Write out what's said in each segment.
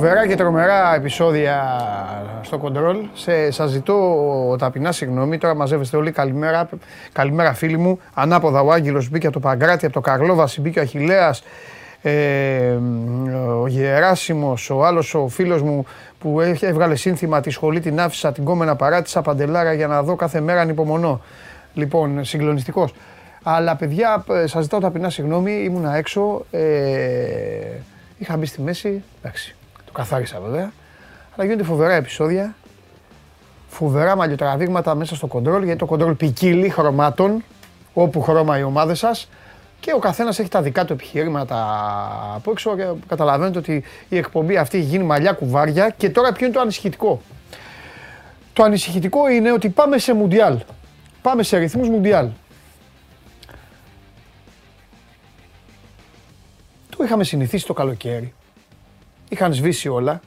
Φοβερά και τρομερά επεισόδια στο κοντρόλ. Σε, σας ζητώ ταπεινά συγγνώμη. Τώρα μαζεύεστε όλοι. Καλημέρα, καλημέρα φίλοι μου. Ανάποδα ο Άγγελος μπήκε από το Παγκράτη, από το Καρλόβαση μπήκε ο Αχιλέας. Ε, ο Γεράσιμος, ο άλλος ο φίλος μου που έχει έβγαλε σύνθημα τη σχολή την άφησα, την κόμενα παράτησα παντελάρα για να δω κάθε μέρα ανυπομονώ. Λοιπόν, συγκλονιστικός. Αλλά παιδιά, σας ζητάω ταπεινά συγγνώμη, ήμουνα έξω, ε, είχα μπει στη μέση, εντάξει, το καθάρισα βέβαια. Αλλά γίνονται φοβερά επεισόδια, φοβερά μαλλιοτραβήγματα μέσα στο κοντρόλ, γιατί το κοντρόλ ποικίλει χρωμάτων, όπου χρώμα οι ομάδες σας. Και ο καθένας έχει τα δικά του επιχειρήματα από έξω και καταλαβαίνετε ότι η εκπομπή αυτή έχει γίνει μαλλιά κουβάρια. Και τώρα ποιο είναι το ανησυχητικό; Το ανησυχητικό είναι ότι πάμε σε μουντιάλ. Πάμε σε ρυθμούς μουντιάλ. Το είχαμε συνηθίσει το καλοκαίρι. Είχαν σβήσει όλα.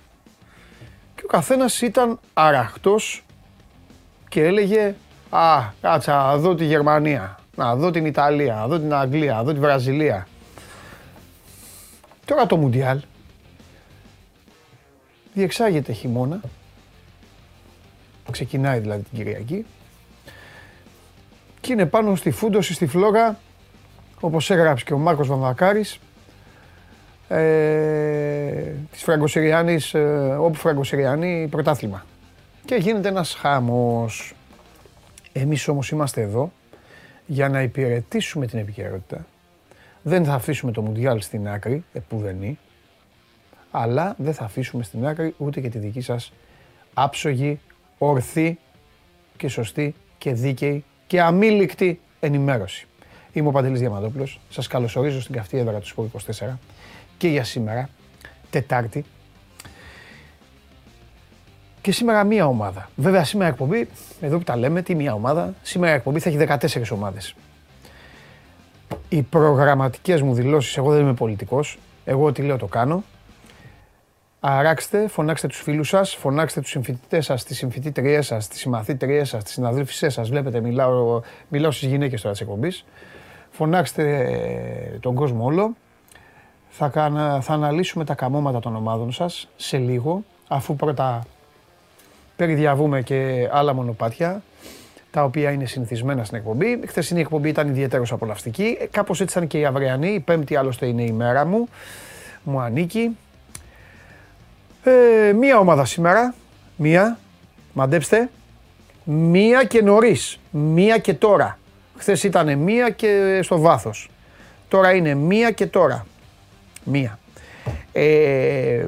Και ο καθένας ήταν αραχτός και έλεγε «Α, κάτσα, δω τη Γερμανία, να δω την Ιταλία, να δω την Αγγλία, να δω τη Βραζιλία». Τώρα το Μουντιάλ διεξάγεται χειμώνα. Ξεκινάει δηλαδή την Κυριακή. Και είναι πάνω στη φούντοση, στη φλόγα, όπως έγραψε και ο Μάρκος Βαμβακάρης, ε, της Φραγκοσυριάνης, ε, όπου Φραγκοσυριάνη πρωτάθλημα. Και γίνεται ένας χάμος. Εμείς όμως είμαστε εδώ για να υπηρετήσουμε την επικαιρότητα. Δεν θα αφήσουμε το Μουντιάλ στην άκρη, επουδενή, αλλά δεν θα αφήσουμε στην άκρη ούτε και τη δική σας άψογη, ορθή και σωστή και δίκαιη και αμήλικτη ενημέρωση. Είμαι ο Παντελής Διαμαντόπουλος. Σας καλωσορίζω στην καυτή έδρα του Σπορ 24 και για σήμερα, Τετάρτη. Και σήμερα μία ομάδα. Βέβαια σήμερα εκπομπή, εδώ που τα λέμε, τι μία ομάδα, σήμερα εκπομπή θα έχει 14 ομάδες. Οι προγραμματικές μου δηλώσεις, εγώ δεν είμαι πολιτικός, εγώ ό,τι λέω το κάνω. Αράξτε, φωνάξτε τους φίλους σας, φωνάξτε τους συμφοιτητές σας, τις συμφοιτήτριές σας, τις συμμαθήτριές σας, τις συναδέλφισές σας. Βλέπετε, μιλάω, μιλάω στις γυναίκες τώρα της εκπομπής. Φωνάξτε τον κόσμο όλο θα, θα αναλύσουμε τα καμώματα των ομάδων σας σε λίγο, αφού πρώτα περιδιαβούμε και άλλα μονοπάτια, τα οποία είναι συνηθισμένα στην εκπομπή. Η χθεσινή εκπομπή ήταν ιδιαίτερο απολαυστική. Ε, κάπως έτσι ήταν και η αυριανή. Η πέμπτη άλλωστε είναι η μέρα μου. Μου ανήκει. Ε, μία ομάδα σήμερα. Μία. Μαντέψτε. Μία και νωρίς. Μία και τώρα. Χθες ήταν μία και στο βάθος. Τώρα είναι μία και τώρα. Μία. Ε,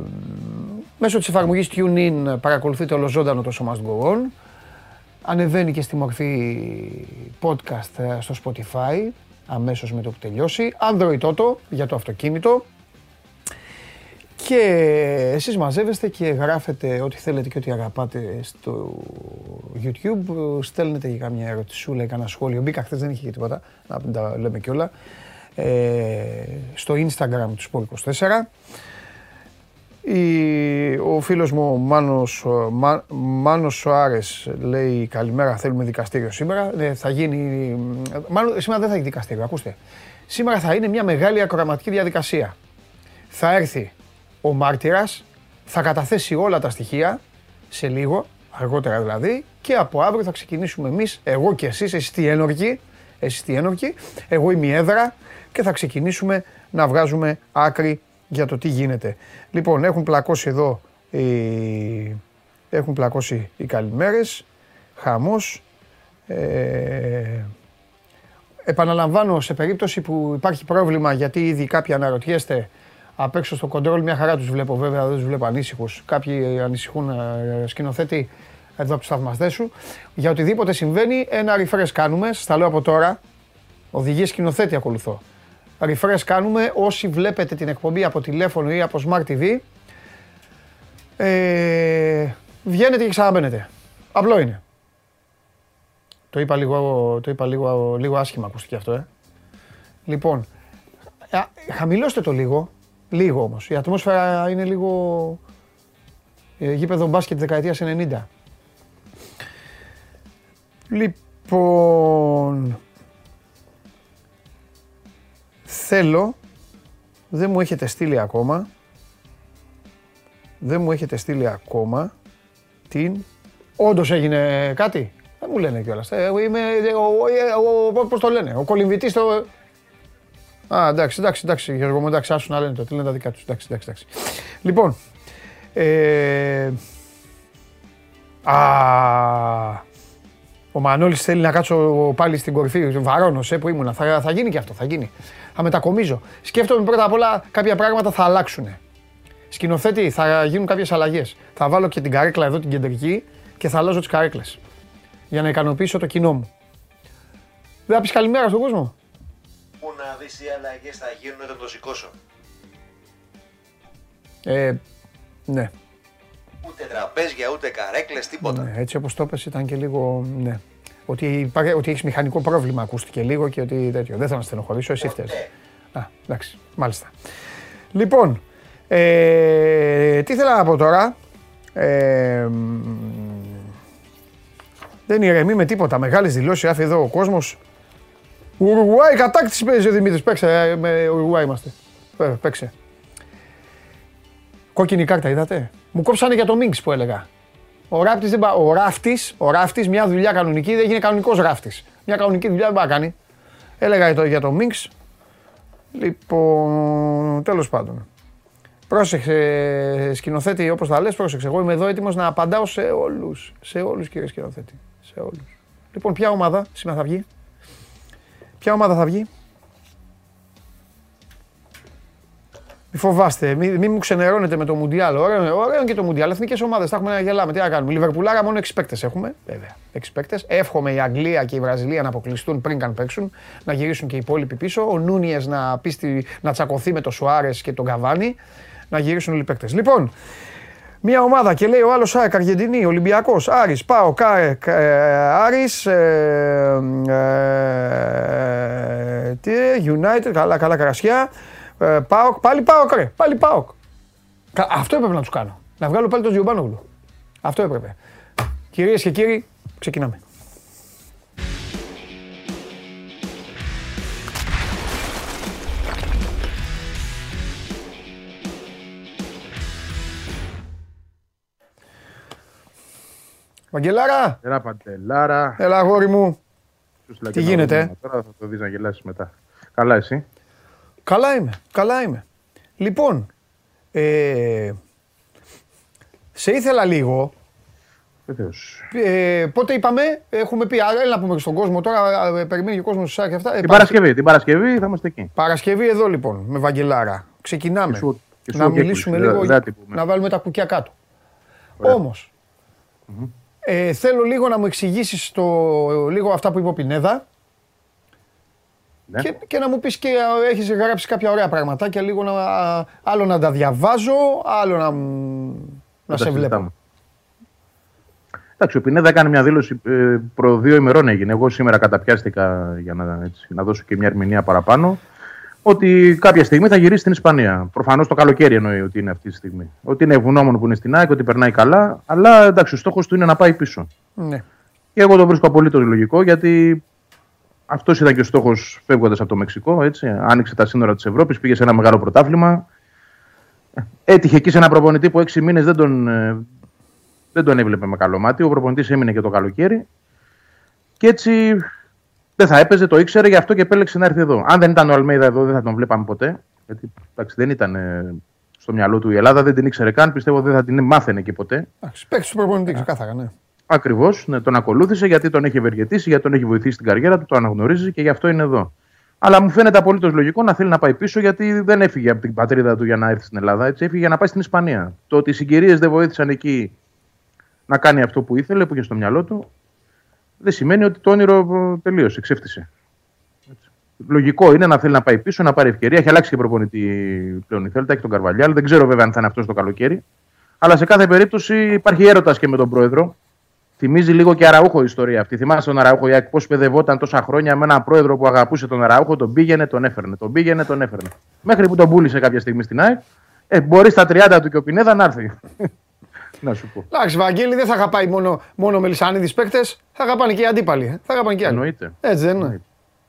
μέσω της εφαρμογής TuneIn παρακολουθείτε ολοζώντανο το Show Must Go On. Ανεβαίνει και στη μορφή podcast ε, στο Spotify αμέσως με το που τελειώσει. Android Auto για το αυτοκίνητο. Και εσείς μαζεύεστε και γράφετε ό,τι θέλετε και ό,τι αγαπάτε στο YouTube. Στέλνετε για καμιά ερωτησούλα ή κανένα σχόλιο. Μπήκα χθες δεν είχε τίποτα, να τα λέμε κιόλα ε, στο Instagram του Sport 24. Η, ο φίλος μου Μάνος, Μά, Μάνος Σοάρες λέει καλημέρα θέλουμε δικαστήριο σήμερα. Ε, θα γίνει, μάλλον σήμερα δεν θα έχει δικαστήριο, ακούστε. Σήμερα θα είναι μια μεγάλη ακροαματική διαδικασία. Θα έρθει ο μάρτυρας, θα καταθέσει όλα τα στοιχεία σε λίγο, αργότερα δηλαδή, και από αύριο θα ξεκινήσουμε εμείς, εγώ και εσείς, εσείς τι ένορκοι, εσείς τι ένορκοι, εγώ είμαι η έδρα, και θα ξεκινήσουμε να βγάζουμε άκρη για το τι γίνεται. Λοιπόν, έχουν πλακώσει εδώ οι, έχουν πλακώσει οι καλημέρες, χαμός. Ε, επαναλαμβάνω, σε περίπτωση που υπάρχει πρόβλημα, γιατί ήδη κάποιοι αναρωτιέστε, απ' έξω στο κοντρόλ μια χαρά τους βλέπω βέβαια, δεν τους βλέπω ανήσυχους. Κάποιοι ανησυχούν ε, σκηνοθέτη εδώ από τους θαυμαστές σου. Για οτιδήποτε συμβαίνει, ένα refresh κάνουμε, σας τα λέω από τώρα, οδηγίες σκηνοθέτη ακολουθώ refresh κάνουμε. Όσοι βλέπετε την εκπομπή από τηλέφωνο ή από Smart TV, ε, βγαίνετε και ξαναμπαίνετε. Απλό είναι. Το είπα λίγο, το είπα λίγο, λίγο άσχημα, ακούστηκε αυτό, ε. Λοιπόν, χαμηλώστε το λίγο, λίγο όμως. Η ατμόσφαιρα είναι λίγο ε, γήπεδο μπάσκετ δεκαετίας 90. Λοιπόν, θέλω, δεν μου έχετε στείλει ακόμα, δεν μου έχετε στείλει ακόμα την. Όντως έγινε κάτι; Δεν μου λένε κιόλας. Ε, είμαι. Πώς το λένε, ο κολυμβητής το. Α, εντάξει, εντάξει, εντάξει, Γιώργο μου, εντάξει, άσου να λένε το, τι λένε τα δικά τους, εντάξει, εντάξει, εντάξει. Λοιπόν, ε, α, ο Μανώλης θέλει να κάτσω πάλι στην κορυφή, βαρώνος, ε, που ήμουνα, θα, θα γίνει και αυτό, θα γίνει. Θα μετακομίζω. Σκέφτομαι πρώτα απ' όλα κάποια πράγματα θα αλλάξουν. Σκηνοθέτη, θα γίνουν κάποιες αλλαγές. Θα βάλω και την καρέκλα εδώ την κεντρική και θα αλλάζω τις καρέκλες. Για να ικανοποιήσω το κοινό μου. Δεν θα πεις καλημέρα στον κόσμο που να δεις τι αλλαγές θα γίνουν όταν το σηκώσω. Ε, ναι. Ούτε τραπέζια, ούτε καρέκλες, τίποτα. Ναι, έτσι όπως το είπες ήταν και λίγο, ναι. Ότι, υπάρχει, ότι έχεις μηχανικό πρόβλημα ακούστηκε λίγο και ότι τέτοιο. Δεν θα να στενοχωρήσω, εσύ φταίς. Α, εντάξει, μάλιστα. Λοιπόν, ε, τι θέλω να πω τώρα. Ε, δεν ηρεμεί με τίποτα. Μεγάλες δηλώσεις άφη εδώ ο κόσμος. Ουρουγουάη κατάκτηση παίζει ο Δημήτρης. Παίξε, ε, με Ουρουγουάη είμαστε. Ε, παίξε. Κόκκινη κάρτα, είδατε; Μου κόψανε για το Μίνξ που έλεγα. Ο ράφτης, δεν ο ράφτης, ο ράφτης, μια δουλειά κανονική δεν γίνει κανονικός ράφτης. Μια κανονική δουλειά δεν πάει να κάνει. Έλεγα για το Μίνξ. Λοιπόν, τέλος πάντων. Πρόσεξε, σκηνοθέτη, όπως θα λες, πρόσεξε. Εγώ είμαι εδώ έτοιμος να απαντάω σε όλους. Σε όλους, κύριε σκηνοθέτη. Σε όλους. Λοιπόν, ποια ομάδα σήμερα θα βγει; Ποια ομάδα θα βγει; Μη φοβάστε, μην μη μου ξενερώνετε με το Μουντιάλ. Ωραίο, ωραίο και το Μουντιάλ. Εθνικές ομάδες θα έχουμε να γελάμε. Τι να κάνουμε. Λιβερπουλάρα μόνο 6 παίκτες έχουμε. Βέβαια. 6 παίκτες. Εύχομαι η Αγγλία και η Βραζιλία να αποκλειστούν πριν καν παίξουν. Να γυρίσουν και οι υπόλοιποι πίσω. Ο Νούνιες να, να τσακωθεί με το Σουάρες και τον Καβάνη. Να γυρίσουν όλοι οι παίκτες. Λοιπόν, μια ομάδα και λέει ο άλλος ΑΕΚ Αργεντινή, Ολυμπιακός, Άρης, Πάο, ΚΑΕΚ, ε, Άρης, ε, ε, τι, United, καλά, καλά καρασιά, ε, ΠΑΟΚ, πάλι ΠΑΟΚ ρε, πάλι ΠΑΟΚ. Αυτό έπρεπε να τους κάνω, να βγάλω πάλι τον Τζιουμπάνογλου. Αυτό έπρεπε. Κυρίες και κύριοι, ξεκινάμε. Βαγγελάρα! Έλα Παντελάρα. Έλα αγόρι μου. Τι γίνεται; Τώρα θα το δεις να γελάσεις μετά. Καλά εσύ. Καλά είμαι, καλά είμαι. Λοιπόν, ε, σε ήθελα λίγο. Βεβαίως. Ε, πότε είπαμε, έχουμε πει, έλα να πούμε στον κόσμο τώρα, ε, περιμένει και ο κόσμος και αυτά. Ε, την Παρασκευή, την Παρασκευή θα είμαστε εκεί. Παρασκευή εδώ λοιπόν, με Βαγγελάρα. Ξεκινάμε. να μιλήσουμε λίγο, να βάλουμε τα κουκιά κάτω. Όμως, ε, θέλω λίγο να μου εξηγήσεις λίγο αυτά που είπε ο Πινέδα. Ναι. Και, και να μου πεις και έχεις γράψει κάποια ωραία πραγματάκια, λίγο να, άλλο να τα διαβάζω, άλλο να, να σε βλέπω. Εντάξει, ο Πινέδα έκανε μια δήλωση ε, προ δύο ημερών έγινε. Εγώ σήμερα καταπιάστηκα για να, έτσι, να δώσω και μια ερμηνεία παραπάνω ότι κάποια στιγμή θα γυρίσει στην Ισπανία. Προφανώς το καλοκαίρι εννοεί ότι είναι αυτή τη στιγμή. Ότι είναι ευγνώμων που είναι στην ΑΕΚ, ότι περνάει καλά, αλλά εντάξει, ο στόχος του είναι να πάει πίσω. Ναι. Και εγώ το βρίσκω απολύτως λογικό γιατί αυτός ήταν και ο στόχος φεύγοντας από το Μεξικό. Έτσι. Άνοιξε τα σύνορα της Ευρώπης, πήγε σε ένα μεγάλο πρωτάθλημα. Έτυχε εκεί σε ένα προπονητή που έξι μήνες δεν τον, ε, δεν τον έβλεπε με καλό μάτι. Ο προπονητής έμεινε και το καλοκαίρι. Και έτσι δεν θα έπαιζε, το ήξερε, γι' αυτό και επέλεξε να έρθει εδώ. Αν δεν ήταν ο Αλμέιδα εδώ, δεν θα τον βλέπαμε ποτέ. Γιατί εντάξει, δεν ήταν ε, στο μυαλό του η Ελλάδα, δεν την ήξερε καν. Πιστεύω δεν θα την μάθαινε και ποτέ. Παίξει του προπονητή, ξεκάθαρα, ναι. Ακριβώς, ναι, τον ακολούθησε γιατί τον έχει ευεργετήσει, γιατί τον έχει βοηθήσει στην καριέρα του, το αναγνωρίζει και γι' αυτό είναι εδώ. Αλλά μου φαίνεται απολύτως λογικό να θέλει να πάει πίσω γιατί δεν έφυγε από την πατρίδα του για να έρθει στην Ελλάδα. Έτσι, έφυγε για να πάει στην Ισπανία. Το ότι οι συγκυρίες δεν βοήθησαν εκεί να κάνει αυτό που ήθελε, που είχε στο μυαλό του, δεν σημαίνει ότι το όνειρο τελείωσε, ξέφτησε. Λογικό είναι να θέλει να πάει πίσω, να πάρει ευκαιρία. Έχει αλλάξει και προπονητή πλέον η Θέλτα, έχει τον Καρβαλιάλ. Δεν ξέρω βέβαια αν θα είναι αυτό το καλοκαίρι. Αλλά σε κάθε περίπτωση υπάρχει έρωτας και με τον πρόεδρο. Θυμίζει λίγο και Αραούχο η ιστορία αυτή. Θυμάσαι τον Αραούχο Ιάκ πώς παιδευόταν τόσα χρόνια με έναν πρόεδρο που αγαπούσε τον Αραούχο, τον πήγαινε, τον έφερνε. Τον πήγαινε, τον έφερνε. Μέχρι που τον πούλησε κάποια στιγμή στην ΑΕΚ. Ε, μπορείς στα 30 του και ο Πινέδα να έρθει. να σου πω. Εντάξει, Βαγγέλη δεν θα αγαπάει μόνο, μόνο Μελισανίδης παίκτες, θα αγαπάνε και οι αντίπαλοι. Ε. Θα αγαπάνε και άλλοι. Εννοείται. Έτσι δεν είναι.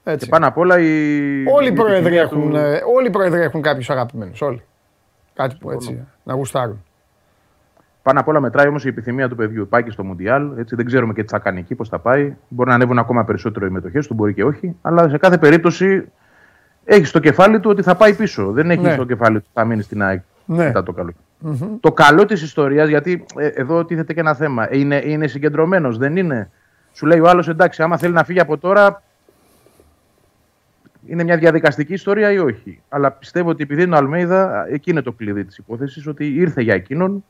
Έτσι. Και πάνω απ' όλα οι. Όλοι οι πρόεδροι έχουν, του... Ε, όλοι οι πρόεδροι έχουν κάποιους αγαπημένους. Όλοι. Κάτι που έτσι να γουστάρουν. Πάνω απ' όλα μετράει όμως η επιθυμία του παιδιού. Πάει και στο Μουντιάλ, έτσι δεν ξέρουμε και τι θα κάνει εκεί, πώς θα πάει. Μπορεί να ανέβουν ακόμα περισσότερο οι μετοχές του, μπορεί και όχι. Αλλά σε κάθε περίπτωση έχει στο κεφάλι του ότι θα πάει πίσω. Δεν έχει Ναι. στο κεφάλι του ότι θα μείνει στην ΑΕΚ Ναι. μετά το καλοκαιρι Το καλό της ιστορίας, γιατί ε, εδώ τίθεται και ένα θέμα. Είναι, είναι συγκεντρωμένος, δεν είναι. Σου λέει ο άλλος εντάξει, άμα θέλει να φύγει από τώρα, είναι μια διαδικαστική ιστορία ή όχι. Αλλά πιστεύω ότι επειδή είναι ο Αλμέιδα, εκεί είναι το κλειδί της υπόθεσης, ότι ήρθε για εκείνον,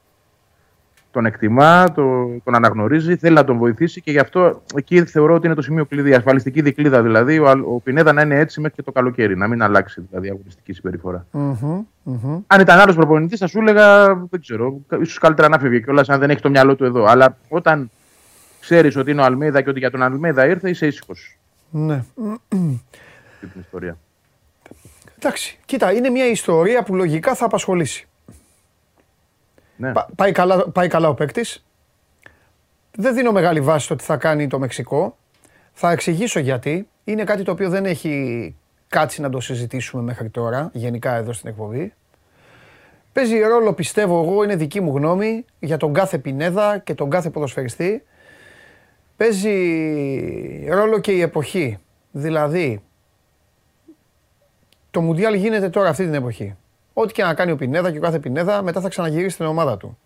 τον εκτιμά, το, τον αναγνωρίζει, θέλει να τον βοηθήσει και γι' αυτό εκεί θεωρώ ότι είναι το σημείο κλειδί. Η ασφαλιστική δικλίδα δηλαδή, ο, Αλ- ο Πινέδα να είναι έτσι μέχρι και το καλοκαίρι, να μην αλλάξει δηλαδή η αγωνιστική συμπεριφορά. Μμμ, μμμ. Αν ήταν άλλος προπονητής, θα σου έλεγα, δεν ξέρω, ίσως καλύτερα να φύγει κιόλας αν δεν έχει το μυαλό του εδώ. Αλλά όταν ξέρεις ότι είναι ο Αλμέιδα και ότι για τον Αλμέιδα ήρθε, είσαι ήσυχος Ναι. στην την ιστορία. Εντάξει, κοίτα, είναι μια ιστορία που λογικά θα απασχολήσει. Ναι. Πα- πάει, καλά, πάει καλά ο παίκτης. Δεν δίνω μεγάλη βάση στο τι θα κάνει το Μεξικό. Θα εξηγήσω γιατί. Είναι κάτι το οποίο δεν έχει κάτσει να το συζητήσουμε μέχρι τώρα, γενικά εδώ στην εκπομπή. Παίζει ρόλο, πιστεύω εγώ, είναι δική μου γνώμη, για τον κάθε Πινέδα και τον κάθε ποδοσφαιριστή. Παίζει ρόλο και η εποχή. Δηλαδή, το Μουντιάλ γίνεται τώρα αυτή την εποχή. Ό,τι και να κάνει ο Πινέδα και ο κάθε Πινέδα, μετά θα ξαναγυρίσει στην ομάδα του.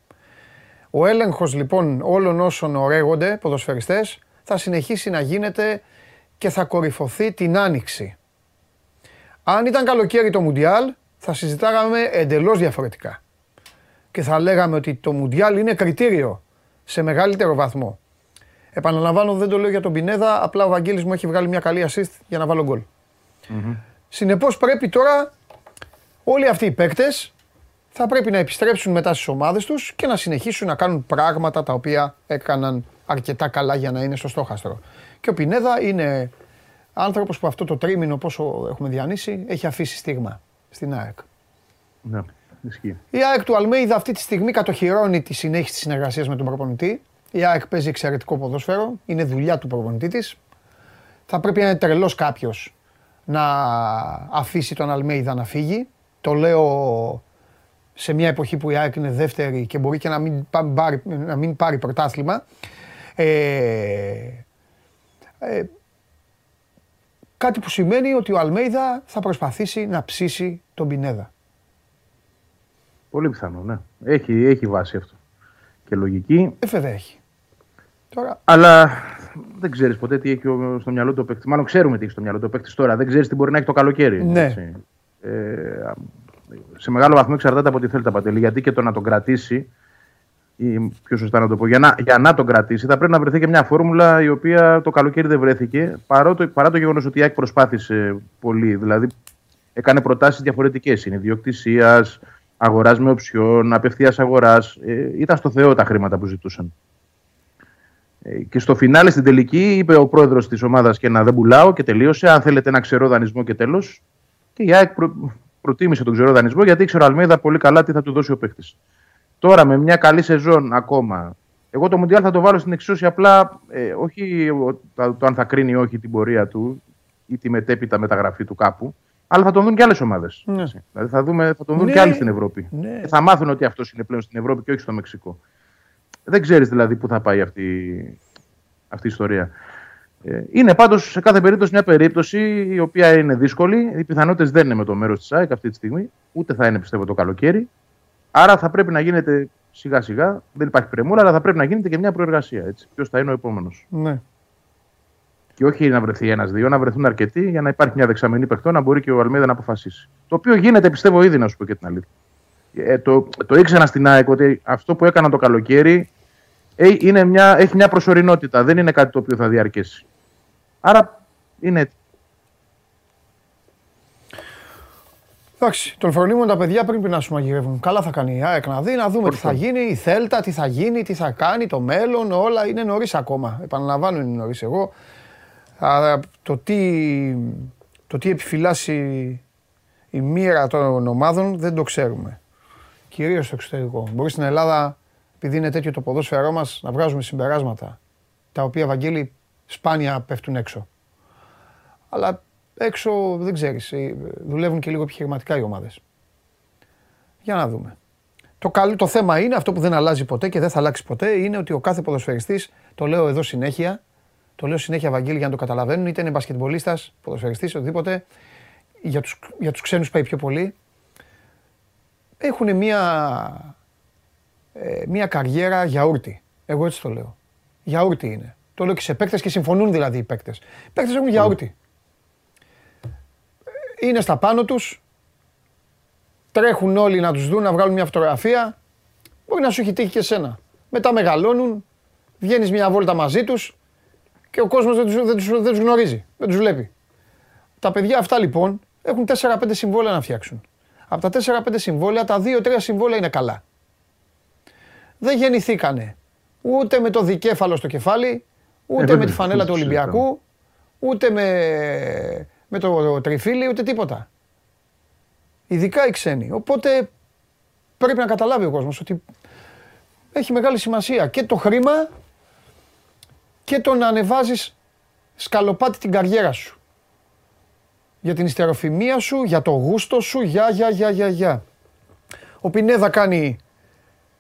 Ο έλεγχος λοιπόν όλων όσων ωραίγονται ποδοσφαιριστές θα συνεχίσει να γίνεται και θα κορυφωθεί την άνοιξη. Αν ήταν καλοκαίρι το Μουντιάλ, θα συζητάγαμε εντελώς διαφορετικά. Και θα λέγαμε ότι το Μουντιάλ είναι κριτήριο σε μεγαλύτερο βαθμό. Επαναλαμβάνω, δεν το λέω για τον Πινέδα, απλά ο Βαγγέλης μου έχει βγάλει μια καλή assist για να βάλω γκολ. Συνεπώς πρέπει τώρα όλοι αυτοί οι παίκτες θα πρέπει να επιστρέψουν μετά στις ομάδες τους και να συνεχίσουν να κάνουν πράγματα τα οποία έκαναν αρκετά καλά για να είναι στο στόχαστρο. Και ο Πινέδα είναι άνθρωπος που αυτό το τρίμηνο πόσο έχουμε διανύσει έχει αφήσει στίγμα στην ΑΕΚ. Ναι, ισχύει. Η ΑΕΚ του Αλμέιδα αυτή τη στιγμή κατοχυρώνει τη συνέχιση της συνεργασίας με τον προπονητή. Η ΑΕΚ παίζει εξαιρετικό ποδόσφαιρο, είναι δουλειά του προπονητή της. Θα πρέπει να είναι τρελός κάποιος να αφήσει τον Αλμέιδα να φύγει. Το λέω σε μια εποχή που η ΑΕΚ είναι δεύτερη και μπορεί και να μην πά- πάρει, να μην πάρει πρωτάθλημα. Ε, ε, κάτι που σημαίνει ότι ο Αλμέιδα θα προσπαθήσει να ψήσει τον Πινέδα. Πολύ πιθανό, ναι. Έχει, έχει βάση αυτό. Και λογική. Ε, δεν έχει. Τώρα, Αλλά δεν ξέρεις ποτέ τι έχει ο- στο μυαλό του ο παίκτης. Μάλλον ξέρουμε τι έχει στο μυαλό του ο παίκτης τώρα. Δεν ξέρεις τι μπορεί να έχει το καλοκαίρι. Ναι. έτσι. Ε, σε μεγάλο βαθμό εξαρτάται από τι θέλει τα πατέλη. Γιατί και το να τον κρατήσει, ή πιο σωστά να το πω, για να, για να τον κρατήσει, θα πρέπει να βρεθεί και μια φόρμουλα η οποία το καλοκαίρι δεν βρέθηκε. Παρά το, παρά το γεγονός ότι η ΑΕΚ προσπάθησε πολύ. Δηλαδή, έκανε προτάσεις διαφορετικές. Είναι ιδιοκτησίας, αγοράς με οψιόν, απευθείας αγοράς. Ε, ήταν στο Θεό τα χρήματα που ζητούσαν. Ε, Και στο φινάλε στην τελική είπε ο πρόεδρος της ομάδας και να δεν πουλάω και τελείωσε. Αν θέλετε ένα ξερό δανεισμό και τέλος. Και η ΑΕΚ προ... προτίμησε τον ξερό δανεισμό γιατί ήξερε ο Αλμέιδα πολύ καλά τι θα του δώσει ο παίχτη. Τώρα με μια καλή σεζόν ακόμα. Εγώ το Μουντιάλ θα το βάλω στην εξίσωση απλά ε, όχι ο- το, το αν θα κρίνει ή όχι την πορεία του ή τη μετέπειτα μεταγραφή του κάπου, αλλά θα τον δουν και άλλες ομάδες. Ναι. Δηλαδή θα, δούμε, θα τον δουν Ναι. και άλλοι στην Ευρώπη. Ναι. Και θα μάθουν ότι αυτός είναι πλέον στην Ευρώπη και όχι στο Μεξικό. Δεν ξέρεις δηλαδή πού θα πάει αυτή, αυτή η ιστορία. Ε, είναι πάντως σε κάθε περίπτωση μια περίπτωση η οποία είναι δύσκολη. Οι πιθανότητες δεν είναι με το μέρος της ΑΕΚ αυτή τη στιγμή, ούτε θα είναι πιστεύω το καλοκαίρι. Άρα θα πρέπει να γίνεται σιγά σιγά, δεν υπάρχει πρεμούρα, αλλά θα πρέπει να γίνεται και μια προεργασία. Ποιος θα είναι ο επόμενος. ναι. Και όχι να βρεθεί ένα-δύο, να βρεθούν αρκετοί για να υπάρχει μια δεξαμενή παιχτών να μπορεί και ο Αλμέδα να αποφασίσει. Το οποίο γίνεται, πιστεύω, ήδη να σου πω και την αλήθεια. Ε, το, το ήξερα στην ΑΕΚ ότι αυτό που έκανα το καλοκαίρι ε, είναι μια, έχει μια προσωρινότητα. Δεν είναι κάτι το οποίο θα διαρκέσει. Άρα είναι έτσι. Εντάξει, τον φρονίμουν τα παιδιά πριν να σου μαγειρεύουν. Καλά θα κάνει η ΑΕΚ να δει, να δούμε τι θα γίνει, η Θέλτα, τι θα γίνει, τι θα κάνει, το μέλλον, όλα είναι νωρίς ακόμα. Επαναλαμβάνω, είναι νωρίς. Εγώ α, το, τι, το τι επιφυλάσσει η μοίρα των ομάδων δεν το ξέρουμε. Κυρίως στο εξωτερικό. Μπορεί στην Ελλάδα, επειδή είναι τέτοιο το ποδόσφαιρό μας, να βγάζουμε συμπεράσματα τα οποία Βαγγέλη σπάνια πέφτουν έξω. Αλλά έξω δεν ξέρεις, ε, δουλεύουν και λίγο επιχειρηματικά οι ομάδες. Για να δούμε. Το, καλό, το θέμα είναι, αυτό που δεν αλλάζει ποτέ και δεν θα αλλάξει ποτέ, είναι ότι ο κάθε ποδοσφαιριστής, το λέω εδώ συνέχεια, το λέω συνέχεια Βαγγέλη για να το καταλαβαίνουν, είτε είναι μπασκετμπολίστας, ποδοσφαιριστής, οτιδήποτε, για τους, για τους ξένους πάει πιο πολύ, έχουν μια, ε, μια καριέρα γιαούρτι. Εγώ έτσι το λέω. Γιαούρτι είναι. Το λέω και σε παίκτες και συμφωνούν δηλαδή οι παίκτες. Οι παίκτες έχουν γιαούρτι. Είναι στα πάνω τους, τρέχουν όλοι να τους δουν, να βγάλουν μια φωτογραφία. Μπορεί να σου έχει τύχει και εσένα. Μετά μεγαλώνουν, βγαίνεις μια βόλτα μαζί τους και ο κόσμος δεν τους, δεν τους, δεν τους γνωρίζει, δεν τους βλέπει. Τα παιδιά αυτά λοιπόν έχουν 4-5 συμβόλαια να φτιάξουν. Από τα 4-5 συμβόλαια, τα 2-3 συμβόλαια είναι καλά. Δεν γεννηθήκανε ούτε με το δικέφαλο στο κεφάλι, ούτε Ε, με τη βέβαια, φανέλα του αυτό Ολυμπιακού, ούτε με, με το τριφύλι, ούτε τίποτα. Ειδικά οι ξένοι. Οπότε πρέπει να καταλάβει ο κόσμος ότι έχει μεγάλη σημασία και το χρήμα και το να ανεβάζεις σκαλοπάτι την καριέρα σου. Για την ιστεροφημία σου, για το γούστο σου, για, για, για, για, για. Ο Πινέδα κάνει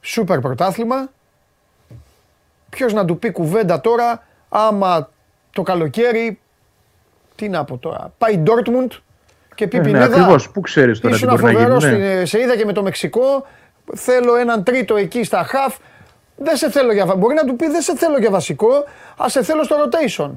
σούπερ πρωτάθλημα. Ποιος να του πει κουβέντα τώρα, άμα το καλοκαίρι, τι να πω τώρα, πάει Ντόρτμουντ και πει Ε, ναι, Πινέδα, ακριβώς. Πού ξέρεις τώρα τι ήσουν μπορεί να γίνει, φοβερός, ναι. στην- ε, σε είδα και με το Μεξικό, θέλω έναν τρίτο εκεί στα χαφ, δεν σε θέλω για, βα- μπορεί να του πει δεν σε θέλω για βασικό, ας σε θέλω στο rotation.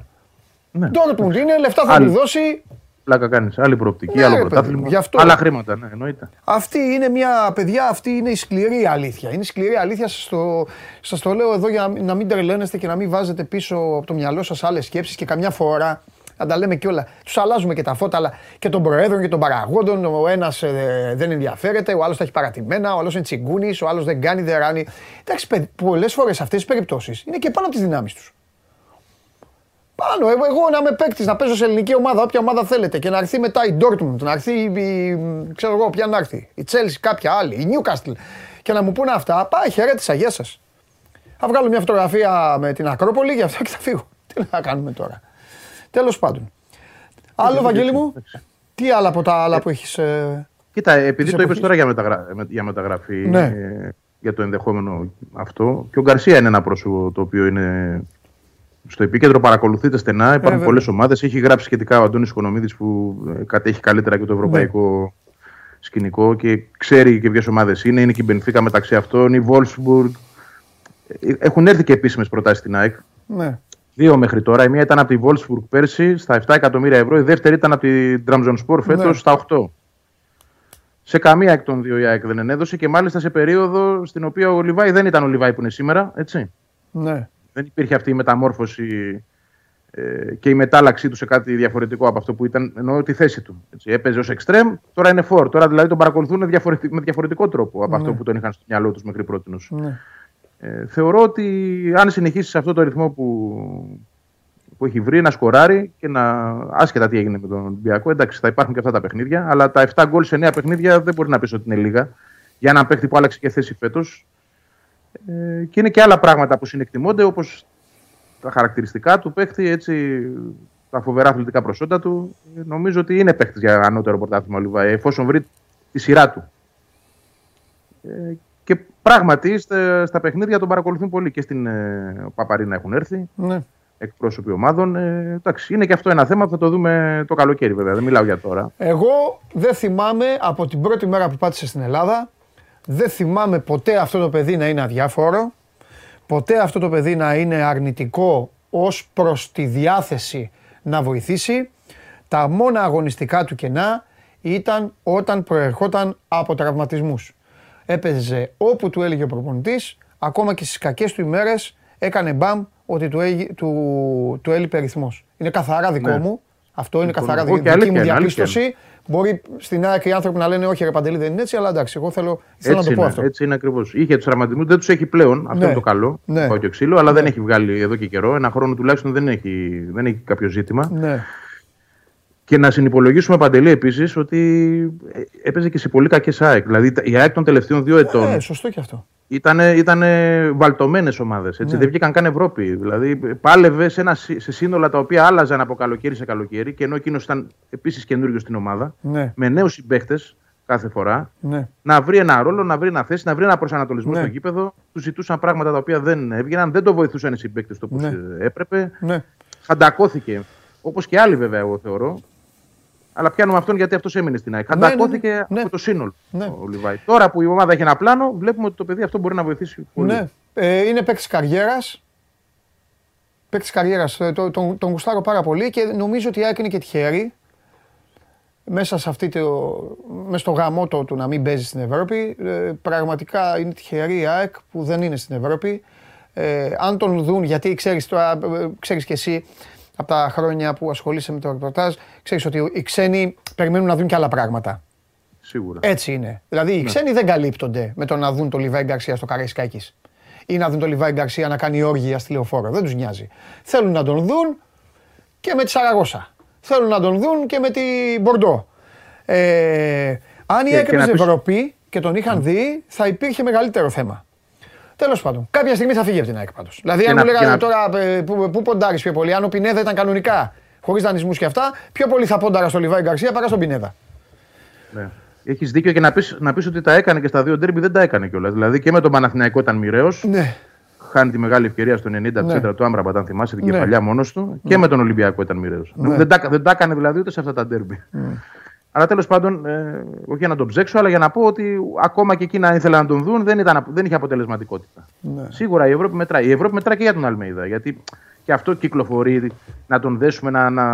Ναι. Ντόρτμουντ είναι, λεφτά θα Άλλη- του δώσει, Πλάκα κάνεις. Άλλη προοπτική, Ναι, άλλο ρε, παιδί πρωτάθλημα. μου, γι' αυτό. Άλλα χρήματα, ναι, εννοείται. Αυτή είναι μια, παιδιά, αυτή είναι η σκληρή αλήθεια. Είναι η σκληρή αλήθεια, σας το, σας το λέω εδώ για να μην τρελαίνεστε και να μην βάζετε πίσω από το μυαλό σας άλλες σκέψεις και καμιά φορά, να τα λέμε κιόλα, τους αλλάζουμε και τα φώτα, αλλά και των προέδρων και των παραγόντων, ο ένας ε, δεν ενδιαφέρεται, ο άλλος τα έχει παρατημένα, ο άλλος είναι τσιγκούνης, ο άλλος δεν κάνει, δεν ράνει. Εντάξει, παιδι, πολλές φορές αυτές τις περιπτώσεις είναι και πάνω από τις δυνάμεις τους. Πάνω, εγώ, εγώ να είμαι παίκτης, να παίζω σε ελληνική ομάδα, όποια ομάδα θέλετε και να έρθει μετά η Dortmund, να έρθει η, ξέρω εγώ, ποια να έρθει, η Chelsea, κάποια άλλη, η Newcastle και να μου πούνε αυτά, πάει χαιρέτησα, γεια σας. Θα βγάλω μια φωτογραφία με την Ακρόπολη γι' αυτό και θα φύγω. Τι να κάνουμε τώρα. Τέλος πάντων. Άλλο, Βαγγέλη μου, τι άλλα από τα άλλα που έχεις. Ε... Κοίτα, επειδή Της το είπες εποχής. τώρα για, μεταγρα... με- για μεταγραφή, Ναι. ε, για το ενδεχόμενο αυτό, και ο Γκαρσία είναι ένα πρόσωπο το οποίο είναι στο επίκεντρο, παρακολουθείται στενά. Υπάρχουν βέβαια. πολλές ομάδες. Έχει γράψει σχετικά ο Αντώνης Οικονομίδης που ε, κατέχει καλύτερα και το ευρωπαϊκό Ναι. σκηνικό και ξέρει και ποιες ομάδες είναι. Είναι και η Μπενφίκα μεταξύ αυτών, η Βόλσμπουργκ. Ε, Έχουν έρθει και επίσημες προτάσεις στην ΑΕΚ. Ναι. Δύο μέχρι τώρα. Η μία ήταν από τη Wolfsburg πέρσι στα 7 εκατομμύρια ευρώ. Η δεύτερη ήταν από τη Trabzonspor φέτος Ναι. στα 8. Σε καμία εκ των δύο η ΑΕΚ δεν ενέδωσε και μάλιστα σε περίοδο στην οποία ο Λιβάη δεν ήταν ο Λιβάη που είναι σήμερα. Έτσι. Ναι. Δεν υπήρχε αυτή η μεταμόρφωση ε, και η μετάλλαξή του σε κάτι διαφορετικό από αυτό που ήταν. Εννοώ τη θέση του. Έτσι. Έπαιζε ως εξτρέμ, τώρα είναι φόρ. Τώρα δηλαδή τον παρακολουθούν διαφορετικ- με διαφορετικό τρόπο από αυτό που τον είχαν στο μυαλό τους μέχρι πρώτη. ναι. Ε, θεωρώ ότι αν συνεχίσεις σε αυτό το ρυθμό που, που έχει βρει, να σκοράρει και να. άσχετα τι έγινε με τον Ολυμπιακό, εντάξει, θα υπάρχουν και αυτά τα παιχνίδια, αλλά τα 7 γκολ σε 9 παιχνίδια δεν μπορεί να πεις ότι είναι λίγα για έναν παίχτη που άλλαξε και θέση φέτος. Ε, και είναι και άλλα πράγματα που συνεκτιμώνται, όπως τα χαρακτηριστικά του παίχτη, έτσι, τα φοβερά αθλητικά προσόντα του. Ε, Νομίζω ότι είναι παίχτη για ανώτερο πρωτάθλημα ο Λιβάη, εφόσον βρει τη σειρά του. Ε, και πράγματι στα, στα παιχνίδια τον παρακολουθούν πολύ και στην ε, Παπαρίνα έχουν έρθει ναι. εκπρόσωποι ομάδων. Ε, εντάξει, είναι και αυτό ένα θέμα που θα το δούμε το καλοκαίρι βέβαια. Δεν μιλάω για τώρα. Εγώ δεν θυμάμαι από την πρώτη μέρα που πάτησε στην Ελλάδα, δεν θυμάμαι ποτέ αυτό το παιδί να είναι αδιάφορο, ποτέ αυτό το παιδί να είναι αρνητικό ως προς τη διάθεση να βοηθήσει. Τα μόνα αγωνιστικά του κενά ήταν όταν προερχόταν από τραυματισμούς. Έπαιζε όπου του έλεγε ο προπονητής, ακόμα και στις κακές του ημέρες έκανε μπαμ ότι του, έγι- του, του έλειπε ρυθμός. Είναι καθαρά δικό Ναι. μου. Αυτό είναι Λοιπόν, καθαρά εγώ δική, και δική μου αλήθεια είναι, αλήθεια διαπίστωση. Μπορεί στην ΑΕΚ οι άνθρωποι να λένε όχι ρε Παντελή δεν είναι έτσι, αλλά εντάξει, εγώ θέλω, θέλω να Έτσι το πω είναι, αυτό. έτσι είναι ακριβώς. Είχε τους τραυματισμού, δεν τους έχει πλέον. Αυτό Ναι. είναι το καλό. Ναι. Πάω και ξύλο, αλλά δεν έχει βγάλει εδώ και καιρό. Ένα χρόνο τουλάχιστον δεν έχει, δεν έχει κάποιο ζήτημα. Ναι. Και να συνυπολογίσουμε παντελή επίσης ότι ε, έπαιζε και σε πολύ κακές ΑΕΚ. Δηλαδή η ΑΕΚ των τελευταίων δύο ετών Ε, σωστό και αυτό. ήταν ήτανε βαλτωμένες ομάδες. Ναι. Δεν βγήκαν καν Ευρώπη. Δηλαδή πάλευε σε, ένα, σύ- σε σύνολα τα οποία άλλαζαν από καλοκαίρι σε καλοκαίρι και ενώ εκείνος ήταν επίσης καινούριο στην ομάδα. Ναι. Με νέους συμπαίχτες. κάθε φορά. Ναι. Να βρει ένα ρόλο, να βρει ένα θέση, να βρει ένα προσανατολισμό Ναι. στο γήπεδο. Του ζητούσαν πράγματα τα οποία δεν έβγαιναν, δεν το βοηθούσαν οι συμπαίκτε το όπω Ναι. έπρεπε. Ναι. Χαντακώθηκε. Όπως και άλλοι βέβαια, εγώ θεωρώ. Αλλά πιάνουμε αυτόν γιατί αυτός έμεινε στην ΑΕΚ. Ναι, ναι, ναι. Χαντακώθηκε Ναι. από το σύνολο Ναι. ο Λιβάη. Τώρα που η ομάδα έχει ένα πλάνο, βλέπουμε ότι το παιδί αυτό μπορεί να βοηθήσει πολύ. Ναι. Ε, είναι παίκτης καριέρας. Παίκτης καριέρας. Το, τον, τον γουστάρω πάρα πολύ και νομίζω ότι η ΑΕΚ είναι και τυχερή μέσα σε αυτή το, μέσα στο γαμό το, του να μην παίζει στην Ευρώπη. Ε, πραγματικά είναι τυχερή η ΑΕΚ που δεν είναι στην Ευρώπη. Ε, αν τον δουν, γιατί ξέρεις, τώρα, ε, ξέρεις και εσύ από τα χρόνια που ασχολείσαι με το ρεπορτάζ, ξέρεις ότι οι ξένοι περιμένουν να δουν και άλλα πράγματα. Σίγουρα. Έτσι είναι. Δηλαδή οι ξένοι δεν καλύπτονται με το να δουν τον Λιβάη Γκαρσία στο Καραϊσκάκης. Ή να δουν τον Λιβάη Γκαρσία να κάνει όργια στη λεωφόρο. Δεν τους νοιάζει. Θέλουν να τον δουν και με τη Σαραγώσα. Θέλουν να τον δουν και με την Μπορντό. Ε, αν η Και- ΑΕΚ και να έπαιζε πεις- Ευρωπή και τον είχαν δει, θα υπήρχε μεγαλύτερο θέμα. Τέλος πάντων, κάποια στιγμή θα φύγει από την ΑΕΚ πάντως. Δηλαδή, Και αν να- μου λέγανε και να- τώρα ε, που, που ποντάρει πιο πολύ, αν ο Πινέδα ήταν κανονικά, χωρίς δανεισμούς και αυτά, πιο πολύ θα πόνταρα στο Λιβάη Γκαρσία παρά στον Πινέδα. Ναι. Έχεις δίκιο και να πεις να πεις ότι τα έκανε και στα δύο ντέρμπι δεν τα έκανε κιόλας. Δηλαδή και με τον Παναθηναϊκό ήταν μοιραίος. Ναι. Χάνει τη μεγάλη ευκαιρία στο 90 Ναι. ναι. του Άμπραμπατ, αν θυμάσαι την Ναι. κεφαλιά μόνος του. Και με τον Ολυμπιακό ήταν μοιραίος. Ναι. Δεν, τα, δεν τα έκανε δηλαδή ούτε σε αυτά τα ντέρμπι. Αλλά τέλος πάντων, ε, όχι για να τον ψέξω, αλλά για να πω ότι ακόμα και εκεί να ήθελα να τον δουν δεν, ήταν, δεν είχε αποτελεσματικότητα. Ναι. Σίγουρα η Ευρώπη μετράει. Η Ευρώπη μετράει και για τον Αλμέιδα. Γιατί και αυτό κυκλοφορεί, να τον δέσουμε, να, να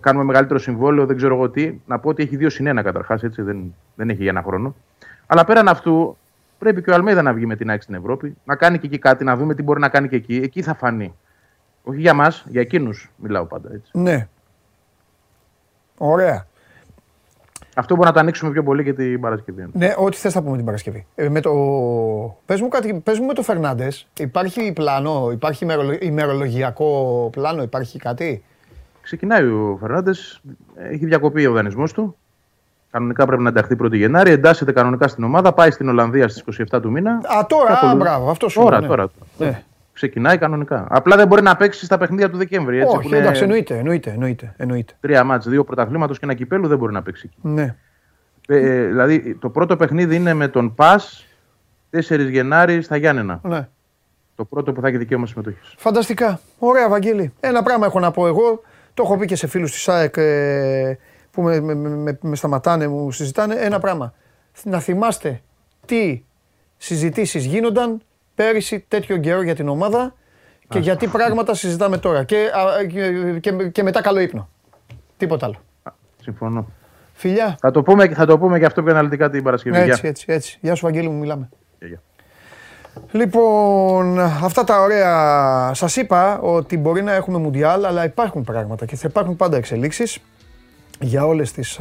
κάνουμε μεγαλύτερο συμβόλαιο, δεν ξέρω εγώ τι. Να πω ότι έχει δύο συνένα καταρχάς, έτσι δεν, δεν έχει για ένα χρόνο. Αλλά πέραν αυτού, πρέπει και ο Αλμέιδα να βγει με την ΑΕΚ στην Ευρώπη, να κάνει και εκεί κάτι, να δούμε τι μπορεί να κάνει και εκεί. Εκεί θα φανεί. Όχι για μας, για εκείνους μιλάω πάντα. Έτσι. Ναι. Ωραία. Αυτό μπορεί να το ανοίξουμε πιο πολύ και την Παρασκευή. Ναι, ό,τι θες θα πούμε την Παρασκευή. Ε, με το... πες, μου κάτι, πες μου με το Φερνάντες, υπάρχει πλάνο, υπάρχει ημερολο- ημερολογιακό πλάνο, υπάρχει κάτι; Ξεκινάει ο Φερνάντες, έχει διακοπεί ο δανεισμό του. Κανονικά πρέπει να ενταχθεί 1η Γενάρη. Εντάσσεται κανονικά στην ομάδα, πάει στην Ολλανδία στις 27 του μήνα. Α, τώρα, Και α, ακολου- μπράβο, αυτό σου Τώρα, λέω, ναι. τώρα. Ναι. Ξεκινάει κανονικά. Απλά δεν μπορεί να παίξει στα παιχνίδια του Δεκέμβρη. Έτσι, που Όχι, είναι εντάξει, εννοείται, εννοείται, εννοείται, εννοείται. Τρία μάτς, δύο πρωταθλήματος και ένα κυπέλου δεν μπορεί να παίξει εκεί. Ναι. Ε, δηλαδή το πρώτο παιχνίδι είναι με τον ΠΑΣ 4 Γενάρης στα Γιάννενα. ναι. Το πρώτο που θα έχει δικαίωμα συμμετοχής. Φανταστικά. Ωραία, Βαγγέλη. Ένα πράγμα έχω να πω εγώ. Το έχω πει και σε φίλους της ΑΕΚ ε, που με, με, με, με σταματάνε, μου συζητάνε. Ένα πράγμα. Να θυμάστε τι συζητήσεις γίνονταν πέρυσι τέτοιο καιρό για την ομάδα και γιατί πράγματα συζητάμε τώρα. Και, α, και, και, και μετά καλό ύπνο. Τίποτα άλλο. Συμφωνώ. Φιλιά. Θα το πούμε, θα το πούμε και αυτό πιο αναλυτικά την Παρασκευή. Έτσι, Γεια. έτσι, έτσι. Γεια σου, Βαγγέλη μου, μιλάμε. Γεια, γεια. Λοιπόν, αυτά τα ωραία. Σας είπα ότι μπορεί να έχουμε μουντιάλ, αλλά υπάρχουν πράγματα και θα υπάρχουν πάντα εξελίξεις για όλες τις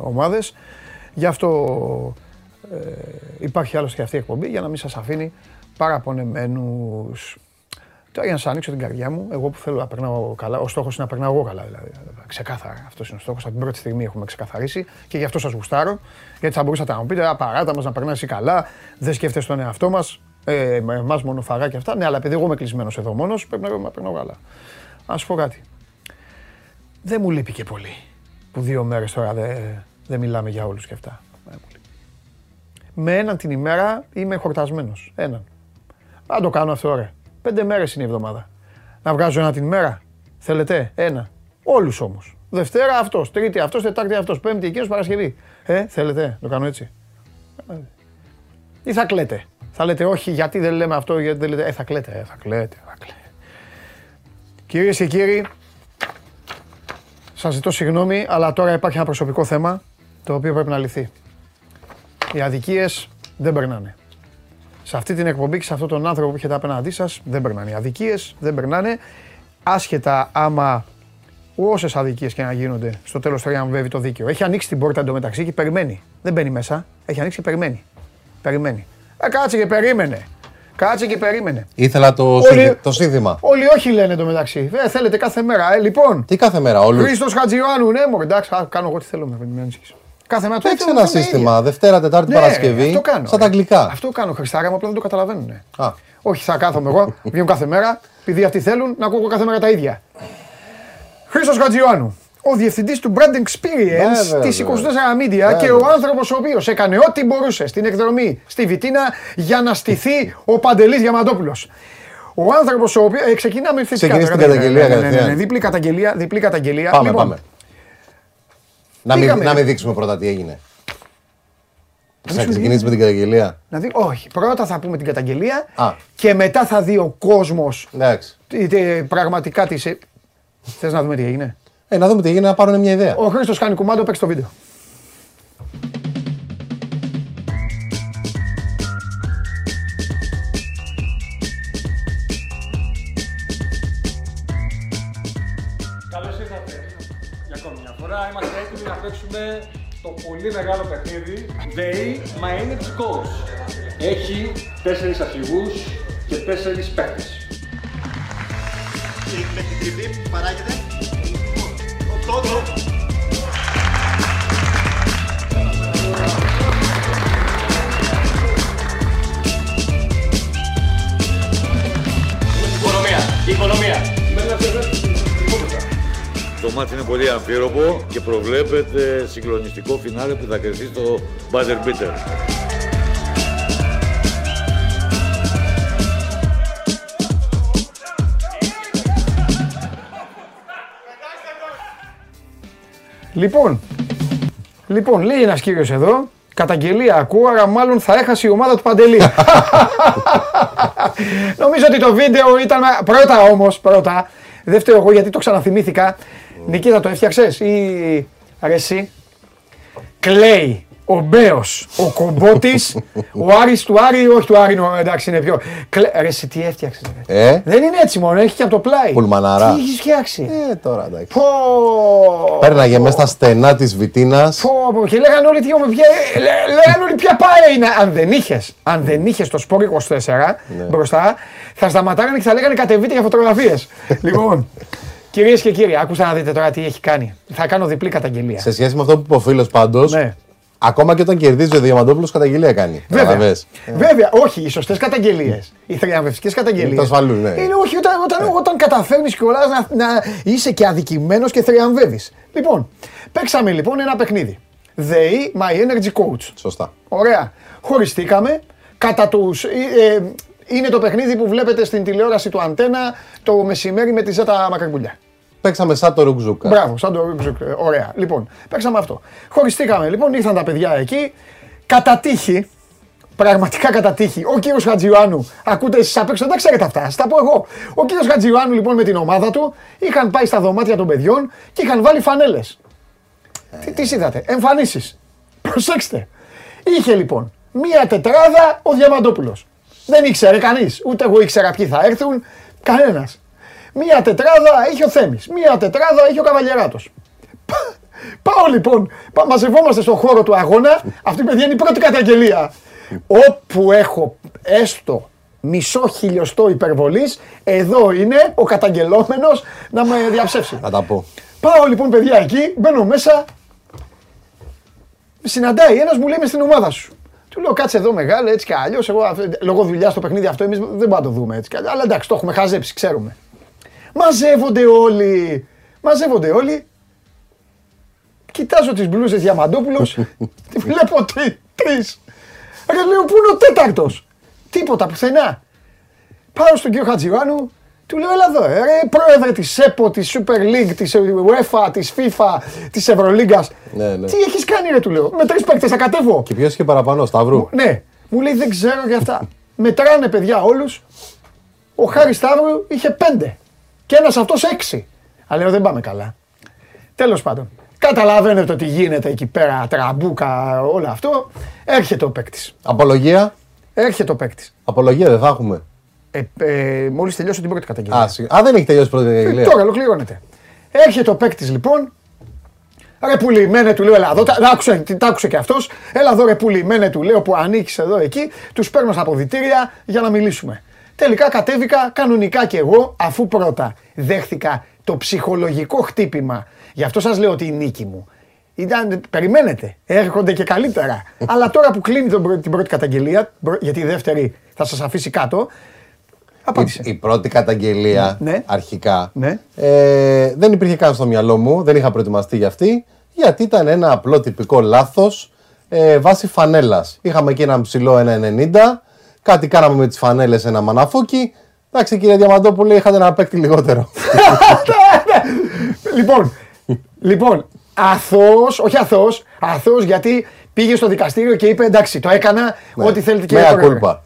ομάδες. Γι' αυτό ε, υπάρχει άλλωστε και αυτή η εκπομπή για να μην σας αφήνει παραπονεμένους. Τώρα για να σας ανοίξω την καρδιά μου, εγώ που θέλω να περνάω καλά, ο στόχος είναι να περνάω εγώ καλά. Δηλαδή, ξεκάθαρα. Αυτός είναι ο στόχος. Από την πρώτη στιγμή έχουμε ξεκαθαρίσει και γι' αυτό σας γουστάρω. Γιατί θα μπορούσατε να μου πείτε, Α, παράτα μας να περνάει εσύ καλά, δεν σκέφτεσαι τον εαυτό μας. Ε, Εμάς μόνο φαγά και αυτά. Ναι, αλλά επειδή εγώ είμαι κλεισμένος εδώ μόνος, πρέπει να περνάω καλά. Α σου πω κάτι. Δεν μου λείπει και πολύ που δύο μέρες τώρα δεν δεν μιλάμε για όλους και αυτά. Δεν μου λείπει. Με έναν την ημέρα είμαι χορτασμένος. Έναν. Αν το κάνω αυτό, ωραία. Πέντε μέρες είναι η εβδομάδα. Να βγάζω ένα την ημέρα. Θέλετε, ένα. Όλους όμως. Δευτέρα αυτός, Τρίτη αυτός, Τετάρτη αυτός, Πέμπτη εκείνος, Παρασκευή. Ε, θέλετε, το κάνω έτσι. Ε, Ή θα κλαίτε. Θα λέτε όχι, γιατί δεν λέμε αυτό, γιατί δεν λέτε. Ε, θα κλαίτε, ε, θα κλαίτε, θα κλαίτε. Κυρίες και κύριοι, σας ζητώ συγγνώμη, αλλά τώρα υπάρχει ένα προσωπικό θέμα το οποίο πρέπει να λυθεί. Οι αδικίες δεν περνάνε. Σε αυτή την εκπομπή και σε αυτόν τον άνθρωπο που έχετε απέναντί σας δεν περνάνε. Οι αδικίες δεν περνάνε. Άσχετα άμα όσες αδικίες και να γίνονται, στο τέλος τριαμβεύει το δίκαιο. Έχει ανοίξει την πόρτα εντωμεταξύ και περιμένει. Δεν μπαίνει μέσα. Έχει ανοίξει και περιμένει. Περιμένει. Ε, κάτσε και περίμενε. Κάτσε και περίμενε. Ήθελα το, Όλοι- σύνθη- το σύνθημα. Όλοι όχι λένε εντωμεταξύ. Ε, θέλετε κάθε μέρα. Ε, λοιπόν, Τι κάθε μέρα, όλους; Χρήστος Χατζιωάννου, ναι, μωρέ, εντάξει, α, κάνω εγώ τι θέλω, με μην ανησυχείς. Κάθε μέρα το Παίξε ίδιο, ένα το ίδιο. σύστημα Δευτέρα, Τετάρτη, Ναι, Παρασκευή. αυτό κάνω. Σαν τα ρε. αγγλικά. Αυτό κάνω, Χριστάρα μου, απλά δεν το καταλαβαίνουν. ναι. Α, Όχι, θα κάθομαι εγώ, βγαίνω κάθε μέρα, επειδή αυτοί θέλουν να ακούω κάθε μέρα τα ίδια. Χρήστος Χατζιωάννου, ο διευθυντής του Brand Experience Βέβαια, της 24 βέβαια. Media Βέβαια. και ο άνθρωπος ο οποίος έκανε ό,τι μπορούσε στην εκδρομή στη Βιτίνα για να στηθεί ο Παντελής Διαμαντόπουλος. Ο άνθρωπος ο οποίος. Ε, ξεκινάμε φυσικά. Ξεκινήσει τώρα, την ναι, ναι, καταγγελία ναι, ναι, ναι, ναι, κατευθείαν. Διπλή καταγγελία. Διπλή καταγγελία. Πάμε, Λοιπόν, πάμε. Να μην, πήγαμε. να μην δείξουμε πρώτα τι έγινε. Θα δείξουμε τι ξεκινήσει με την καταγγελία; Να δει, όχι, πρώτα θα πούμε την καταγγελία Α. και μετά θα δει ο κόσμος Εντάξει. πραγματικά τη. Θες να δούμε τι έγινε; Ε, να δούμε τι έγινε να πάρουν μια ιδέα. Ο Χρήστος κάνει κουμάντο, παίξει το βίντεο. Φορά. Είμαστε έτοιμοι να παίξουμε το πολύ μεγάλο παιχνίδι Day My Energy Coach. Έχει τέσσερις αρχηγούς και τέσσερις παίκτες. Με την τριβή που παράγεται. Ο Τόντο. Οικονομία, οικονομία. Το μάτι είναι πολύ αμφίροπο και προβλέπεται συγκλονιστικό φινάλε που θα κρυφτεί στο buzzer beater. Λοιπόν, λοιπόν, λέει ένας κύριος εδώ, καταγγελία ακούω, άρα μάλλον θα έχασε η ομάδα του Παντελή. Νομίζω ότι το βίντεο ήταν. Πρώτα όμως, πρώτα. Δεν φταίω εγώ γιατί το ξαναθυμήθηκα. Νικήτα το έφτιαξες ή ρε εσύ. Κλαίει ο Μπέος, ο Κομπότης, ο Άρης του Άρη, όχι του Άρη, νο- εντάξει είναι πιο. Κλε... Ρε εσύ τι έφτιαξες. Ε, Δεν είναι έτσι μόνο, έχει και από το πλάι. Πουλμαναρά. Τι έχεις φτιάξει; ε, τώρα εντάξει. Πω. Πέρναγε μέσα στα στενά της Βιτίνας. Πω, πω, και λέγανε όλοι τι όμορφη, ποια, λέ- λέγανε όλοι ποια πάει είναι. Αν δεν είχες, αν δεν είχες το σπορ 24 μπροστά, θα σταματάγανε και θα λέγανε κατεβείτε για φωτογραφίες. λοιπόν, κυρίες και κύριοι, άκουσα να δείτε τώρα τι έχει κάνει. Θα κάνω διπλή καταγγελία. Σε σχέση με αυτό που είπε ο φίλος πάντως, Ναι. ακόμα και όταν κερδίζει ο Διαμαντόπουλος, καταγγελία κάνει. Βέβαια. Καταλαβες. Βέβαια, όχι, οι σωστές καταγγελίες. Οι θριαμβευτικές καταγγελίες. Το ασφαλούν, ναι. Είναι όχι όταν, όταν, όταν καταφέρνεις κιόλας να, να είσαι και αδικημένος και θριαμβεύεις. Λοιπόν, παίξαμε λοιπόν ένα παιχνίδι. ΔΕΗ My Energy Coach. Σωστά. Ωραία. Χωριστήκαμε. Κατά τους, ε, ε, είναι το παιχνίδι που βλέπετε στην τηλεόραση του Αντένα το μεσημέρι με τη Ζέτα Μακαρμπουλιά. Παίξαμε σαν το Ρουκζούκα. Μπράβο, σαν το Ρουκζουκ. Ε, Ωραία. Λοιπόν, παίξαμε αυτό. Χωριστήκαμε λοιπόν, ήρθαν τα παιδιά εκεί. Κατά τύχη, πραγματικά κατά τύχη, ο κύριος Χατζιωάννου, ακούτε εσείς απ' έξω, δεν τα ξέρετε αυτά, σα τα πω εγώ. Ο κύριος Χατζιωάννου λοιπόν με την ομάδα του είχαν πάει στα δωμάτια των παιδιών και είχαν βάλει φανέλες. Τι, τις είδατε, εμφανίσεις. Προσέξτε. Είχε λοιπόν μία τετράδα ο Διαμαντόπουλος. Δεν ήξερε κανείς. Ούτε εγώ ήξερα ποιοι θα έρθουν. Κανένας. Μία τετράδα είχε ο Θέμης. Μία τετράδα είχε ο Καβαλιεράτος. Πάω λοιπόν, πά- μαζευόμαστε στον χώρο του αγώνα. Αυτή παιδιά είναι η πρώτη καταγγελία. Όπου έχω έστω μισό χιλιοστό υπερβολής, εδώ είναι ο καταγγελόμενος να με διαψεύσει. Θα τα πω. Πάω λοιπόν παιδιά εκεί, μπαίνω μέσα. Συναντάει ένας μου λέει μες στην ομάδα σου. Του λέω κάτσε εδώ μεγάλο έτσι κι αλλιώς. Εγώ αυτό- λόγω δουλειάς στο παιχνίδι αυτό εμείς δεν μπορούμε να το δούμε έτσι κι αλλιώς. Αλλά εντάξει, το έχουμε χαζέψει, ξέρουμε. Μαζεύονται όλοι. Μαζεύονται όλοι. Κοιτάζω τις μπλούζες Διαμαντόπουλο. τη βλέπω τρει. Τρεις. Ρε λέω πού είναι ο τέταρτος; Τίποτα πουθενά. Πάω στον κύριο Χατζιβάνου, του λέω έλα εδώ, ε, ρε πρόεδρε της ΕΠΟ, της Super League, της UEFA, της FIFA, της Ευρωλίγκας. Ναι, ναι. Τι έχεις κάνει ρε του λέω, με τρεις παίκτες θα κατέβω. Και ποιο είχε παραπάνω, Σταύρου. Ναι, μου λέει δεν ξέρω για αυτά. Μετράνε παιδιά όλους. Ο Χάρης Σταύρου είχε πέντε. Και ένας αυτός έξι. Αλλά λέω δεν πάμε καλά. Τέλος πάντων. Καταλαβαίνετε ότι γίνεται εκεί πέρα, τραμπούκα, όλο αυτό. Έρχεται ο παίκτης. Απολογία; Έρχεται ο παίκτης. Απολογία δεν θα έχουμε. Ε, ε, Μόλις τελειώσει την πρώτη καταγγελία. Α, σι- Α, δεν έχει τελειώσει η πρώτη καταγγελία. Ε, Τώρα ολοκληρώνεται. Έρχεται ο παίκτης λοιπόν. Ρε πουλημένε του λέω, έλα εδώ, τα, τα άκουσε, τι- τα άκουσε και αυτός. Έλα εδώ, ρε πουλημένε του λέω που ανοίξει εδώ εκεί. Τους παίρνω στα αποδητήρια για να μιλήσουμε. Τελικά κατέβηκα κανονικά κι εγώ, αφού πρώτα δέχθηκα το ψυχολογικό χτύπημα. Γι' αυτό σας λέω ότι η νίκη μου. Ήταν, περιμένετε, έρχονται και καλύτερα. Αλλά τώρα που κλείνει τον πρω- την πρώτη καταγγελία, μπρο- γιατί η δεύτερη θα σας αφήσει κάτω, Απάντησε. Η, η πρώτη καταγγελία Ναι. αρχικά Ναι. ε, δεν υπήρχε καν στο μυαλό μου, δεν είχα προετοιμαστεί για αυτή, γιατί ήταν ένα απλό τυπικό λάθος ε, βάση φανέλας. Είχαμε εκεί ένα ψηλό 1,90, κάτι κάναμε με τις φανέλες ένα μαναφούκι. Εντάξει, κύριε Διαμαντόπουλε, είχατε ένα παίκτη λιγότερο. λοιπόν, λοιπόν, αθώος, όχι αθώος, αθώος γιατί πήγε στο δικαστήριο και είπε εντάξει, το έκανα, ό,τι θέλετε κύριε Μέα Πρόεδρε. κούλπα.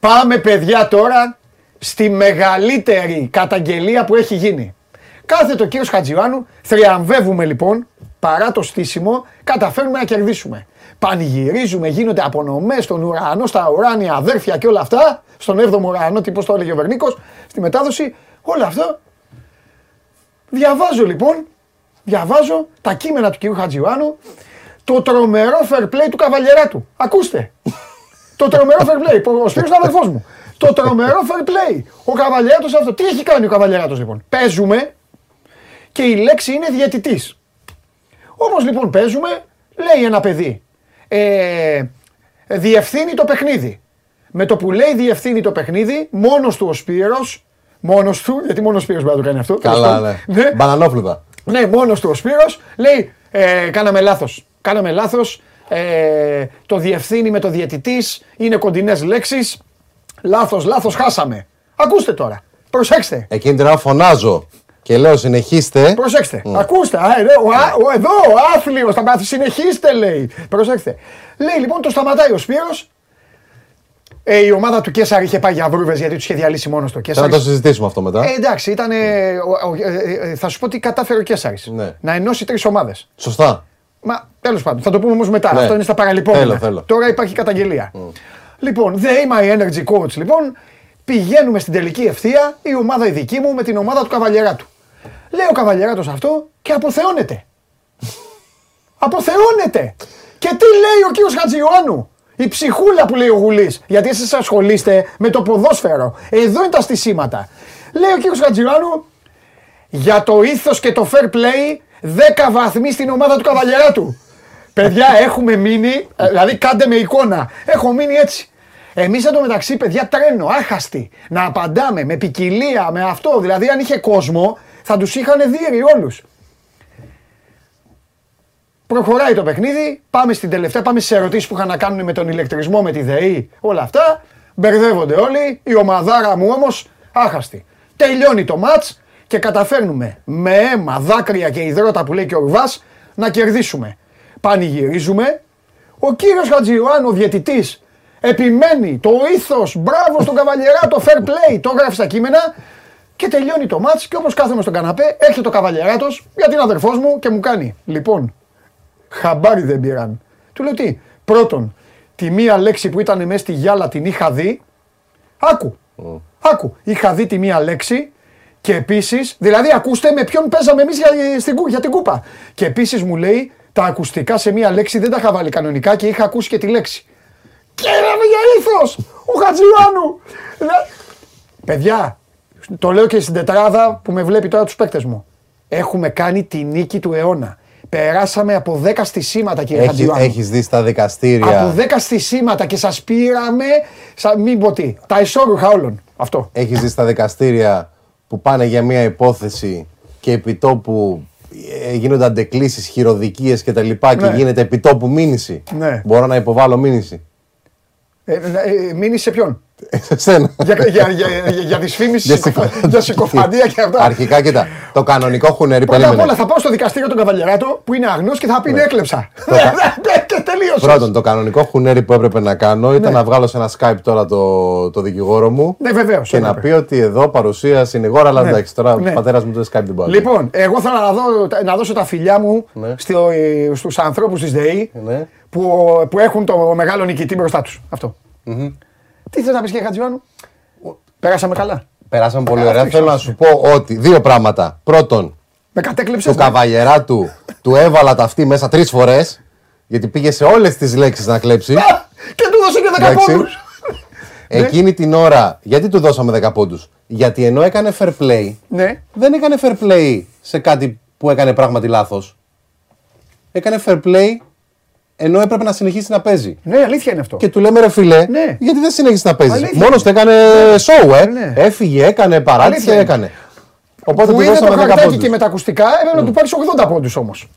Πάμε παιδιά τώρα στη μεγαλύτερη καταγγελία που έχει γίνει. Κάθεται ο κύριος Χατζιωάννου, θριαμβεύουμε λοιπόν, παρά το στήσιμο, καταφέρνουμε να κερδίσουμε. Πανηγυρίζουμε, γίνονται απονομές στον ουρανό, στα ουράνια αδέρφια και όλα αυτά, στον 7ο ουρανό, τι πώς το έλεγε ο Βερνίκος, στη μετάδοση, όλα αυτά. Διαβάζω λοιπόν, διαβάζω τα κείμενα του κύριου Χατζιωάννου, το τρομερό fair play του καβαλιεράτου. Ακούστε. Το τρομερό fair play. Ο Σπύρος είναι αδερφός μου. Το τρομερό fair play. Ο Καβαλιέράτος αυτό. Τι έχει κάνει ο Καβαλιέράτος λοιπόν; Παίζουμε και η λέξη είναι διαιτητής. Όμως λοιπόν παίζουμε, λέει ένα παιδί, ε, διευθύνει το παιχνίδι. Με το που λέει διευθύνει το παιχνίδι, μόνος του ο Σπύρος, μόνος του, γιατί μόνος ο Σπύρος μπορεί να το κάνει αυτό. τέλος Καλά, πάντων. ναι. Μπανανόφλουδα. Ναι, μόνος του ο Σπύρος λέει ε, κάναμε λάθος. Κάναμε λάθος. Ε, το διευθύνει με το διαιτητής. Είναι κοντινές λέξεις. Λάθος, λάθος, χάσαμε. Ακούστε τώρα. Προσέξτε. Εκείνη την ώρα φωνάζω και λέω συνεχίστε. Προσέξτε. Ακούστε. Α, εδώ, ο, α- ο- εδώ ο άθλιος θα μάθει. Συνεχίστε λέει. Προσέξτε. Λέει λοιπόν το σταματάει ο Σπύρος. Ε, η ομάδα του Κέσσαρ είχε πάει για βρούβες γιατί τους είχε διαλύσει μόνος του. ο Θέλω να Κέσσαρης. το συζητήσουμε αυτό μετά. Ε, εντάξει, ήταν. θα σου πω τι κατάφερε ο Κέσσαρης. Ναι. Να ενώσει τρεις ομάδες. Σωστά. Μα τέλος πάντων, θα το πούμε όμως μετά. Ναι. Αυτό είναι στα παραλυπόμενα. Θέλω, θέλω. Τώρα υπάρχει καταγγελία. Λοιπόν, The My Energy Coach, λοιπόν, πηγαίνουμε στην τελική ευθεία η ομάδα η δική μου με την ομάδα του Καβαλιεράτου. Λέει ο Καβαλιεράτος αυτό και αποθεώνεται. αποθεώνεται. Και τι λέει ο κύριος Χατζιωάννου. Η ψυχούλα που λέει ο Γουλής. Γιατί εσείς ασχολείστε με το ποδόσφαιρο. Εδώ είναι τα στισίματα. Λέει ο κύριος Χατζιωάννου για το ήθος και το fair play 10 βαθμοί στην ομάδα του Καβαλιεράτου. Παιδιά, έχουμε μείνει, ε, δηλαδή κάντε με εικόνα. Έχω μείνει έτσι. Εμείς εντωμεταξύ, παιδιά, τρένο, άχαστοι. Να απαντάμε με ποικιλία, με αυτό. Δηλαδή, αν είχε κόσμο, θα τους είχαν δει όλους. Προχωράει το παιχνίδι, πάμε στην τελευταία, πάμε στι ερωτήσεις που είχαν να κάνουν με τον ηλεκτρισμό, με τη ΔΕΗ, όλα αυτά. Μπερδεύονται όλοι. Η ομαδάρα μου όμως άχαστη. Τελειώνει το ματ και καταφέρνουμε με αίμα, δάκρυα και υδρότα που λέει και ο Ρουβάς να κερδίσουμε. Πανηγυρίζουμε. Ο κύριος Χατζιωάννου, ο διαιτητής, επιμένει το ήθος, μπράβο στον Καβαλιερά, το fair play, το γράφεις στα κείμενα και τελειώνει το μάτς και όπως κάθομαι στον καναπέ, έρχεται ο Καβαλιεράτος, γιατί είναι αδερφός μου και μου κάνει. Λοιπόν, χαμπάρι δεν πήραν. Του λέω τι, πρώτον, τη μία λέξη που ήταν μέσα στη γυάλα την είχα δει, άκου, άκου, είχα δει τη μία λέξη και επίσης, δηλαδή ακούστε με ποιον παίζαμε εμείς για, στην κου- για την κούπα. Και επίσης μου λέει τα ακουστικά σε μία λέξη δεν τα είχα βάλει κανονικά και είχα ακούσει και τη λέξη. Και érαμε για ήθο! Ο Χατζιωάννου! Δα- Παιδιά, το λέω και στην τετράδα που με βλέπει τώρα τους παίκτες μου. Έχουμε κάνει τη νίκη του αιώνα. Περάσαμε από 10 στισίματα, κύριε Έχει, Χατζιωάννου. έχεις δει στα δικαστήρια. Από 10 στισίματα και σας πήραμε. Σα, μην πω τι. Τα ισόρουχα όλων. Αυτό. Έχεις δει στα δικαστήρια που πάνε για μια υπόθεση και επιτόπου ε, γίνονται αντεκλήσεις, χειροδικίες και τα λοιπά και Ναι. γίνεται επιτόπου μήνυση; Ναι. Μπορώ να υποβάλω μήνυση; Ε, ε, ε, μείνεις σε ποιον; Σε σένα. για, για, για, για, για δυσφήμιση, Για συκοφα- συκο- για συκοφαντία και αυτά. Αρχικά, κοίτα, το κανονικό χουνέρι Πρώτα απ' περίμενε. όλα θα πάω στο δικαστήριο τον Καβαλιεράτο που είναι αγνός και θα πει ναι, έκλεψα. Το κα- και τελείωσες. Πρώτον, το κανονικό χουνέρι που έπρεπε να κάνω ήταν Ναι. να βγάλω σε ένα Skype τώρα το, το δικηγόρο μου Ναι, βεβαίως. και να πει ότι εδώ παρουσία συνηγόρα, αλλά Ναι. εντάξει, τώρα Ναι. ο πατέρας μου το Skype δεν πάει. Λοιπόν, εγώ θέλω να, δω, να δώσω τα φιλιά μου Ναι. στο, στους ανθρώπους της ΔΕΗ Ναι. Που, που έχουν το μεγάλο νικητή μπροστά τους. Αυτό. Τι θες να πεις κύριε Χατζιβάνου. Πέρασαμε καλά. Περάσαμε πολύ Ε, ωραία. αυτό Θέλω να ήξερα. σου πω ότι δύο πράγματα. Πρώτον, Με κατέκλεψες. του ναι. καβαλιερά του του έβαλα τα αυτή μέσα τρεις φορές. Γιατί πήγε σε όλες τις λέξεις να κλέψει. Α, Και του δώσε και 10 Εντάξει. πόντους. Εκείνη την ώρα, γιατί του δώσαμε 10 πόντους; Γιατί ενώ έκανε fair play, Ναι. δεν έκανε fair play σε κάτι που έκανε πράγματι λάθος. Έκανε fair play ενώ έπρεπε να συνεχίσει να παίζει. Ναι, αλήθεια είναι αυτό. Και του λέμε ρε φιλέ, Ναι. γιατί δεν συνέχισε να παίζει; Αλήθεια Μόνος είναι. του έκανε show, ε. Ναι. Έφυγε, έκανε Αλήθεια παράτηση, είναι. έκανε. Οπότε που του είδε το δώσαμε 10 χαρτάκι πόντους. και με τα ακουστικά, έπρεπε να του πάρεις 80 πόντους όμως.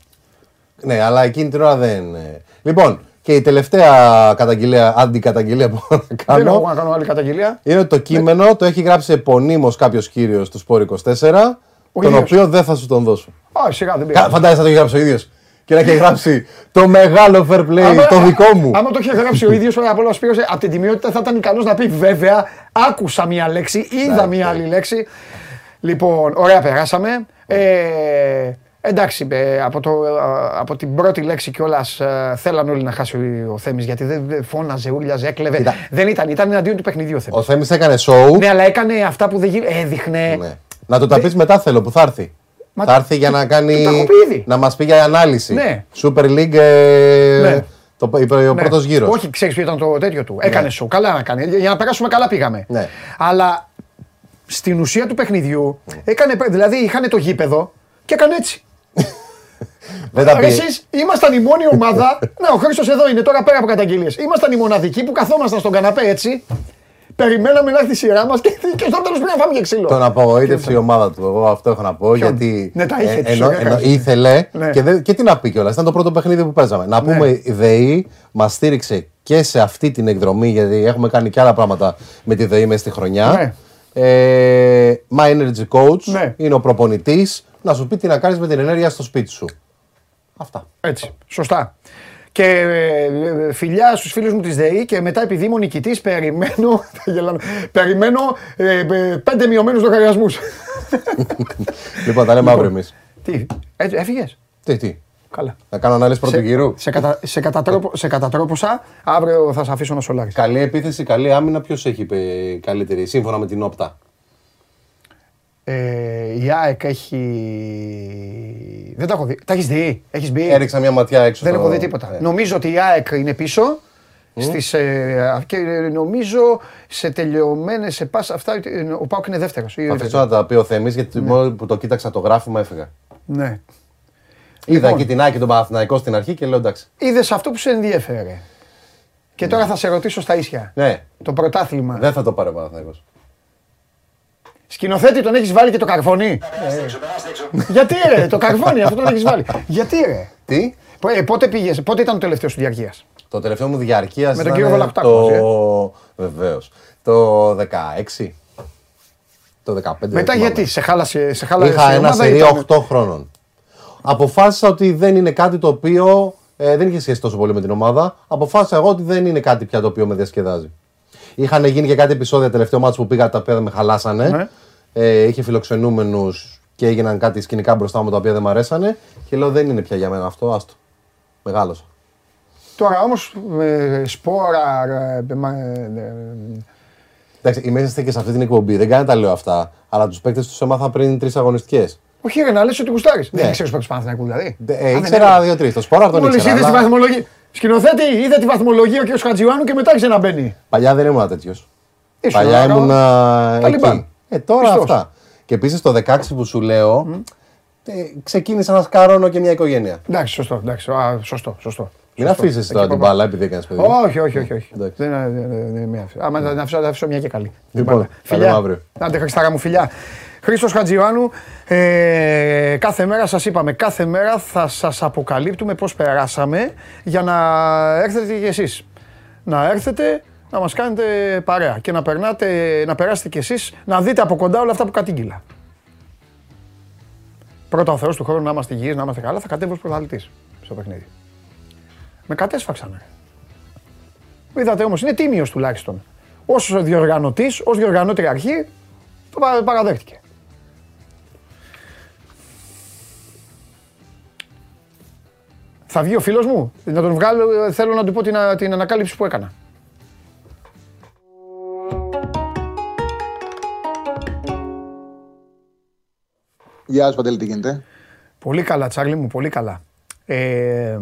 Ναι, αλλά εκείνη την ώρα δεν. ε. Λοιπόν, και η τελευταία καταγγελία, αντικαταγγελία που έχω να Δεν έχω κάνω να κάνω άλλη καταγγελία. είναι ότι το κείμενο το έχει γράψει επωνύμως κάποιος κύριος του Σπόρ 24, τον ίδιος. οποίο δεν θα σου τον δώσω. Α, σιγά δεν Κα- πειράζει. Φαντάζεσαι να το έχει γράψει ο ίδιος και να έχει γράψει το μεγάλο fair play, Άμα- το δικό μου. Άμα το είχε γράψει ο ίδιος, ο Απόλαιο Σπύρος, από την τιμιότητα θα ήταν ικανό να πει βέβαια, άκουσα μία λέξη, είδα μία άλλη λέξη. Λοιπόν, ωραία, περάσαμε. Ε, εντάξει, ε, από, το, ε, από την πρώτη λέξη κιόλας ε, θέλαν όλοι να χάσει ο, ο Θέμης γιατί δεν δεν φώναζε, ούρλιαζε, έκλεβε. Κοίτα. Δεν ήταν, ήταν εναντίον του παιχνιδιού ο Θέμης. Ο Θέμης έκανε show. Ναι, αλλά έκανε αυτά που δεν γίνεται. Έδειχνε. Ναι. Να το τα πεις μετά θέλω που θα έρθει. Μα- θα έρθει για να κάνει. το έχω πει ήδη. να μας πει για ανάλυση. Ναι. Super League. ε, Ναι. το, ο Ναι. πρώτος γύρος. Όχι, ξέρεις ποιο ήταν το τέτοιο του. Έκανε σου. Καλά να κάνει. Για να περάσουμε καλά πήγαμε. Ναι. Αλλά στην ουσία του παιχνιδιού έκανε. Δηλαδή είχαν το γήπεδο και έκανε έτσι. Δεν τα πει. Εσείς ήμασταν η μόνη ομάδα. ναι, ο Χρήστος εδώ είναι τώρα πέρα από καταγγελίες. Ήμασταν οι μοναδικοί που καθόμασταν στον καναπέ έτσι. Περιμέναμε να έρθει η σειρά μας και, και στο τέλος πρέπει να φάμε και ξύλο. Τον απογοήτευσε η ομάδα του. Εγώ αυτό έχω να πω. Γιατί Ναι, τα είχε ε, τις ενώ, ωραία ενώ κάνεις. ήθελε Ναι. και, δεν- και τι να πει κιόλας. Ήταν το πρώτο παιχνίδι που παίζαμε. Να Ναι. πούμε, η ΔΕΗ μας στήριξε και σε αυτή την εκδρομή, γιατί έχουμε κάνει και άλλα πράγματα με τη ΔΕΗ μέσα στη χρονιά. Ναι. Ε, My Energy Coach Ναι. είναι ο προπονητής να σου πει τι να κάνεις με την ενέργεια στο σπίτι σου. Αυτά. Έτσι. Σωστά. Και ε, ε, φιλιά στους φίλους μου της ΔΕΗ και μετά επειδή είμαι ο νικητής περιμένω, θα γελάμε, περιμένω ε, ε, πέντε μειωμένους λογαριασμούς. λοιπόν, τα λέμε αύριο εμείς. Τι, έτσι, έφυγες; Τι, τι. Καλά. Να κάνω ανάλυση πρώτου γύρου. Σε, κατα, σε, κατατρόπο, σε κατατρόποσα, αύριο θα σε αφήσω να σολάρεις. Καλή επίθεση, καλή άμυνα. Ποιος έχει ε, καλύτερη, σύμφωνα με την όπτα; Ε, η ΑΕΚ έχει... Δεν τα έχω δει. Τα έχεις δει, έχεις μπει; Έριξα μια ματιά έξω. Δεν στο- έχω δει τίποτα. Ε. Νομίζω ότι η ΑΕΚ είναι πίσω. Στις, ε, και νομίζω σε τελειωμένες σε πάσα αυτά ε, ο Πάουκ είναι δεύτερος. ή Θα δεύτερος. αφήσω να τα πει ο Θέμης γιατί μόλι που το κοίταξα το γράφημα έφυγα. Ναι. Είδα Λοιπόν. εκεί την Άκη τον Παναθηναϊκό στην αρχή και λέω εντάξει. Είδες αυτό που σε ενδιέφερε. Και τώρα θα σε ρωτήσω στα ίσια. Ναι, Το πρωτάθλημα. δεν θα το πάρει ο Παναθηναϊκός. Σκηνοθέτη τον έχεις βάλει και το καρφώνι. Γιατί ρε, το καρφώνι αυτό τον έχεις βάλει. Γιατί ρε; Τι, Πο- ε, πότε πήγες, πότε ήταν το τελευταίο σου διαρκείας; το τελευταίο μου διαρκείας Με τον κύριο Βαλακτάκο μαζί, ε. Το... Βεβαίως. Το 16. Το 15. δεν Μετά θυμάμαι. γιατί, σε χάλασε, σε χάλασε Είχα η ένα ομάδα, σερί ήταν- 8 χρόνων. Αποφάσισα ότι δεν είναι κάτι το οποίο. ε, δεν είχε σχέση τόσο πολύ με την ομάδα. Αποφάσισα εγώ ότι δεν είναι κάτι πια το οποίο με διασκεδάζει. Είχαν γίνει και κάτι επεισόδια τελευταίο μάτσο που πήγα τα οποία με χαλάσανε. Ναι. Ε, είχε φιλοξενούμενους και έγιναν κάτι σκηνικά μπροστά μου τα οποία δεν μου αρέσανε. Και λέω δεν είναι πια για μένα αυτό. Άστο. Μεγάλωσα. Τώρα όμως σπόρα. ε, μα- ε, ε, Εντάξει, είμαστε και σε αυτή την εκπομπή. Δεν κάνει να τα λέω αυτά. Αλλά τους παίκτες τους έμαθα πριν τρεις αγωνιστικές. Όχι, ρε, να λες ότι γουστάρεις. Ναι. Δεν ξέρεις παίξει Παναθηναϊκούς δηλαδή. Ε, ήξερα δύο-τρεις. Το σπόρο τον Μόλις ήξερα. είδες τη αλλά βαθμολογία. Σκηνοθέτη, είδε τη βαθμολογία ο κ. Χατζιουάνου και μετά άρχισε να μπαίνει. Παλιά δεν ήμουν τέτοιος. Ήσουν Παλιά ένα- ήμουν Ταλιμπάν. εκεί. Ε, τώρα Πιστός. αυτά. Και επίσης το 16 που σου λέω, ε, ξεκίνησα να σκαρώνω και μια οικογένεια. Εντάξει, σωστό. Εντάξει, α, σωστό, σωστό. Μην Σωστό. αφήσεις Εκεί τώρα την πάω. μπάλα επειδή έκανες παιδί. Όχι, όχι, όχι. όχι. Εντάξει. Δεν δεν- δεν- δεν με άφησε. Άμα να αφήσω, θα αφήσω μια και καλή. Λοιπόν, Μπάλα. τα λέμε αύριο. Άντε, Χριστάρα μου, φιλιά. Χρήστος Χατζιωάννου, ε, κάθε μέρα σας είπαμε, κάθε μέρα θα σας αποκαλύπτουμε πώς περάσαμε για να έρθετε κι εσείς. Να έρθετε να μας κάνετε παρέα και να, περνάτε, να περάσετε κι εσείς να δείτε από κοντά όλα αυτά που κατήγγυλα. Πρώτα ο Θεός του χρόνου να είμαστε υγιείς, να είμαστε καλά, θα κατέβω ως πρωταθλητής στο παιχνίδι. Με κατέσφαξαν. ρε. Είδατε όμως, είναι τίμιος τουλάχιστον. Ως διοργανωτής, ως διοργανώτρια αρχή, το πα- παραδέχτηκε. Θα βγει ο φίλος μου, να τον βγάλω, ε, θέλω να του πω την, α- την ανακάλυψη που έκανα. Γεια σου Παντελή, τι γίνεται; Πολύ καλά, Τσάρλι μου, πολύ καλά. Ε,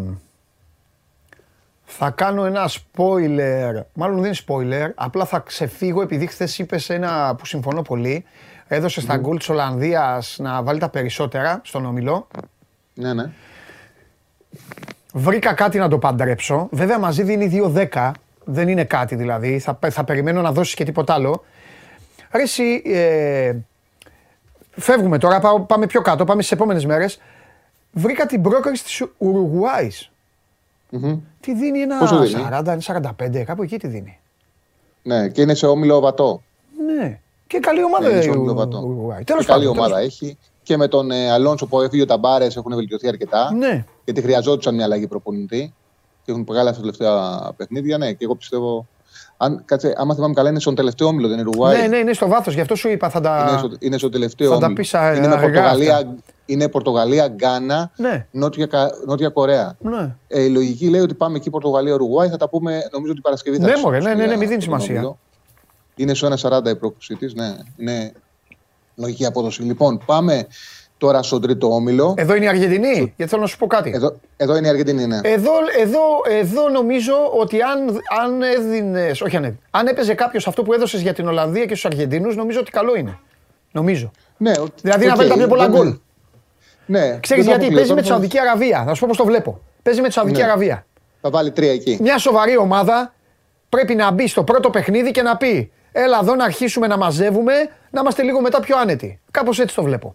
θα κάνω ένα spoiler, μάλλον δεν είναι spoiler, απλά θα ξεφύγω επειδή χθες είπες ένα που συμφωνώ πολύ. Έδωσε στα γκολ της Ολλανδίας να βάλει τα περισσότερα στον ομιλό. Ναι, ναι. Βρήκα κάτι να το παντρέψω. Βέβαια μαζί δίνει 2-10. Δεν είναι κάτι δηλαδή. Θα, θα περιμένω να δώσεις και τίποτα άλλο. Ρε εσύ, ε, φεύγουμε τώρα, πάω- πάμε πιο κάτω, πάμε στις επόμενες μέρες. Βρήκα την πρόκριση της Ουρουγουάη. Μμμ. Τι δίνει ένα Πόσο δίνει; 40, 45, κάπου εκεί τι δίνει. Ναι, και είναι σε όμιλο βατό. Ναι. Και καλή ομάδα Ναι, είναι η σε όμιλο Ου- βατό. Ουρουγουάη. Και Τέλος καλή πάντων, ομάδα τέλος έχει. Και με τον ε, Αλόνσο που έφυγε ο Ταμπάρες έχουν βελτιωθεί αρκετά. πάντων. Ναι. Γιατί χρειαζόντουσαν μια αλλαγή προπονητή. Και έχουν βγάλει αυτά τα τελευταία παιχνίδια. Ναι, και εγώ πιστεύω. Αν, κάτσε, άμα θυμάμαι καλά, είναι στον τελευταίο όμιλο, δεν είναι Ουρουγουάη. Ναι, ναι, είναι στο βάθος, γι' αυτό σου είπα θα τα. Είναι, στο, είναι στο τελευταίο θα τα όμιλο. πεις, α, είναι, με αργά Πορτογαλία, αυτά. Είναι Πορτογαλία, Γκάνα, Ναι, Νότια, Κα- Νότια Κορέα. ναι. Ε, η λογική λέει ότι πάμε εκεί Πορτογαλία, Ουρουγουάη. Θα τα πούμε νομίζω την Παρασκευή. θα Ναι, τις μωρέ, ναι, πούμε ναι, ναι, για μην δίνει τον σημασία. όμιλο. Είναι στο 1,40 η πρόκλησή της. Ναι, είναι λογική απόδοση. Λοιπόν, πάμε τώρα στον τρίτο όμιλο. Εδώ είναι η Αργεντινή, γιατί θέλω να σου πω κάτι. Εδώ, εδώ είναι η Αργεντινή, ναι. Εδώ, εδώ, εδώ νομίζω ότι αν, αν έδινες. Όχι αν έδινες. Αν έπαιζε κάποιος αυτό που έδωσες για την Ολλανδία και στους Αργεντινούς, νομίζω ότι καλό είναι. Νομίζω. ναι οκ, Δηλαδή να οκ, βάλει τα πιο πολλά δεν- γκολ. Ναι, Ξέρεις δεν γιατί, αποκλείω. παίζει με Τώρα τη θα- Σαουδική Αραβία. Να σου πω πώς το βλέπω. Παίζει με τη Σαουδική Ναι. Αραβία. Θα βάλει τρία εκεί. Μια σοβαρή ομάδα πρέπει να μπει στο πρώτο παιχνίδι και να πει: Έλα εδώ να αρχίσουμε να μαζεύουμε, να είμαστε λίγο μετά πιο άνετοι. Κάπως έτσι το βλέπω.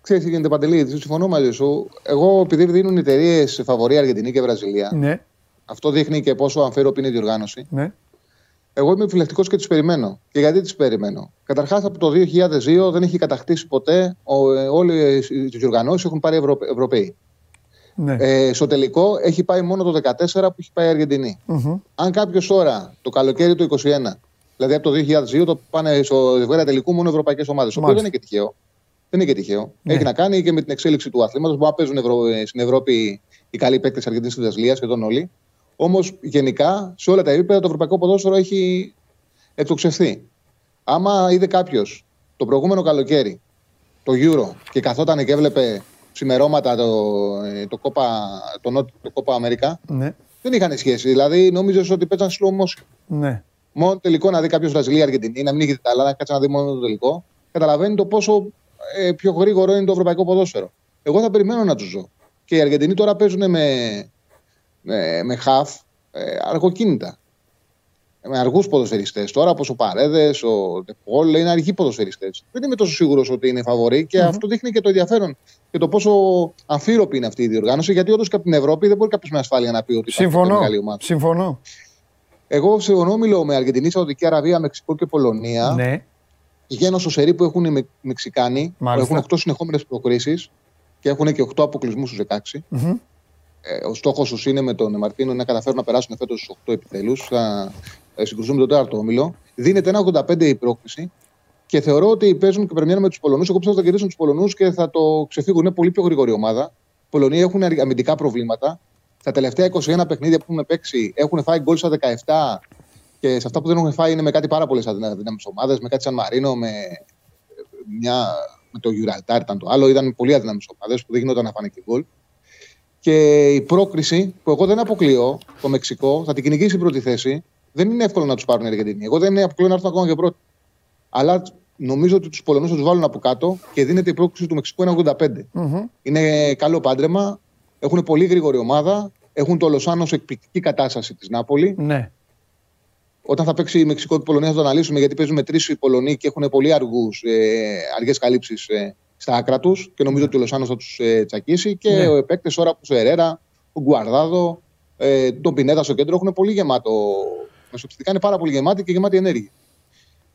Ξέρεις τι γίνεται Παντελή, συμφωνώ μαζί σου. Εγώ επειδή δίνουν εταιρείες φαβορή Αργεντινή και Βραζιλία, Ναι, αυτό δείχνει και πόσο αμφίροπη είναι η διοργάνωση. ναι. Εγώ είμαι επιλεκτικό και τις περιμένω. Και γιατί τις περιμένω; Καταρχάς, από το 2002 δεν έχει κατακτήσει ποτέ. Όλε οι διοργανώσει έχουν πάρει Ευρω... Ευρωπαίοι. ναι. Ε, στο τελικό έχει πάει μόνο το 14 που έχει πάει η Αργεντινή. Μμμ. Αν κάποιος τώρα, το καλοκαίρι του 21, δηλαδή από το 2002, το πάνε στο ζευγάρι τελικού μόνο ευρωπαϊκές ομάδες. Το οποίο Μάλιστα. δεν είναι και τυχαίο. Δεν είναι και τυχαίο. Ναι. Έχει να κάνει και με την εξέλιξη του αθλήματος. Μπορεί να παίζουν Ευρω... ε, στην Ευρώπη οι καλοί παίκτες Αργεντινής και Βραζιλία, σχεδόν όλοι. Όμως γενικά σε όλα τα επίπεδα το ευρωπαϊκό ποδόσφαιρο έχει εκτοξευθεί. Άμα είδε κάποιος το προηγούμενο καλοκαίρι το Euro και καθόταν και έβλεπε ξημερώματα το, ε, το, Copa, το, Νότ- το Copa America, ναι. δεν είχαν σχέση. Δηλαδή νόμιζες ότι παίζαν slow motion. ναι. Μόνο τελικό να δει κάποιος Βραζιλία, Αργεντινή, να μην έχει δει τα άλλα, να κάτσει να δει μόνο το τελικό. Καταλαβαίνει το πόσο ε, πιο γρήγορο είναι το ευρωπαϊκό ποδόσφαιρο. Εγώ θα περιμένω να τους ζω. Και οι Αργεντινοί τώρα παίζουν με, με, με half ε, αργοκίνητα. Με αργούς ποδοσφαιριστές. Τώρα, όπως ο Παρέδες, ο Ντεπόλ, είναι αργοί ποδοσφαιριστές. Δεν είμαι τόσο σίγουρος ότι είναι φαβορή και αυτό δείχνει και το ενδιαφέρον και το πόσο αμφίροπη είναι αυτή η διοργάνωση. Γιατί όντως και από την Ευρώπη δεν μπορεί κάποιος με ασφάλεια να πει ότι υπάρχει Συμφωνώ. μεγάλη ομάδα. Συμφωνώ. Εγώ σε ονόμιλο με Αργεντινή, Σαουδική Αραβία, Μεξικό και Πολωνία Ναι. πηγαίνω στο σερί που έχουν οι Με- Μεξικάνοι, που Μάλιστα. έχουν 8 συνεχόμενες προκρίσεις και έχουν και 8 αποκλεισμούς στους 16. Μμμ. Ε, ο στόχος τους είναι με τον Μαρτίνο να καταφέρουν να περάσουν φέτος στους 8 επιτέλους. Θα ε, συγκρουστούν με τον τέταρτο όμιλο. Δίνεται ένα 85 η πρόκληση και θεωρώ ότι παίζουν και πρεμιέρα με τους Πολωνούς. Εγώ πιστεύω ότι θα κερδίσουν τους Πολωνούς και θα το ξεφύγουν. Είναι πολύ πιο γρήγορη ομάδα. Οι Πολωνοί έχουν αμυντικά προβλήματα. Στα τελευταία 21 παιχνίδια που έχουν παίξει έχουν φάει γκολ στα 17 και σε αυτά που δεν έχουν φάει είναι με κάτι πάρα πολλές αδύναμες ομάδες. Με κάτι σαν Μαρίνο, με, μια, με το Γιουραλτάρ ήταν το άλλο. Ήταν πολύ αδύναμες ομάδες που δεν γινόταν να φάνε και γκολ. Και η πρόκριση που εγώ δεν αποκλείω το Μεξικό, θα την κυνηγήσει η πρώτη θέση. Δεν είναι εύκολο να τους πάρουν οι Αργεντινοί. Εγώ δεν είναι αποκλείω να έρθουν ακόμα και πρώτοι. Αλλά νομίζω ότι τους Πολωνούς θα τους βάλουν από κάτω και δίνεται η πρόκριση του Μεξικού 1,85. Μμμ. Είναι καλό πάντρεμα. Έχουν πολύ γρήγορη ομάδα. Έχουν το Λοσάνος σε εκπληκτική κατάσταση της Νάπολη. Ναι. Όταν θα παίξει η Μεξικό και η Πολωνία θα το αναλύσουμε γιατί παίζουν με τρεις οι Πολωνοί και έχουν πολύ αργούς, ε, αργές καλύψεις ε, στα άκρα τους και νομίζω ότι ο Λοσάνος θα τους ε, τσακίσει. Και Ναι. ναι. ο παίκτε τώρα που ο Ερέρα, ο Γκουαρδάδο, ε, τον Πινέδα στο κέντρο έχουν πολύ γεμάτο. Μεσοπιστικά είναι πάρα πολύ γεμάτη και γεμάτη ενέργεια.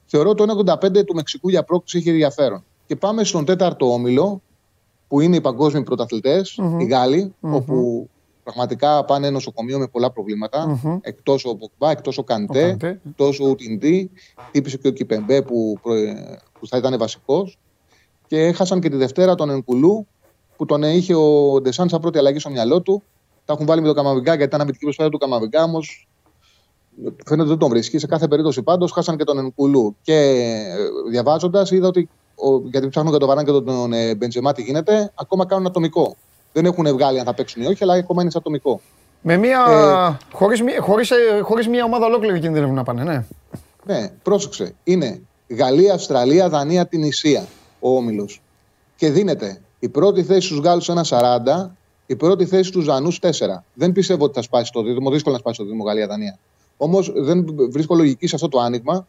Θεωρώ το 1,85 του Μεξικού για πρόκληση έχει ενδιαφέρον. Και πάμε στον τέταρτο όμιλο, που είναι οι παγκόσμιοι πρωταθλητές, Μμμ. οι Γάλλοι, Μμμ. όπου πραγματικά πάνε νοσοκομείο με πολλά προβλήματα. Μμμ. Εκτός ο Ποκμπά, εκτός ο Ο Καντέ, Καντέ. εκτός ο Ουτιντή, τύπησε και ο Κιπεμπέ που, προ- που θα ήταν βασικός. Και έχασαν και τη Δευτέρα τον Ενκουλού, που τον είχε ο Ντεσάν σαν πρώτη αλλαγή στο μυαλό του. Τα έχουν βάλει με τον Καμαβιγκά γιατί ήταν αμυντική προσπάθεια του Καμαβιγκά, όμως φαίνεται ότι δεν τον βρίσκει. Σε κάθε περίπτωση πάντως χάσαν και τον Ενκουλού. Και διαβάζοντας είδα ότι, ο, γιατί ψάχνουν για τον Βαράν και τον, τον ε, Μπεντζεμά τι γίνεται, ακόμα κάνουν ατομικό. Δεν έχουν βγάλει αν θα παίξουν ή όχι, αλλά ακόμα είναι σε ατομικό. Με μία. Ε, χωρίς, μία- χωρίς, ε, χωρίς μία ομάδα ολόκληρη κινδυνεύουν να πάνε, ναι. Ναι, πρόσεξε. Είναι Γαλλία, Αυστραλία, Δανία, την Ισία ο όμιλος. Και δίνεται η πρώτη θέση στους Γάλλους 1,40 Η πρώτη θέση του Ζανού 4. Δεν πιστεύω ότι θα σπάσει το δίδυμο. Δύσκολο να σπάσει το δίδυμο Γαλλία-Δανία. Όμως δεν βρίσκω λογική σε αυτό το άνοιγμα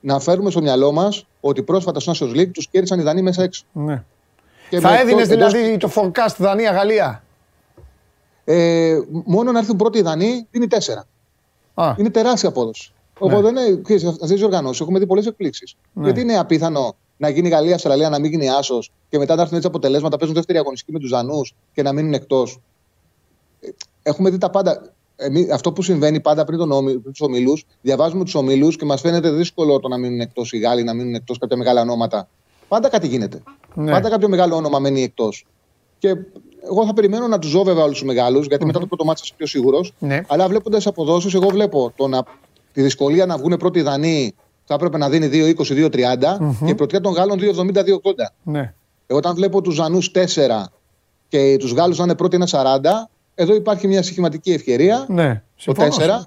να φέρουμε στο μυαλό μας ότι πρόσφατα στο Nations League τους κέρδισαν οι Δανείοι μέσα έξω. Ναι. Και Θα με έδινες εκτός- δηλαδή το forecast Δανία-Γαλλία; Ε, μόνο να έρθουν πρώτοι οι Δανείοι είναι 4. Α, Είναι τεράστια απόδοση. Οπότε, ναι, ξέρεις, σε αυτές τις οργανώσεις έχουμε δει πολλές εκπλήξεις. Ναι. Γιατί είναι απίθανο να γίνει Γαλλία-Αυστραλία, να μην γίνει άσος και μετά να έρθουν έτσι αποτελέσματα, παίζουν δεύτερη αγωνιστική με τους Δανούς και να μείνουν εκτός. Έχουμε δει τα πάντα. Εμείς, αυτό που συμβαίνει πάντα πριν, τον όμι- πριν τους ομίλου, διαβάζουμε τους ομίλου και μας φαίνεται δύσκολο το να μείνουν εκτός οι Γάλλοι, να μείνουν εκτός κάποια μεγάλα ονόματα. Πάντα κάτι γίνεται. Ναι. Πάντα κάποιο μεγάλο όνομα μένει εκτός. Και εγώ θα περιμένω να τους ζω βέβαια όλους τους μεγάλους, γιατί μετά το πρώτο μάτι θα είμαι πιο σίγουρος. Ναι. Αλλά βλέποντας αποδόσεις, εγώ βλέπω το να, τη δυσκολία να βγουν πρώτοι Δανείοι θα έπρεπε να δίνει 2-20-2-30 και η πρωτιά των Γάλλων 2-70-2-80. ναι. Εγώ όταν βλέπω τους Ζανούς 4 και τους Γάλλους να είναι πρώτοι ένα 40, εδώ υπάρχει μια συχηματική ευκαιρία. ναι. Το Συμφωνώ. 4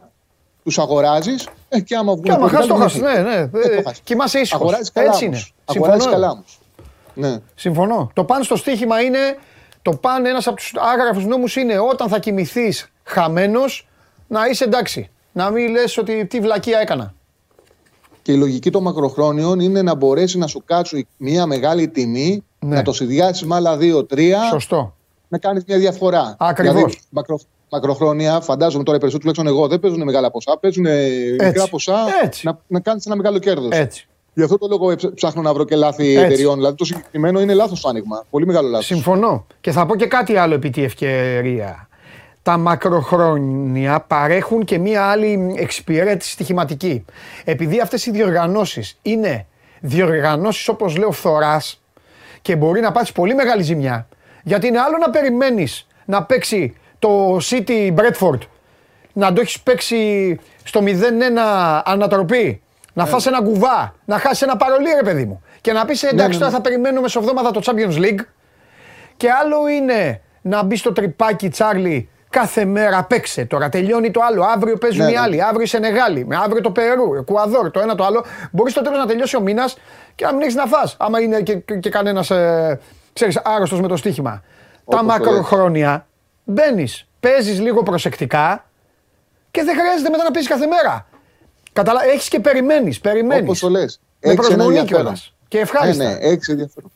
τους αγοράζεις ε, και άμα βγουν Και άμα πρώτοι χάσει το Γάλλοι, χάσει. ναι, Ναι, ναι. δεν το Ε, χάσεις. Κοιμάσαι ήσυχος. Αγοράζεις καλά. Έτσι όμως. είναι. Αγοράζεις Συμφωνώ. καλά όμως. Ναι. Συμφωνώ. Το παν στο στοίχημα είναι. Το παν ένας από τους άγραφους νόμους είναι όταν θα κοιμηθείς χαμένος να είσαι εντάξει. Να μην λες ότι τι βλακεία έκανα. Και η λογική των μακροχρόνιων είναι να μπορέσει να σου κάτσουν μια μεγάλη τιμή, Ναι. να το συνδυάσεις με άλλα 2-3, Σωστό. να κάνεις μια διαφορά. Ακριβώς. Δηλαδή, μακρο, μακροχρόνια, φαντάζομαι τώρα οι περισσότεροι τουλάχιστον εγώ δεν παίζουν μεγάλα ποσά, παίζουν μικρά ποσά Έτσι. να, να κάνεις ένα μεγάλο κέρδος. Έτσι. Γι' αυτό το λόγο ψ- ψάχνω να βρω και λάθη Έτσι. εταιριών. Δηλαδή το συγκεκριμένο είναι λάθος το άνοιγμα. Πολύ μεγάλο λάθος. Συμφωνώ. Και θα πω και κάτι άλλο επί τη ευκαιρία. Τα μακροχρόνια παρέχουν και μία άλλη εξυπηρέτηση στοιχηματική. Επειδή αυτές οι διοργανώσεις είναι διοργανώσεις όπως λέω φθοράς και μπορεί να πάθεις πολύ μεγάλη ζημιά. Γιατί είναι άλλο να περιμένεις να παίξει το City Bradford να το έχεις παίξει στο 0-1 ανατροπή, να φας ένα κουβά, να χάσεις ένα παρολί, ρε παιδί μου. Και να πεις εντάξει, τώρα θα περιμένω μεσοβδόμαδα το Champions League. Και άλλο είναι να μπει στο τρυπάκι Τσάρλι κάθε μέρα παίξε. Τώρα τελειώνει το άλλο. Αύριο παίζουν Ναι, οι ναι. άλλοι. Αύριο η Σενεγάλη. Με αύριο το Περού, Εκουαδόρ, το ένα το άλλο. Μπορείς στο τέλος να τελειώσει ο μήνας και να μην έχεις να φας. Άμα είναι και, και, και κανένας ε, άρρωστος με το στοίχημα. Τα Όπως το μακροχρόνια μπαίνεις, παίζεις λίγο προσεκτικά και δεν χρειάζεται μετά να παίζει κάθε μέρα. Καταλα... Έχεις και περιμένεις. Περιμένεις. Όπως το λες. Με προσμονή κιόλας. Και ευχάριστα. Ναι, ναι, έχεις ενδιαφέρον.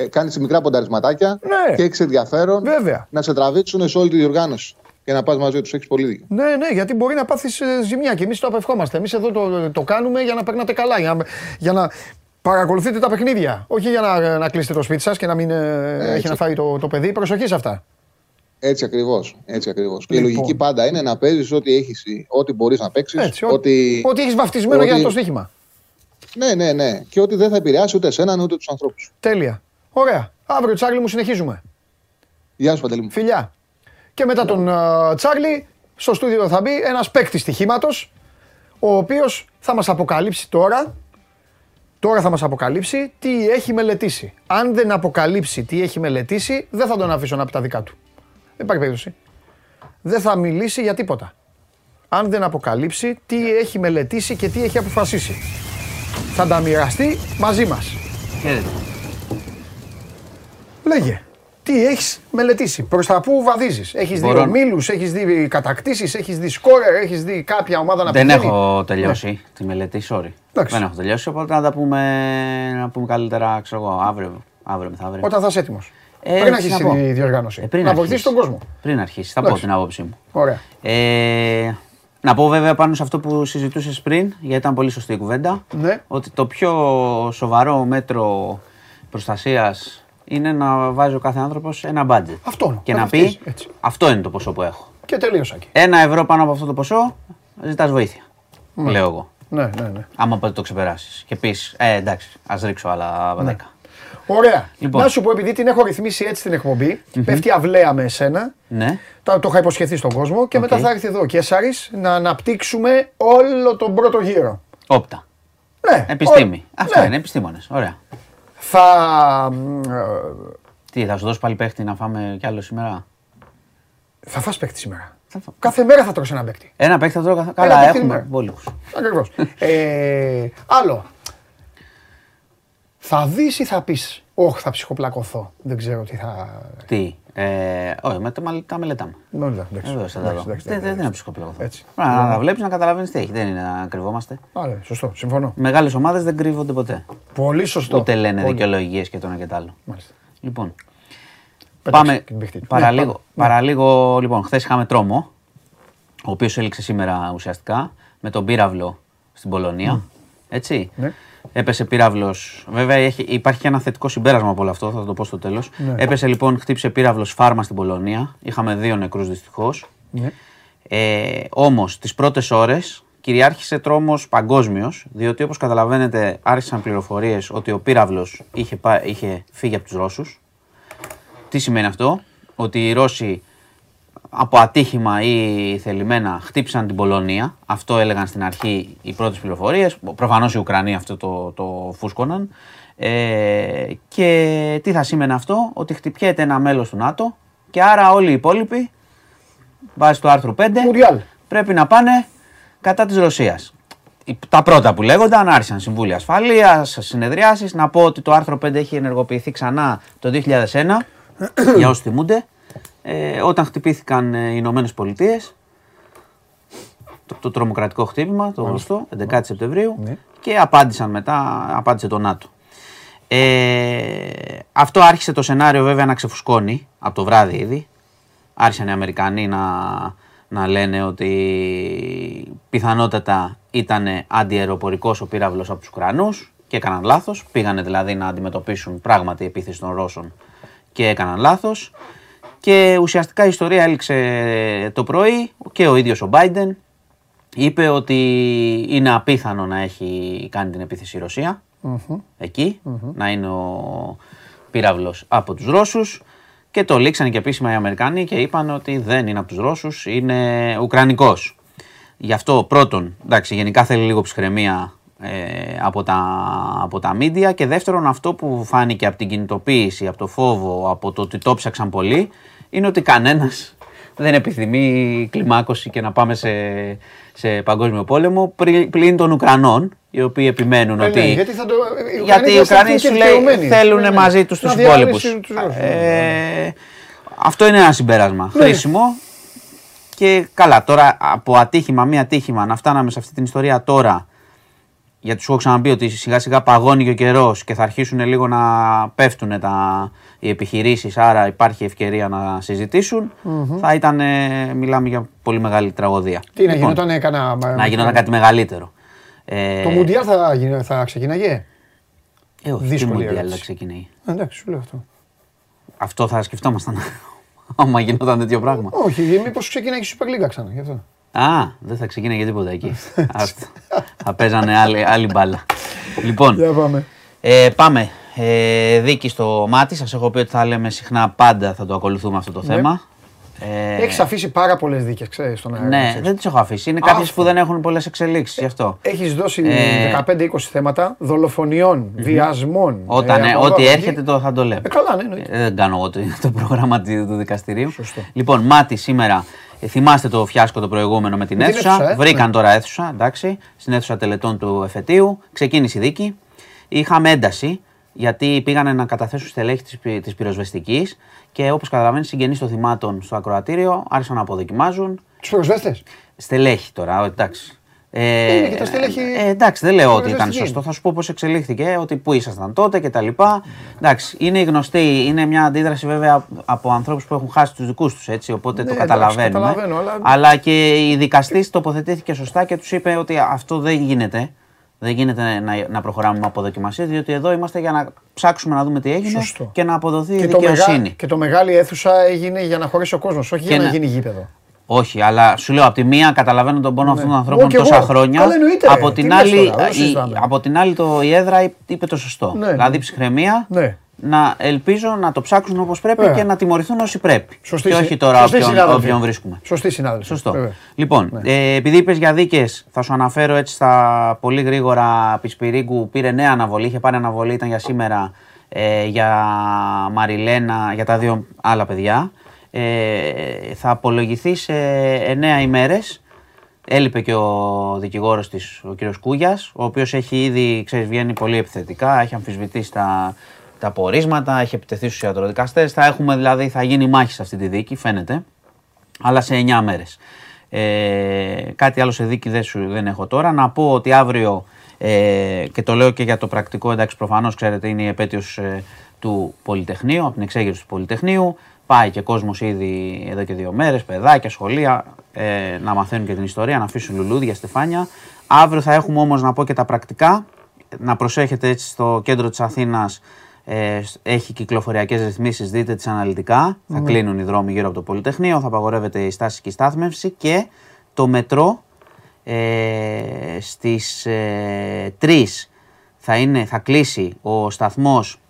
Ε, κάνεις μικρά πονταρισματάκια Ναι. και έχεις ενδιαφέρον Βέβαια. να σε τραβήξουν σε όλη τη διοργάνωση. Και να πας μαζί τους. Έχεις πολύ δίκιο. Ναι, ναι, γιατί μπορεί να πάθεις ζημιά και εμείς το απευχόμαστε. Εμείς εδώ το, το κάνουμε για να περνάτε καλά, για να, για να παρακολουθείτε τα παιχνίδια. Όχι για να, να κλείσετε το σπίτι σας και να μην ε, έχει έτσι. να φάει το, το παιδί. Προσοχή σε αυτά. Έτσι ακριβώς. Έτσι ακριβώς. Και η Λοιπόν. λογική πάντα είναι να παίζεις ό,τι, έχεις, ό,τι μπορείς να παίξεις. Έτσι, ό- Ότι... Ό,τι έχεις βαφτισμένο ότι- για το στοίχημα. Ναι, ναι, ναι. Και ότι δεν θα επηρεάσει ούτε εσέναν ούτε τους ανθρώπους. Τέλεια. Ωραία. Αύριο, Τσάρλι μου, συνεχίζουμε. Γεια σου, Παντελή μου. Φιλιά. Και μετά τον ε, Τσάρλι, στο στούδιο θα μπει ένας παίκτης στοιχήματος, ο οποίος θα μας αποκαλύψει τώρα. Τώρα θα μας αποκαλύψει τι έχει μελετήσει. Αν δεν αποκαλύψει τι έχει μελετήσει, δεν θα τον αφήσω να πει τα δικά του. Δεν υπάρχει περίπτωση. Δεν θα μιλήσει για τίποτα. Αν δεν αποκαλύψει τι έχει μελετήσει και τι έχει αποφασίσει. Θα τα μοιραστεί μαζί μας. Χαίρετε. Λέγε. Τι έχεις μελετήσει, προς τα πού βαδίζεις; Έχεις δει Μπορώ- ομίλους, έχεις δει κατακτήσεις, έχεις δει σκόρερ, έχεις δει κάποια ομάδα να Δεν πηγαίνει; έχω τελειώσει τη μελέτη, sorry. Εντάξει. Δεν έχω τελειώσει, οπότε να τα πούμε, να πούμε καλύτερα, ξέρω εγώ, αύριο, αύριο μεθαύριο. Όταν θα είσαι έτοιμος. Ε, πριν τι αρχίσει να πω. η διοργάνωση. Ε, πριν να αρχίσει. βοηθήσει τον κόσμο. Πριν αρχίσει, θα πω Εντάξει. την άποψή μου. Ωραία. Ε, να πω βέβαια πάνω σε αυτό που συζητούσες πριν, γιατί ήταν πολύ σωστή η κουβέντα. Ναι. Ότι το πιο σοβαρό μέτρο προστασίας είναι να βάζει ο κάθε άνθρωπος ένα budget. Αυτό, Και να να το φτύσεις, πει, έτσι. αυτό είναι το ποσό που έχω. Και τελείωσα εκεί. Ένα ευρώ πάνω από αυτό το ποσό, ζητάς βοήθεια. Λέω εγώ. Ναι, ναι, ναι. Άμα ποτέ το ξεπεράσεις. Και πεις, ε, εντάξει, ας ρίξω άλλα 10. Ωραία. Λοιπόν. Να σου πω, επειδή την έχω ρυθμίσει έτσι την εκπομπή, πέφτει αυλαία με εσένα. Ναι. Το, το είχα υποσχεθεί στον κόσμο και Οκ. μετά θα έρθει εδώ ο Κέσσαρης να αναπτύξουμε όλο τον πρώτο γύρο. Όπτα. Ναι. Επιστήμη. ό- Αυτά ναι. είναι επιστήμονες. Ωραία. Θα. μ, ε, Τι, θα σου δώσω πάλι παίχτη να φάμε κι άλλο σήμερα; Θα φας παίκτη σήμερα. Θα φάω. Κάθε μέρα θα τρως ένα παίκτη. Ένα παίχτη θα τρώω καθ- Ένα Καλά, παίχτη έχουμε ημέρα. μπόλικου. Ακριβώς. ε, άλλο. Θα δεις ή θα πεις, όχι θα ψυχοπλακωθώ. Δεν ξέρω τι θα... Τι; Ε, όχι, με, τα- τα μελετάμε. Νόλα, εντάξει. Εδώ θα τα Εντάξει, δω. εντάξει, Δεν δεν εντάξει. είναι ψυχοπλέον αυτό. Έτσι. Πρέπει Να τα βλέπεις να καταλαβαίνεις τι έχει. Δεν είναι να κρυβόμαστε. Άρα, σωστό, συμφωνώ. Μεγάλες ομάδες δεν κρύβονται ποτέ. Πολύ σωστό. Ούτε λένε Πολύ. δικαιολογίες και το ένα και το άλλο. Μάλιστα. Λοιπόν, Πέταξε πάμε την παιχτή του. παραλίγο. Ναι, πάμε. παραλίγο λοιπόν, χθες είχαμε τρόμο, ο οποίος έληξε σήμερα ουσιαστικά με τον πύραυλο στην Πολωνία. Έτσι. Ναι. Έπεσε πύραυλος. Βέβαια έχει, υπάρχει και ένα θετικό συμπέρασμα από όλο αυτό, θα το πω στο τέλος. Ναι. Έπεσε λοιπόν, χτύπησε πύραυλος φάρμα στην Πολωνία. Είχαμε δύο νεκρούς δυστυχώς. Ναι. Ε, Όμως τις πρώτες ώρες κυριάρχησε τρόμος παγκόσμιος, διότι όπως καταλαβαίνετε άρχισαν πληροφορίες ότι ο πύραυλος είχε, πά- είχε φύγει από τους Ρώσους. Τι σημαίνει αυτό, ότι οι Ρώσοι από ατύχημα ή θελημένα χτύπησαν την Πολωνία. Αυτό έλεγαν στην αρχή οι πρώτες πληροφορίες. Προφανώς οι Ουκρανοί αυτό το, το φούσκωναν. Ε, και τι θα σήμαινε αυτό, ότι χτυπιέται ένα μέλος του ΝΑΤΟ και άρα όλοι οι υπόλοιποι, βάσει του άρθρου 5, Μουριάλ. πρέπει να πάνε κατά της Ρωσίας. Οι- Τα πρώτα που λέγονταν άρχισαν συμβούλια ασφαλείας, συνεδριάσεις. Να πω ότι το άρθρο 5 έχει ενεργοποιηθεί ξανά το 2001, για όσους θυμούνται, ε, όταν χτυπήθηκαν ε, οι Ηνωμένες Πολιτείες. Το, το τρομοκρατικό χτύπημα, το γνωστό, 11 Σεπτεμβρίου, Ναι. και απάντησαν μετά, απάντησε το ΝΑΤΟ. Ε, αυτό άρχισε το σενάριο βέβαια να ξεφουσκώνει από το βράδυ ήδη. Άρχισαν οι Αμερικανοί να, να λένε ότι πιθανότατα ήταν αντιεροπορικός ο πύραυλος από τους Ουκρανούς και έκαναν λάθος. Πήγανε δηλαδή να αντιμετωπίσουν πράγματι επίθεση των Ρώσων και έκαναν λάθος. Και ουσιαστικά η ιστορία έληξε το πρωί και ο ίδιος ο Biden είπε ότι είναι απίθανο να έχει κάνει την επίθεση η ρωσια εκει να είναι ο πύραυλος από τους Ρώσους. Και το λήξαν και επίσημα οι Αμερικανοί και είπαν ότι δεν είναι από τους Ρώσους, είναι Ουκρανικός. Γι' αυτό πρώτον, εντάξει, γενικά θέλει λίγο ψυχραιμία ε, από, τα, από τα media και δεύτερον αυτό που φάνηκε από την κινητοποίηση, από το φόβο, από το ότι το ψάξαν πολύ, είναι ότι κανένας δεν επιθυμεί κλιμάκωση και να πάμε σε, σε παγκόσμιο πόλεμο πρι- πλην των Ουκρανών, οι οποίοι επιμένουν Ε, ότι... ναι, γιατί θα το- οι γιατί οι Ουκρανοί θα Ουκρανοί έρθουν σου και λέει δικαιωμένοι. θέλουν Ναι, ναι. μαζί τους Να τους διαλύσει υπόλοιπους. τους Ρώσους. Ε, αυτό είναι ένα συμπέρασμα Ναι. χρήσιμο. Και καλά, τώρα από ατύχημα, μία ατύχημα, να φτάναμε σε αυτή την ιστορία τώρα, γιατί σου έχω ξαναπεί ότι σιγά σιγά παγώνει και ο καιρός και θα αρχίσουν λίγο να πέφτουν τα, οι επιχειρήσεις, άρα υπάρχει ευκαιρία να συζητησουν Θα ήταν, ε, μιλάμε για πολύ μεγάλη τραγωδία. Τι να Λοιπόν, γινόταν κανένα. να γινόταν κάτι μεγαλύτερο. Ε, Το Μουντιάλ θα, γίνε- θα ξεκινάγε; ε, όχι, τι δύσκολη Μουντιάλ ερώτηση. θα ξεκινάει. Ε, Εντάξει, σου λέω αυτό. Αυτό θα σκεφτόμασταν. Άμα γινόταν τέτοιο πράγμα. Όχι, μήπως ξεκινάει και η Super League ξανά. Γι' αυτό. Α, δεν θα ξεκίναγε τίποτα εκεί. Άστο. θα παίζανε άλλη, άλλη μπάλα. Λοιπόν, Για πάμε. ε, πάμε. Ε, δίκη στο μάτι. Σας έχω πει ότι θα λέμε συχνά πάντα θα το ακολουθούμε αυτό το θέμα. Ε, Έχεις αφήσει πάρα πολλές δίκες, ξέρεις στον αέρα. ναι, δεν τις έχω αφήσει. Είναι Αυτό. κάποιες που δεν έχουν πολλές εξελίξεις γι' αυτό. Έχεις δώσει Ε, 15-20 θέματα δολοφονιών, βιασμών. Όταν, ε, ε, από εδώ, ό,τι από έρχεται εκεί. το θα το λέμε. Ε, καλά, ναι, εννοείται. Ε, δεν κάνω εγώ το, το πρόγραμμα του του δικαστηρίου. Σωστό. Λοιπόν, Μάτι σήμερα. Ε, θυμάστε το φιάσκο το προηγούμενο με την Με την αίθουσα. αίθουσα, ε. Βρήκαν Ναι. τώρα αίθουσα, εντάξει, στην αίθουσα τελετών του εφετείου. Ξεκίνησε η δίκη. Είχαμε ένταση γιατί πήγανε να καταθέσουν στελέχη της, πυ- της πυροσβεστικής και όπως καταλαβαίνεις συγγενείς των θυμάτων στο ακροατήριο άρχισαν να αποδοκιμάζουν. Τους πυροσβέστες; Στελέχη τώρα, εντάξει. Ε, Είναι και τα στελέχη ε, εντάξει, δεν λέω ότι ήταν πυροσβεστική. σωστό. Θα σου πω πώς εξελίχθηκε, ότι πού ήσασταν τότε κτλ. Εντάξει, είναι γνωστή, είναι μια αντίδραση βέβαια από ανθρώπους που έχουν χάσει τους δικούς τους έτσι, οπότε Ναι, το εντάξει, καταλαβαίνουμε. καταλαβαίνω, αλλά- και η δικαστής τοποθετήθηκε σωστά και τους είπε ότι αυτό δεν γίνεται. Δεν γίνεται να, να προχωράμε με αποδοκιμασία, διότι εδώ είμαστε για να ψάξουμε να δούμε τι έγινε Σωστό. και να αποδοθεί η Και το, δικαιοσύνη. μεγα... και το μεγάλη αίθουσα έγινε για να χωρίσει ο κόσμος, όχι για να να- γίνει γήπεδο. Όχι, αλλά σου λέω από τη μία καταλαβαίνω τον πόνο αυτών των Εγώ ανθρώπων κι τόσα εγώ. χρόνια. Καλά, εννοείται, ρε. από, Τι την λες άλλη, τώρα, δεν η, συζητάμε. από την άλλη το, η έδρα είπε το σωστό. Ναι. Δηλαδή ψυχραιμία. Ναι. Να ελπίζω να το ψάξουν όπως πρέπει Βέβαια. και να τιμωρηθούν όσοι πρέπει. Σωστή και συ- όχι τώρα σωστή όποιον, συνάδελφη. όποιον βρίσκουμε. Σωστή συνάδελφη. Σωστό. Βέβαια. Λοιπόν, ε, επειδή είπες για δίκες, θα σου αναφέρω έτσι στα πολύ γρήγορα. Πισπυρίγκου πήρε νέα αναβολή. Είχε πάρει αναβολή, ήταν για σήμερα ε, για Μαριλένα, για τα δύο άλλα παιδιά. Ε, θα απολογηθεί σε 9 ημέρες. Έλειπε και ο δικηγόρος της, ο κ. Κούγιας, ο οποίος έχει ήδη, ξέρεις, βγαίνει πολύ επιθετικά, έχει αμφισβητήσει τα τα πορίσματα, έχει επιτεθεί στους ιατροδικαστές. Θα έχουμε δηλαδή, θα γίνει μάχη σε αυτή τη δίκη, φαίνεται. Αλλά σε 9 μέρες. Ε, κάτι άλλο σε δίκη δεν, σου, δεν έχω τώρα. Να πω ότι αύριο, ε, και το λέω και για το πρακτικό, εντάξει, προφανώς ξέρετε, είναι η επέτειος ε, του Πολυτεχνείου, από την εξέγερση του Πολυτεχνείου. Πάει και κόσμος ήδη εδώ και δύο μέρες, παιδάκια, σχολεία, ε, να μαθαίνουν και την ιστορία, να αφήσουν λουλούδια, στεφάνια. Αύριο θα έχουμε όμως να πω και τα πρακτικά. Να προσέχετε έτσι στο κέντρο της Αθήνας. Ε, έχει κυκλοφοριακές ρυθμίσεις, δείτε τις αναλυτικά. Θα κλείνουν οι δρόμοι γύρω από το Πολυτεχνείο, θα απαγορεύεται η στάση και η στάθμευση και το μετρό ε, στις ε, 3 θα, είναι, θα κλείσει ο σταθμός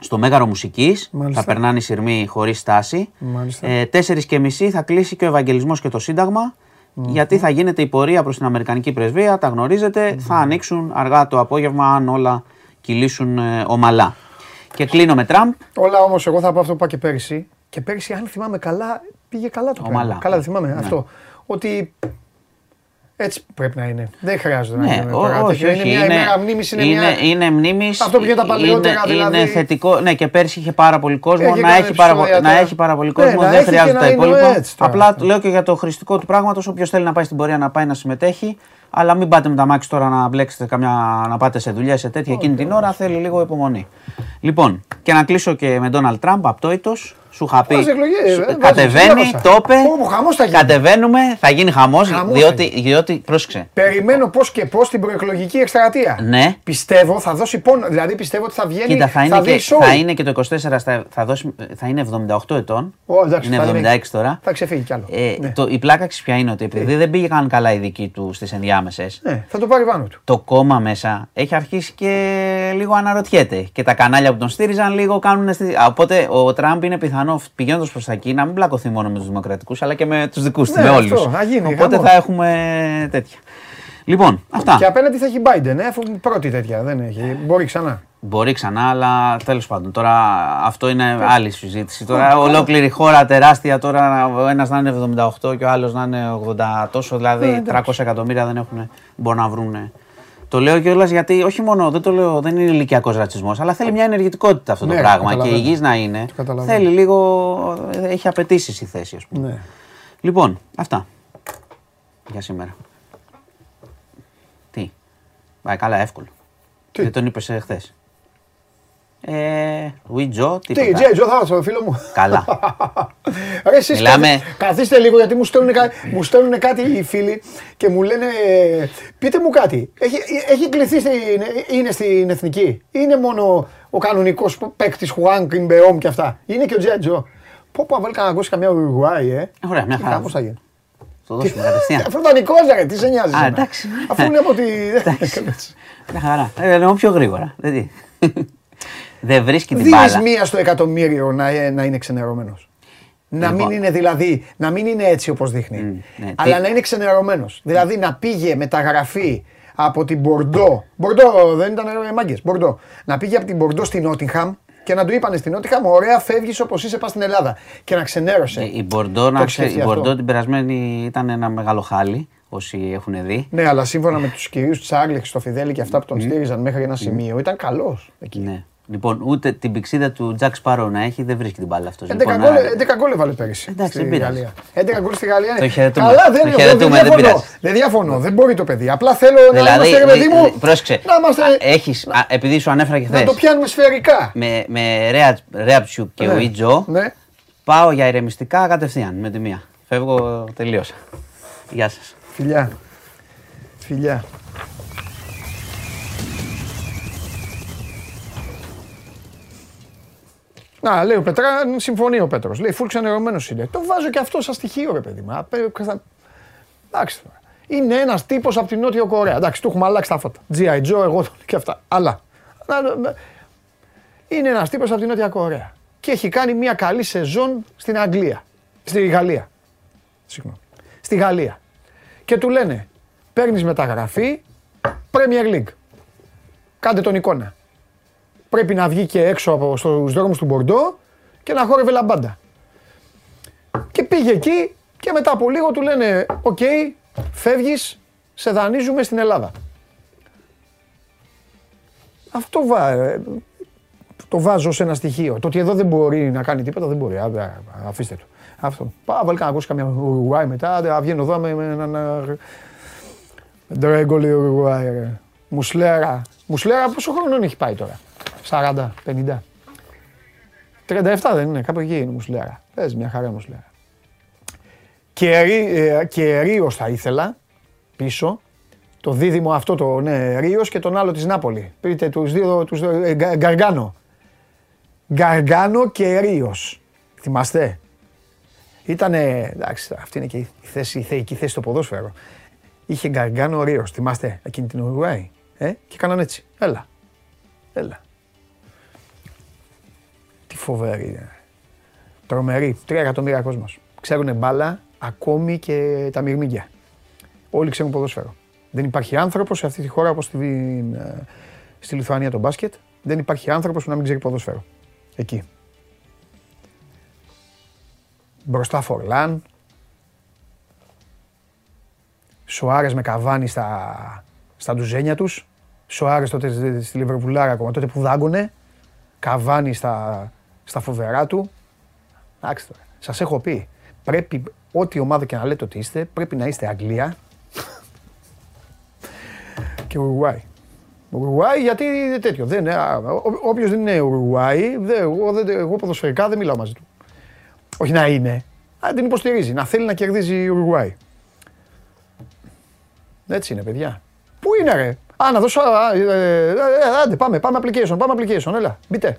στο Μέγαρο Μουσικής, Μάλιστα. θα περνάνε οι σειρμοί χωρίς στάση. Μάλιστα. Ε, 4 και μισή θα κλείσει και ο Ευαγγελισμός και το Σύνταγμα, γιατί θα γίνεται η πορεία προς την Αμερικανική Πρεσβεία, τα γνωρίζετε, θα ανοίξουν αργά το απόγευμα αν όλα κυλήσουν ε, ομαλά. Και κλείνω με Τραμπ. Όλα όμως, εγώ θα πω αυτό που είπα και πέρυσι. Και πέρυσι, αν θυμάμαι καλά, πήγε καλά το Ομαλά. πράγμα. Καλά, δεν θυμάμαι Ναι. αυτό. Ότι έτσι πρέπει να είναι. Δεν χρειάζεται να Ναι, είναι ό- τώρα όχι, τέτοιο. όχι. Είναι μια ημέρα μνήμης, είναι, είναι, μια... είναι μνήμης, Αυτό που γίνεται τα παλαιότερα, είναι, δηλαδή. Είναι θετικό. Ναι, και πέρσι είχε πάρα πολύ κόσμο. Έχει να, κάνει έχει πάρα, πο- επεισόδια να τώρα. έχει πάρα πολύ Ναι, κόσμο. να δεν έχει και χρειάζεται να τα είναι υπόλοιπα. έτσι τώρα. Απλά λέω και για το χρηστικό του πράγματος. Όποιος θέλει να πάει στην πορεία να πάει να συμμετέχει. Αλλά μην πάτε με τα μάξι τώρα να μπλέξετε καμιά, να πάτε σε δουλειά σε τέτοια εκείνη την ώρα. Θέλει λίγο υπομονή. Λοιπόν, και να κλείσω και με Donald Trump, απτόητος. Σου είχα πει. Βάζεις εκλογές, σου- ε, βάζεις, κατεβαίνει, διάβασα. το είπε. Ω, χαμός θα γίνει. Κατεβαίνουμε, θα γίνει χαμός. Χαμός θα Διότι, διότι, πρόσεξε. Περιμένω πώς και πώς την προεκλογική εκστρατεία. Ναι. Πιστεύω θα δώσει πόνο. Δηλαδή πιστεύω ότι θα βγαίνει. Κοίτα, θα είναι, δει και, σοου. θα είναι και το 24, θα, θα, δώσει, θα είναι 78 ετών. Ω, εντάξει, είναι θα 76 τώρα. Θα ξεφύγει κι άλλο. Ε, ναι. το, η πλάκα ξέρεις ποια είναι ότι επειδή δεν πήγαν καλά οι δικοί του στις ενδιάμεσες, ναι, θα το πάρει πάνω του. το κόμμα μέσα έχει αρχίσει και λίγο αναρωτιέται. Και τα κανάλια που τον στήριζαν λίγο κάνουν. Στη... Α, Οπότε ο Τραμπ είναι πιθανός πηγαίνοντας προς τα εκεί να μην πλακωθεί μόνο με τους Δημοκρατικούς αλλά και με τους δικούς τους, Ναι, με αυτό, όλους. θα γίνει Οπότε χαμός. θα έχουμε τέτοια. Λοιπόν, αυτά. Και απέναντι θα έχει Biden, ε, αφού πρώτη τέτοια δεν έχει. Μπορεί ξανά. Μπορεί ξανά, αλλά τέλος πάντων. Τώρα αυτό είναι άλλη συζήτηση. Τώρα ολόκληρη χώρα τεράστια. Τώρα ο ένας να είναι 78 και ο άλλος να είναι 80 τόσο. Δηλαδή 300 εκατομμύρια δεν έχουν, μπορούν να βρουν. Το λέω κιόλας γιατί όχι μόνο δεν το λέω, δεν είναι ηλικιακός ρατσισμός, αλλά θέλει μια ενεργητικότητα αυτό Ναι, το πράγμα. Και καταλαβαίνω. υγιής να είναι. Το καταλαβαίνω. Θέλει λίγο. Έχει απαιτήσεις η θέση, ας πούμε. Ναι. Λοιπόν, αυτά για σήμερα. Τι; Πάει καλά, εύκολο. Τι; Δεν τον είπες χθες. Ε, Βιτζο, Τι, τίποτα. Τζέι, Τζο, θα έρθω, φίλο μου. Καλά. Ρε, εσείς Μιλάμε- καθί- καθίστε λίγο γιατί μου στέλνουν, κα- μου στέλνουν κάτι οι φίλοι και μου λένε πείτε μου κάτι. Έχει, έχει κληθεί στην, είναι στην εθνική. Είναι μόνο ο κανονικός παίκτης Χουάν Κιμπεόμ και αυτά. Είναι και ο Τζέι Τζο. Πω πω, αν βάλει κανένα γκολ σε καμιά Ουρουγουάη, ε. Ωραία, μια Τι χαρά. χαμός θα γίνει. Το δώσουμε κατευθείαν. Αυτό ήταν δικός, ρε, τι σε νοιάζει. Α, εσένα. εντάξει. Αφού είναι από τη... Μια χαρά. Ε, εννοώ πιο γρήγορα. Δηλαδή. Δεν βρίσκει την Δίνεις μπάλα. μία στο εκατομμύριο να, ε, να είναι ξενερωμένος. Να Λοιπόν. μην είναι δηλαδή, να μην είναι έτσι όπως δείχνει. ναι, αλλά τι- να είναι ξενερωμένος. Δηλαδή να πήγε μεταγραφή από την Μπορντό. Μπορντό δεν ήταν ε, μάγκες, Μπορντό. Να πήγε από την Μπορντό στην Νότιγχαμ και να του είπανε στην Νότιγχαμ, ωραία, φεύγεις όπως είσαι, πας στην Ελλάδα. Και να ξενέρωσε. Ε, Η Μπορντό, Το να έχεις ξέρει, η σκεφτεί αυτό; Μπορντό την περασμένη ήταν ένα μεγάλο χάλι, όσοι έχουν δει. Ναι, αλλά σύμφωνα με τους κυρίους Τσάρλιξ, το Φιδέλη και αυτά που τον στήριζαν μέχρι ένα σημείο, ήταν καλός εκεί. Ναι. Λοιπόν, ούτε την πηξίδα του Τζακ Σπάρο να έχει, δεν βρίσκει την μπάλα αυτός. 11 Λοιπόν, γκολ- α, 11 γκολ έβαλε πέρυσι. Εντάξει, στη δεν πειράζει. Γαλλία. 11 γκολ στη Γαλλία. Το χαιρετούμε. Καλά, Το δεν, εγώ χαιρετούμε, δεν δεν διαφωνώ. πειράζει. Δεν διαφωνώ. Δεν μπορεί το παιδί. Απλά θέλω να Δηλαδή, είμαστε, ρε παιδί μου, δη- πρόσεξε. να, είμαστε, Α, έχεις, α, επειδή σου ανέφερα και να χθες. το πιάνουμε σφαιρικά. Με, με Ρέατσιουκ και Ναι. ο Ιτζο, Ναι. πάω για ηρεμιστικά κατευθείαν με τη μία. Φεύγω, τελείωσα. Γεια σας. Φιλιά. Φιλιά. Να, λέει ο Πετρά, συμφωνεί ο Πέτρος. Λέει, φουλ ξενερωμένο είναι. Το βάζω και αυτό σαν στοιχείο, ρε παιδί μου. Απέ- θα- Εντάξει τώρα. Είναι ένας τύπος από την Νότιο Κορέα. Εντάξει, του έχουμε αλλάξει τα φώτα. G.I. Joe, εγώ τον και αυτά. Αλλά. να- Είναι ένας τύπος από την Νότια Κορέα. Και έχει κάνει μια καλή σεζόν στην Αγγλία. Στη Γαλλία. Συγγνώμη. Στη Γαλλία. Και του λένε, παίρνεις μεταγραφή Premier League. Κάντε τον εικόνα. Πρέπει να βγει και έξω από στους δρόμους του Μπορντό και να χόρευε λαμπάντα. Και πήγε εκεί και μετά από λίγο του λένε «Οκ, φεύγεις, σε δανείζουμε στην Ελλάδα». Αυτό βα... ε, το βάζω σε ένα στοιχείο. Το ότι εδώ δεν μπορεί να κάνει τίποτα δεν μπορεί. Α, α, αφήστε το. Αυτό. Πάω βάλει να ακούσει καμιά Ουρουάη μετά. άντε, Βγαίνω εδώ με, με έναν. Ντρέγκο λέει Ουρουάη. ρε. Μουσλέρα. Μουσλέρα πόσο χρόνο έχει πάει τώρα; 40, 50. 37 δεν είναι, κάπου εκεί είναι η Μουσλέρα. Πες μια χαρά η Μουσλέρα. Και, Ρί- ε, και Ρίος θα ήθελα πίσω. Το δίδυμο αυτό το ναι, Ρίος και τον άλλο της Νάπολη. Πείτε τους δύο, τους, δύο, ε, Γκα- Γκαργάνο. Γκαργάνο και Ρίος. Θυμάστε; Ήτανε, εντάξει, αυτή είναι και η θέση, η θεϊκή θέση στο ποδόσφαιρο. Είχε Γκαργάνο Ρίος, θυμάστε, εκείνη την Ουρουγουάη. Ε, και έκαναν έτσι. Έλα. Έλα. Τι φοβερή είναι. Τρομερή. Τρία εκατομμύρια κόσμος. Ξέρουν μπάλα ακόμη και τα μυρμήγκια. Όλοι ξέρουν ποδόσφαιρο. Δεν υπάρχει άνθρωπος σε αυτή τη χώρα όπως στη, ε, στη Λιθουανία το μπάσκετ. Δεν υπάρχει άνθρωπος που να μην ξέρει ποδόσφαιρο. Εκεί. Μπροστά Φορλάν. Σοάρες με καβάνι στα, στα ντουζένια τους. Σοάρες τότε στη Λιβερπουλάρα ακόμα, τότε που δάγκωνε. Καβάνι στα, στα φοβερά του. Εντάξει τώρα. Σας έχω πει. Πρέπει, ό,τι ομάδα και να λέτε ότι είστε, πρέπει να είστε Αγγλία και Ουρουάη. Ουρουάη γιατί τέτοιο. Δεν, Όποιος δεν είναι Ουρουάη, δεν, εγώ, δεν, εγώ ποδοσφαιρικά δεν μιλάω μαζί του. Όχι να είναι, αλλά την υποστηρίζει. Να θέλει να κερδίζει η Ουρουάη. Έτσι είναι, παιδιά. Πού είναι, ρε; Α, να δώσω. α, ε, ε, ε, άντε, πάμε, πάμε application, πάμε application. Έλα, μπείτε.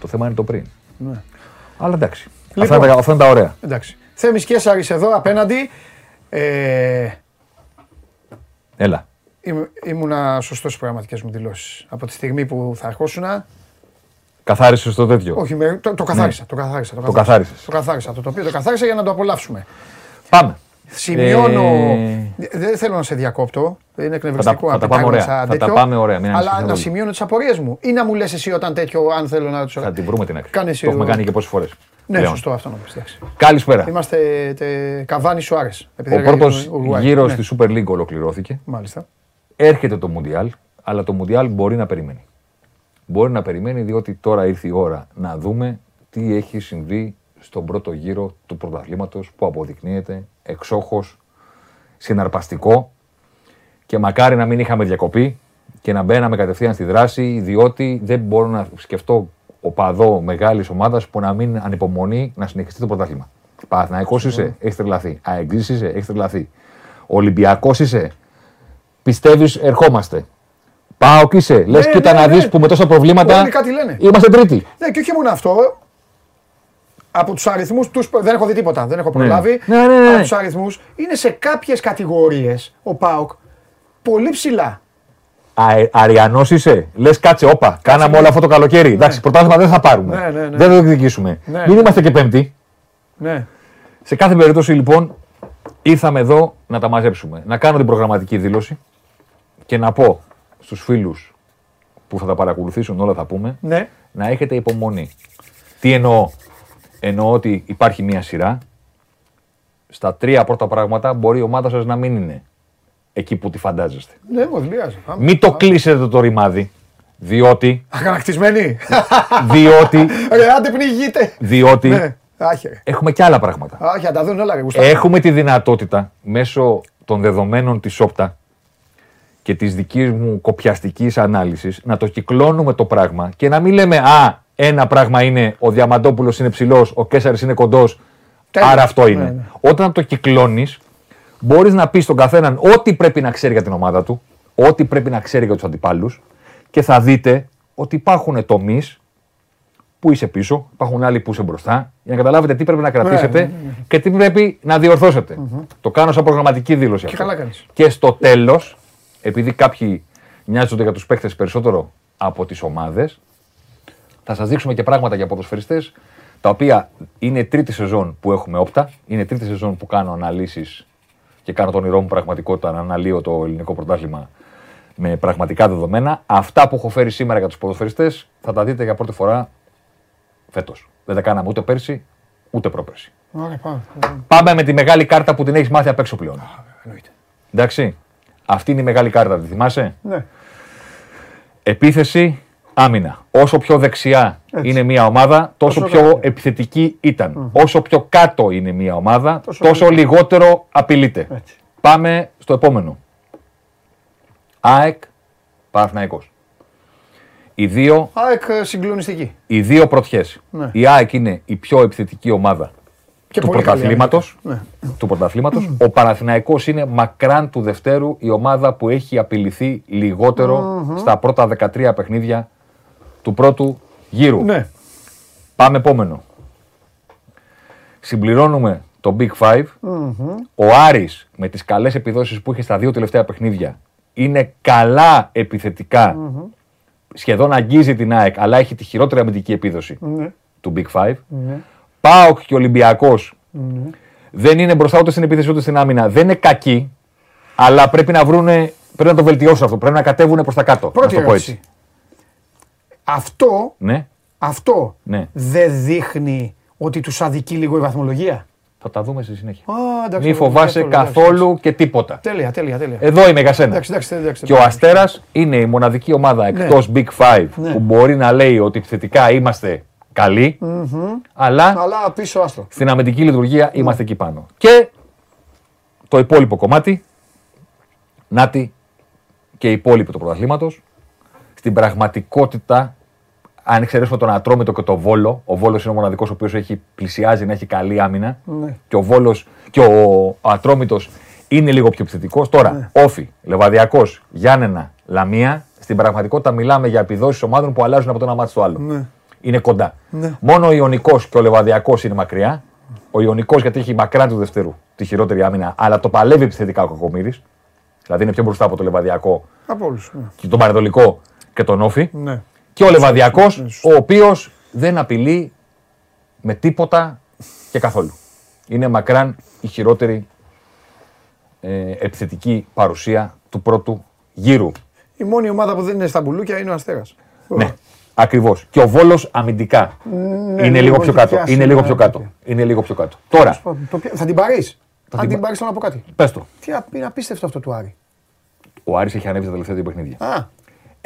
Το θέμα είναι το πριν. Ναι. Αλλά εντάξει. Λοιπόν. Αυτά, είναι τα, αυτά είναι τα ωραία. Εντάξει. Θέμης Κέσαρης εδώ απέναντι. Ε, Έλα. Ήμ- ήμουνα σωστός στις πραγματικές μου δηλώσεις. Από τη στιγμή που θα ερχόσουν. Καθάρισες το τέτοιο; Όχι, με, το, το καθάρισα. Ναι. Το καθάρισα. Το, Το καθάρισες. Το καθάρισα. Το τοπίο το καθάρισα για να το απολαύσουμε. Πάμε. Σημειώνω. Ε, Δεν θέλω να σε διακόπτω. Είναι εκνευριστικό. θα αν τα πάμε πετάγουμε ωραία. σαν Θα τα τέτοιο. πάμε ωραία, μην Αλλά ανησυχείς να πολύ. σημειώνω τις απορίες μου. Ή να μου λες εσύ όταν τέτοιο, αν θέλω να του Θα την βρούμε την άκρη. Κάνε Το εσύ έχουμε ο- κάνει και πόσες φορές. Ναι, σωστό αυτό να πει. Καλησπέρα. Είμαστε τε, Καβάνι Σουάρες. Ο πρώτος γύρος στη Super League ολοκληρώθηκε. Μάλιστα. Έρχεται το Μουντιάλ, αλλά το Μουντιάλ μπορεί να περιμένει. Μπορεί να περιμένει διότι τώρα ήρθε η ώρα να δούμε τι έχει συμβεί στον πρώτο γύρο του πρωταθλήματος που αποδεικνύεται εξόχως συναρπαστικό και μακάρι να μην είχαμε διακοπή και να μπαίναμε κατευθείαν στη δράση διότι δεν μπορώ να σκεφτώ οπαδό μεγάλης ομάδας που να μην ανυπομονεί να συνεχιστεί το πρωτάθλημα. Παναθηναϊκός είσαι, έχεις τρελαθεί. Αεγκρής είσαι, έχεις τρελαθεί. Ολυμπιακός είσαι, πιστεύεις ερχόμαστε. Πάω και είσαι. Λες, Ναι, κοίτα ναι, να ναι. δεις που με τόσα προβλήματα. Όλοι κάτι λένε. Είμαστε τρίτη. Ναι, και όχι μόνο αυτό. Από τους αριθμούς τους. Δεν έχω δει τίποτα, δεν έχω προλάβει. Ναι, ναι, ναι, ναι. Από τους αριθμούς είναι σε κάποιες κατηγορίες ο Πάοκ πολύ ψηλά. Αριανός είσαι. Λες, κάτσε, όπα. Κάναμε όλο αυτό το καλοκαίρι. Εντάξει, πρωτάθλημα δεν θα πάρουμε. Ναι, ναι, ναι. Δεν θα το εκδικήσουμε. Ναι. Μην είμαστε και πέμπτη. Ναι. Σε κάθε περίπτωση, λοιπόν, ήρθαμε εδώ να τα μαζέψουμε. Να κάνω την προγραμματική δήλωση και να πω στους φίλους που θα τα παρακολουθήσουν, όλα θα πούμε, Ναι. να έχετε υπομονή. Τι εννοώ; Εννοώ ότι υπάρχει μία σειρά. Στα τρία πρώτα πράγματα μπορεί η ομάδα σας να μην είναι εκεί που τη φαντάζεστε. Ναι, μου δεν πειράζει. Πάμε. Μην το κλείσετε το ρημάδι, διότι, Αγανακτισμένοι. διότι, Ρε, άντε πνιγείτε. διότι Ναι. Άχε. ρε. έχουμε και άλλα πράγματα. Άχε, να τα δουν όλα, ρε γουστάρι. Έχουμε τη δυνατότητα μέσω των δεδομένων της ΟΠΤΑ και της δικής μου κοπιαστικής ανάλυσης να το κυκλώνουμε το πράγμα και να μην λέμε «Α, ένα πράγμα είναι ο Διαμαντόπουλος είναι ψηλός, ο Κέσσαρης είναι κοντός, Τέλεια. άρα αυτό είναι». Ναι, ναι. Όταν το κυκλώνεις, μπορείς να πεις στον καθέναν ό,τι πρέπει να ξέρει για την ομάδα του, ό,τι πρέπει να ξέρει για τους αντιπάλους και θα δείτε ότι υπάρχουν τομείς που είσαι πίσω, υπάρχουν άλλοι που είσαι μπροστά, για να καταλάβετε τι πρέπει να κρατήσετε ναι, ναι, ναι. και τι πρέπει να διορθώσετε. Το κάνω σαν προγραμματική δήλωση Και αυτό. καλά κάνεις. Και στο τέλος, επειδή κάποιοι νοιάζονται για τους παίχτε περισσότερο από τις ομάδες. Θα σας δείξουμε και πράγματα για ποδοσφαιριστές, τα οποία είναι τρίτη σεζόν που έχουμε όπτα, είναι τρίτη σεζόν που κάνω αναλύσεις και κάνω τον όνειρό μου πραγματικότητα να αναλύω το ελληνικό πρωτάθλημα με πραγματικά δεδομένα. Αυτά που έχω φέρει σήμερα για τους ποδοσφαιριστές θα τα δείτε για πρώτη φορά φέτος. Δεν τα κάναμε ούτε πέρσι, ούτε πρόπερσι. Ωραία, πάμε. Πάμε με τη μεγάλη κάρτα που την έχεις μάθει απ' έξω πλέον. Εννοείται. Εντάξει. Αυτή είναι η μεγάλη κάρτα, τη θυμάσαι; Ναι. Επίθεση, άμυνα. Όσο πιο δεξιά Έτσι. είναι μια ομάδα, τόσο Τόσο πιο κάτω. επιθετική ήταν. Όσο πιο κάτω είναι μια ομάδα, Τόσο τόσο, λιγότερο απειλείται. Έτσι. Πάμε στο επόμενο. ΑΕΚ, Παναθηναϊκός. Οι δύο, ΑΕΚ ε, συγκλονιστική. οι δύο πρωτιές. Ναι. Η ΑΕΚ είναι η πιο επιθετική ομάδα Και του πολύ καλή πρωταθλήματος. άμυνα. Ναι. Του πρωταθλήματος. Ο Παναθηναϊκός είναι μακράν του Δευτέρου η ομάδα που έχει απειληθεί λιγότερο στα πρώτα 13 παιχνίδια του πρώτου γύρου. Ναι. Πάμε επόμενο. Συμπληρώνουμε το Big Five. Ο Άρης με τις καλές επιδόσεις που είχε στα δύο τελευταία παιχνίδια είναι καλά επιθετικά. Σχεδόν αγγίζει την ΑΕΚ, αλλά έχει τη χειρότερη αμυντική επίδοση Ναι. του Big Five. ΠΑΟΚ και Ολυμπιακός δεν είναι μπροστά ούτε στην επίθεση ούτε στην άμυνα. Δεν είναι κακοί, αλλά πρέπει να βρούνε, πρέπει να το βελτιώσουν αυτό. Πρέπει να κατέβουν προς τα κάτω. Πρώτη να το πω έτσι. Ερώτηση. Αυτό, Ναι, αυτό ναι. δεν δείχνει ότι τους αδικεί λίγο η βαθμολογία; Θα τα δούμε στη συνέχεια. Α, εντάξει, Μη αυτό, φοβάσαι εντάξει, εντάξει. καθόλου και τίποτα. Τέλεια, τέλεια, τέλεια. Εδώ είμαι για σένα. Εντάξει, εντάξει, εντάξει, Και ο Αστέρας είναι η μοναδική ομάδα εκτός Big Five Ναι. που μπορεί να λέει ότι επιθετικά είμαστε καλοί, αλλά Αλλά πίσω άστρο. στην αμυντική λειτουργία είμαστε εκεί πάνω. Και το υπόλοιπο κομμάτι, Νάτι και οι υπόλοιποι του πρωταθλήματος, στην πραγματικότητα, αν εξαιρέσουμε τον Ατρόμητο και τον Βόλο, ο Βόλος είναι ο μοναδικός ο οποίος έχει πλησιάζει να έχει καλή άμυνα. Ναι. Και ο Βόλος και ο, ο Ατρόμητος είναι λίγο πιο επιθετικός. Τώρα, Ναι. Όφη, Λεβαδιακός, Γιάννενα, Λαμία, στην πραγματικότητα μιλάμε για επιδόσεις ομάδων που αλλάζουν από το ένα μάτι στο άλλο. Ναι. Είναι κοντά. Ναι. Μόνο ο Ιωνικός και ο Λεβαδιακός είναι μακριά. Ο Ιωνικός γιατί έχει μακράν του Δευτέρου τη χειρότερη άμυνα, αλλά το παλεύει επιθετικά ο Κακομήρης. Δηλαδή είναι πιο μπροστά από το Λεβαδιακό Από όλους. Ναι. και τον Πανετολικό και τον Όφη. ναι. Και ο Λεβαδιακός, ναι, σωστό. ο οποίος δεν απειλεί με τίποτα και καθόλου. Είναι μακράν η χειρότερη ε, επιθετική παρουσία του πρώτου γύρου. Η μόνη ομάδα που δεν είναι στα μπουλούκια είναι ο Αστέρας. Ναι, ακριβώς. Και ο Βόλος αμυντικά είναι λίγο λίγο πιο έχει κάτω. πιάσει, Είναι λίγο ναι, πιο ναι, κάτω. ναι. Είναι λίγο πιο κάτω. Τώρα, Το πια- Θα την πάρεις. Αν την την πα- πάρεις θέλω να πω κάτι. πες το. Τι α- είναι απίστευτο αυτό του Άρη. Ο Άρης έχει ανέβει τα τελευταία δύο παιχνίδια. Α,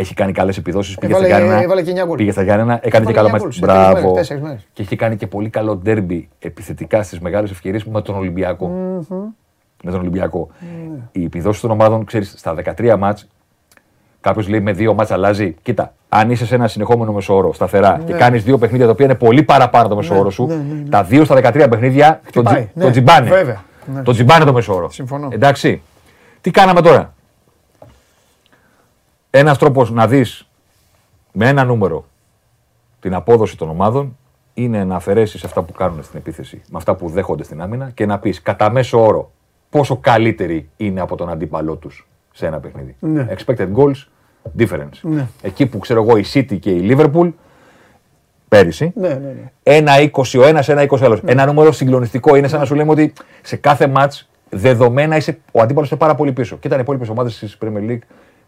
Έχει κάνει καλές επιδόσεις. Πήγε Έβαλε- στα Γιάννενα. έβαλε και εννιά γκολ. Πήγε στα Γιάννενα, έκανε και Έβαλε καλό εννιά μάτς. γκολ σε τρεις μέρες, Μπράβο. τέσσερις μέρες. Και έχει κάνει και πολύ καλό ντέρμπι επιθετικά στις μεγάλες ευκαιρίες με τον Ολυμπιακό. Με τον Ολυμπιακό. Οι επιδόσεις των ομάδων, ξέρεις, στα 13 μάτς, κάποιος λέει με δύο μάτς αλλάζει. Κοίτα, αν είσαι σε ένα συνεχόμενο μεσόωρο σταθερά και κάνεις δύο παιχνίδια τα οποία είναι πολύ παραπάνω το μεσόωρο σου, ναι, ναι, ναι. τα δύο στα 13 παιχνίδια τον, Χτυπάει, τζι- ναι, τον τζιμπάνε. βέβαια, ναι. Τον τζιμπάνε το μεσόωρο. Συμφωνώ. Εντάξει. Τι κάναμε τώρα; Ένας τρόπος να δεις με ένα νούμερο την απόδοση των ομάδων είναι να αφαιρέσεις αυτά που κάνουν στην επίθεση με αυτά που δέχονται στην άμυνα και να πεις κατά μέσο όρο πόσο καλύτεροι είναι από τον αντίπαλό τους σε ένα παιχνίδι. Ναι. Expected goals difference. Ναι. Εκεί που ξέρω εγώ η City και η Liverpool πέρυσι. ναι, ναι. ναι. Ένα 20 ο ένας, ένα 20 ο άλλος. Ένα νούμερο συγκλονιστικό είναι σαν να σου λέμε ότι σε κάθε ματ δεδομένα είσαι, ο αντίπαλος είναι πάρα πολύ πίσω. Και ήταν οι υπόλοιπες ομάδες της Premier League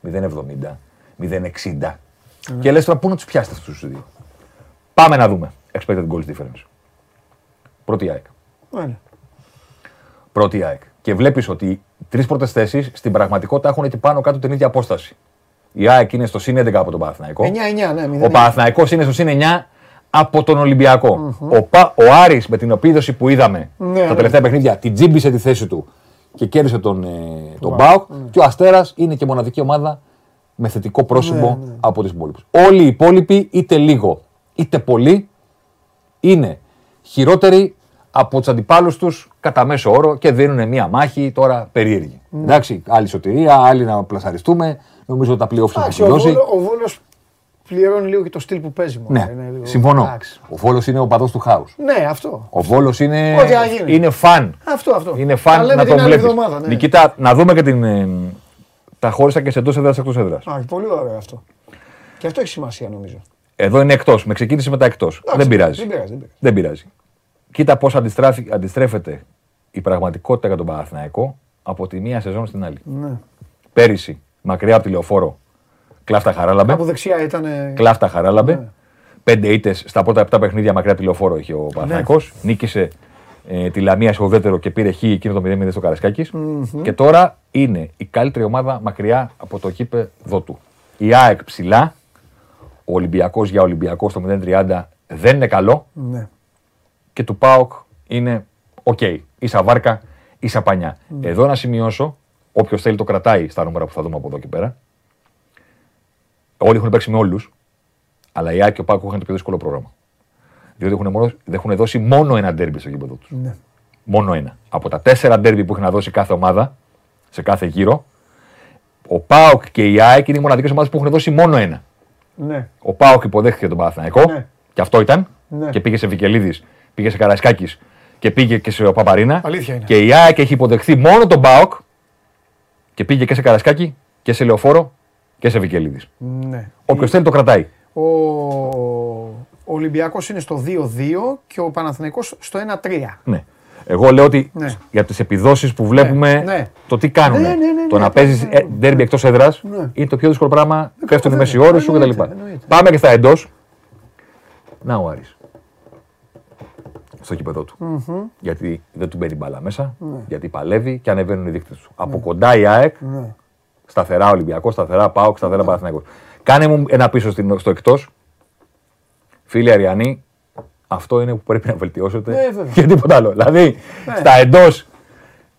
0,70, 0,60. Και λες τώρα πού να τους πιάσετε αυτούς τους δύο; Πάμε να δούμε. Expected goals difference. Πρώτη ΑΕΚ. Ναι, ναι. Πρώτη ΑΕΚ. Και βλέπεις ότι οι τρεις πρώτες θέσεις στην πραγματικότητα έχουν και πάνω κάτω την ίδια απόσταση. Η ΑΕΚ είναι στο συν 11 από τον Παναθηναϊκό. 9-9, ναι, 0-9. Ο Παναθηναϊκός είναι στο συν 9 από τον ολυμπιακο Ο, Πα, ο Άρης με την επίδοση που είδαμε Ναι, στα ναι. τελευταία παιχνίδια την τζίμπησε τη θέση του και κέρδισε τον, ε, τον Μπάουκ. Και ο Αστέρας είναι και μοναδική ομάδα με θετικό πρόσωπο Ναι, από τις υπόλοιπες. Όλοι οι υπόλοιποι είτε λίγο είτε πολύ είναι χειρότεροι από τους αντιπάλους τους κατά μέσο όρο και δίνουν μια μάχη τώρα περίεργη. Ναι. Εντάξει, άλλη σωτηρία, άλλοι να πλασαριστούμε. Νομίζω ότι τα πλοία θα Εντάξει, ο, τελειώσει. Βόλο, ο Βόλος πληρώνει λίγο και το στυλ που παίζει. μόνο. Ναι, Είναι λίγο- συμφωνώ. Εντάξει. Ο Βόλος είναι ο παδός του χάους. Ναι, αυτό. Ο Βόλος είναι, Ό,τι να γίνει. είναι φαν. Αυτό, αυτό. Είναι Τα φαν λέμε να την τον άλλη βλέπεις. εβδομάδα, ναι. Νικήτα, να δούμε και την. ε, τα χώρισα και σε εντός έδρας εκτός έδρας. Α, πολύ ωραίο αυτό. Και αυτό έχει σημασία νομίζω. Εδώ είναι εκτός. Με ξεκίνησε μετά εκτός. Δεν πειράζει. Δεν πειράζει. Δεν πειράζει. Δεν πειράζει. Κοίτα πώς αντιστρέφεται η πραγματικότητα για τον Παναθηναϊκό από τη μία σεζόν στην άλλη. Ναι. Πέρυσι, μακριά από τη λεωφόρο, κλάφτα χαράλαμπε. Από δεξιά ήταν. ε, Κλάφτα χαράλαμπε. Πέντε ήττε στα πρώτα 7 παιχνίδια μακριά από τη λεωφόρο είχε ο Παναθηναϊκός. Νίκησε ε, τη Λαμία στο ουδέτερο και πήρε χ εκείνο το 0-0 στο καρασκακης Και τώρα είναι η καλύτερη ομάδα μακριά από το κήπεδο του. Η ΑΕΚ ψηλά. Ο Ολυμπιακός για Ολυμπιακό στο 0-30 δεν είναι καλό. Ναι. Και του ΠΑΟΚ είναι οκ. Ίσα βάρκα, ίσα πανιά. Εδώ να σημειώσω, όποιος θέλει το κρατάει στα νούμερα που θα δούμε από εδώ και πέρα. Όλοι έχουν παίξει με όλους, αλλά η ΑΕΚ και ο ΠΑΟΚ έχουν το πιο δύσκολο πρόγραμμα. Διότι έχουν, μόνο, έχουν δώσει μόνο ένα ντέρμπι στο γήπεδο τους. Ναι. Μόνο ένα. Από τα τέσσερα ντέρμπι που έχει να δώσει κάθε ομάδα σε κάθε γύρο, ο ΠΑΟΚ και η ΑΕΚ είναι οι μοναδικές ομάδες που έχουν δώσει μόνο ένα. Ναι. Ο ΠΑΟΚ υποδέχθηκε τον Παναθηναϊκό Ναι. και αυτό ήταν. Ναι. Και πήγε σε Βικελίδης, πήγε σε Καραϊσκάκης και πήγε και σε Παπαρίνα. Αλήθεια είναι. Και η ΑΕΚ έχει υποδεχθεί μόνο τον ΠΑΟΚ και πήγε και σε Καραϊσκάκη και σε Λεωφόρο και σε Βικελίδης. ναι. Όποιος θέλει το κρατάει. Ο ο Ολυμπιακός είναι στο 2-2 και ο Παναθηναϊκός στο 1-3. Ναι. Εγώ λέω ότι Ναι. για τις επιδόσεις που βλέπουμε ναι. το τι κάνουν. Ναι, ναι, ναι, το ναι, να ναι, παίζεις ναι, ναι. ντέρμπι εκτός έδρας Ναι. είναι το πιο δύσκολο πράγμα. Πέφτουν οι βέβαια. μέση ώρε σου κτλ. Εννοείται, εννοείται. Πάμε και στα εντός. Να ο Άρης. Στο κήπεδο του. Γιατί δεν του μπαίνει μπάλα μέσα, Ναι. γιατί παλεύει και ανεβαίνουν οι δείκτες του. Από κοντά η ΑΕΚ, Ναι. Σταθερά Ολυμπιακό, σταθερά ΠΑΟΚ, σταθερά Παναθηναϊκός. Κάνε μου ένα πίσω στην- στο εκτός. Φίλοι Αριανοί, αυτό είναι που πρέπει να βελτιώσετε Ναι, βέβαια. και τίποτα άλλο. Δηλαδή, Ναι. στα εντός